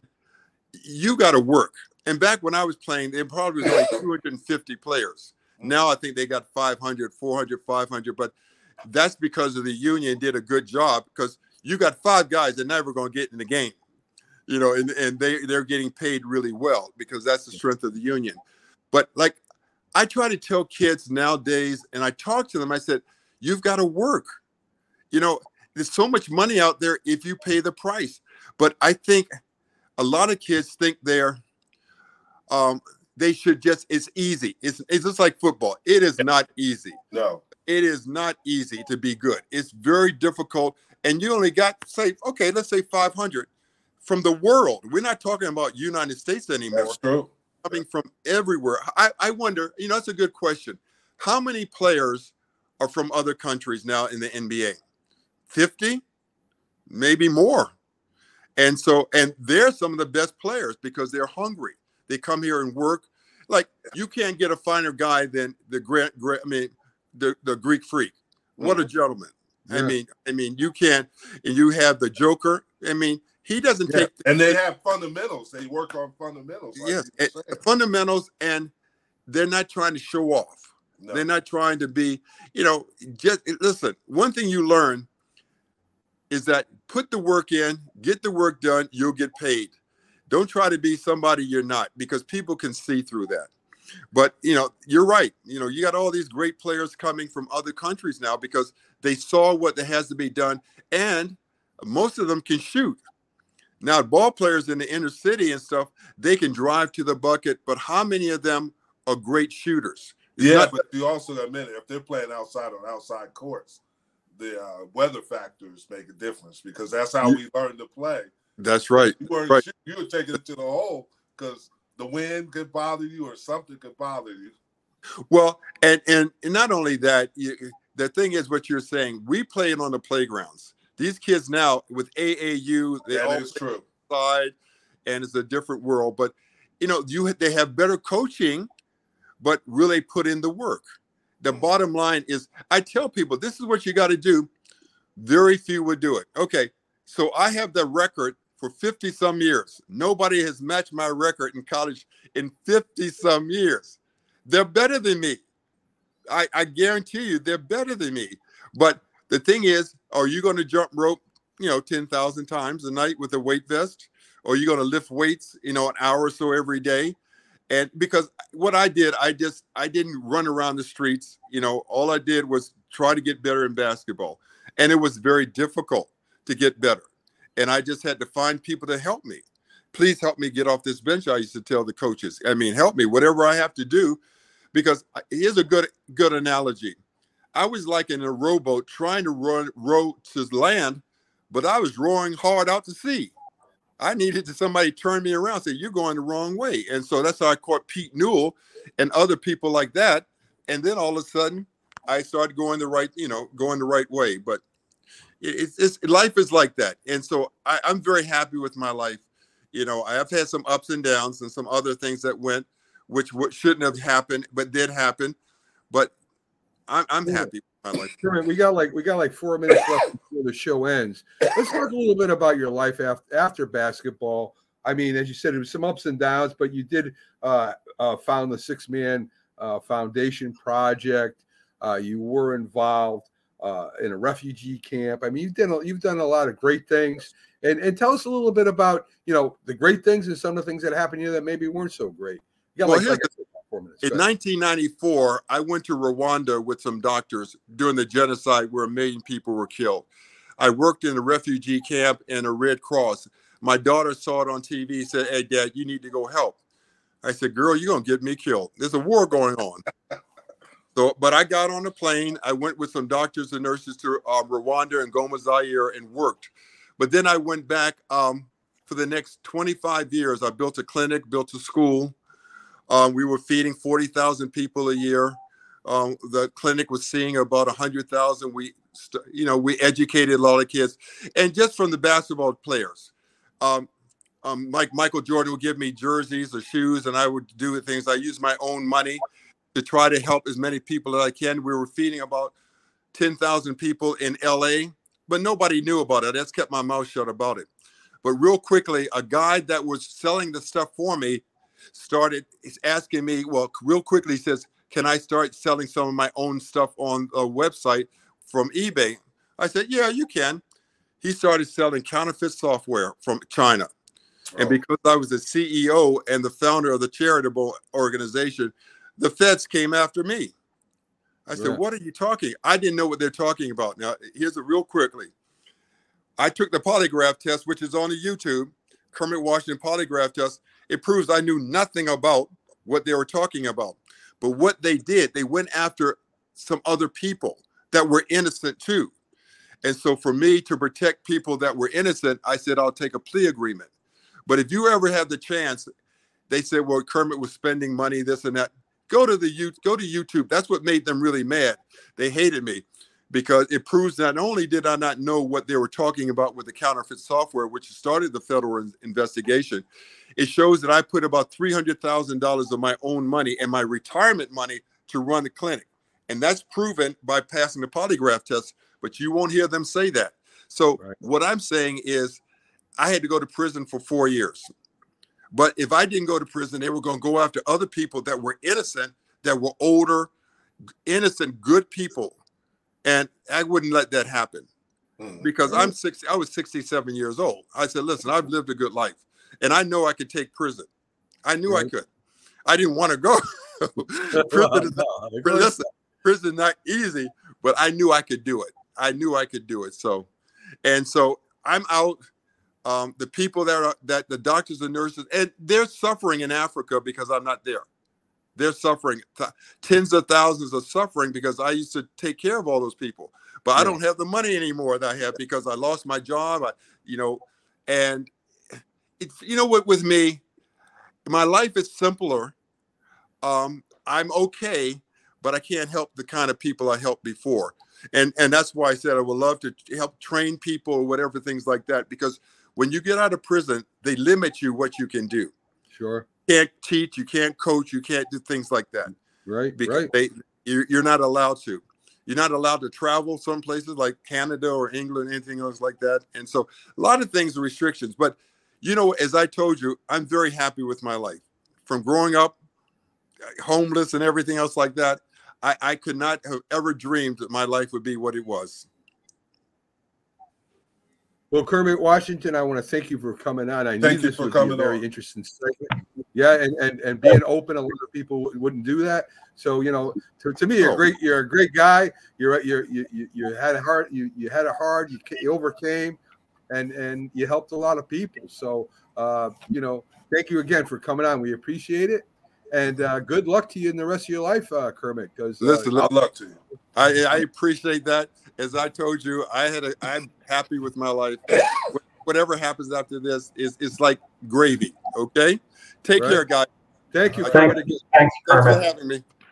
you got to work. And back when I was playing, there probably was like 250 players. Now I think they got 500, 400, 500. But that's because of the union did a good job because you got five guys that never going to get in the game, you know, and, and they they're getting paid really well because that's the strength of the union. But like I try to tell kids nowadays, and I talk to them, I said, you've got to work. You know, there's so much money out there if you pay the price. But I think a lot of kids think they're um, they should just it's easy. It's it's just like football. It is not easy. No it is not easy to be good. It's very difficult. And you only got, say, okay, let's say 500 from the world. We're not talking about United States anymore. That's true. Coming from everywhere. I, I wonder, you know, that's a good question. How many players are from other countries now in the NBA? 50? Maybe more. And so, and they're some of the best players because they're hungry. They come here and work. Like you can't get a finer guy than the Grant. I mean, the, the Greek freak. What a mm. gentleman. Yeah. I mean, I mean, you can't and you have the Joker. I mean, he doesn't yeah. take the, and they have fundamentals. They work on fundamentals. Like yes, and fundamentals, and they're not trying to show off. No. They're not trying to be, you know, just listen. One thing you learn is that put the work in, get the work done, you'll get paid. Don't try to be somebody you're not because people can see through that. But you know, you're right. You know, you got all these great players coming from other countries now because they saw what has to be done, and most of them can shoot. Now, ball players in the inner city and stuff, they can drive to the bucket, but how many of them are great shooters? It's Yeah, not- but you also admit if they're playing outside on outside courts, the uh, weather factors make a difference because that's how we learn to play. That's right. You weren't Right. you were taking it to the hole because the wind could bother you or something could bother you. Well, and and, and not only that, you, the thing is what you're saying. We played on the playgrounds. These kids now with AAU, they That all is true. outside, and it's a different world. But you know, you they have better coaching, but really put in the work. The hmm. bottom line is, I tell people this is what you got to do. Very few would do it. Okay, so I have the record for 50 some years. Nobody has matched my record in college in 50 some years. They're better than me. I, I guarantee you they're better than me. But the thing is, are you going to jump rope, you know, 10,000 times a night with a weight vest? Or are you going to lift weights, you know, an hour or so every day? And because what I did, I just, I didn't run around the streets. You know, all I did was try to get better in basketball. And it was very difficult to get better. And I just had to find people to help me. Please help me get off this bench. I used to tell the coaches, I mean, help me, whatever I have to do because here's a good good analogy. I was like in a rowboat trying to run row to land, but I was rowing hard out to sea. I needed to somebody turn me around, say you're going the wrong way, and so that's how I caught Pete Newell and other people like that. And then all of a sudden, I started going the right, you know, going the right way. But it's, it's life is like that, and so I, I'm very happy with my life. You know, I have had some ups and downs and some other things that went which what shouldn't have happened, but did happen. But I'm, I'm happy with my life. Sure, we got like we got like four minutes left before the show ends. Let's talk a little bit about your life after after basketball. I mean, as you said, it was some ups and downs, but you did uh, uh, found the Six Man uh, Foundation project. Uh, you were involved uh, in a refugee camp. I mean, you've done a- you've done a lot of great things. And and tell us a little bit about you know the great things and some of the things that happened you that maybe weren't so great. Well, like, like minutes. In 1994, I went to Rwanda with some doctors during the genocide where a million people were killed. I worked in a refugee camp and a Red Cross. My daughter saw it on TV, said, Hey, Dad, you need to go help. I said, Girl, you're going to get me killed. There's a war going on. so, but I got on a plane. I went with some doctors and nurses to uh, Rwanda and Goma Zaire and worked. But then I went back um, for the next 25 years. I built a clinic, built a school. Um, we were feeding 40,000 people a year. Um, the clinic was seeing about 100,000. We, you know, we educated a lot of kids, and just from the basketball players, um, um, like Michael Jordan would give me jerseys or shoes, and I would do things. I used my own money to try to help as many people as I can. We were feeding about 10,000 people in LA, but nobody knew about it. I just kept my mouth shut about it. But real quickly, a guy that was selling the stuff for me started asking me, well, real quickly, he says, Can I start selling some of my own stuff on a website from eBay? I said, Yeah, you can. He started selling counterfeit software from China. And oh. because I was the CEO and the founder of the charitable organization, the feds came after me. I said, What are you talking? I didn't know what they're talking about. Now, here's it real quickly. I took the polygraph test, which is on the YouTube, Kermit Washington polygraph test. It proves I knew nothing about what they were talking about. But what they did, they went after some other people that were innocent too. And so for me to protect people that were innocent, I said, I'll take a plea agreement. But if you ever have the chance, they said, well, Kermit was spending money, this and that. Go to the you go to YouTube. That's what made them really mad. They hated me because it proves not only did I not know what they were talking about with the counterfeit software, which started the federal in- investigation, it shows that I put about three hundred thousand dollars of my own money and my retirement money to run the clinic, and that's proven by passing the polygraph test. But you won't hear them say that. So what I'm saying is, I had to go to prison for four years. But if I didn't go to prison, they were going to go after other people that were innocent, that were older, innocent, good people. And I wouldn't let that happen because I'm six. I was 67 years old. I said, listen, I've lived a good life and I know I could take prison. I knew I could. I didn't want to go. prison, is not, listen, prison is not easy, but I knew I could do it. I knew I could do it. So, and so I'm out. Um, the people that are that the doctors and nurses, and they're suffering in Africa because I'm not there. They're suffering. Th- tens of thousands are suffering because I used to take care of all those people, but I don't have the money anymore that I have because I lost my job. I, you know, and it's you know what with me, my life is simpler. Um, I'm okay, but I can't help the kind of people I helped before. And and that's why I said I would love to help train people or whatever things like that because when you get out of prison, they limit you what you can do. Sure. You can't teach, you can't coach, you can't do things like that. Right. Because right. they you're, you're not allowed to. You're not allowed to travel some places like Canada or England, anything else like that. And so a lot of things are restrictions. But you know, as I told you, I'm very happy with my life. From growing up uh, homeless and everything else like that, I, I could not have ever dreamed that my life would be what it was. Well, Kermit Washington, I want to thank you for coming on. I knew Thank this would be a very on. interesting segment. Yeah, and, and and being open, a lot of people wouldn't do that. So you know, to, to me, you're a great. You're a great guy. You're you're you you, you had a hard. You you had a hard. You, you overcame, and and you helped a lot of people. So uh, you know, thank you again for coming on. We appreciate it, and uh, good luck to you in the rest of your life, uh, Kermit. Because Listen, Good luck to you. I, I appreciate that. As I told you, I had a, I'm happy with my life. Whatever happens after this is it's like gravy. Okay, take Right. care, guys. thank you. Thanks, thanks, Thanks for having me.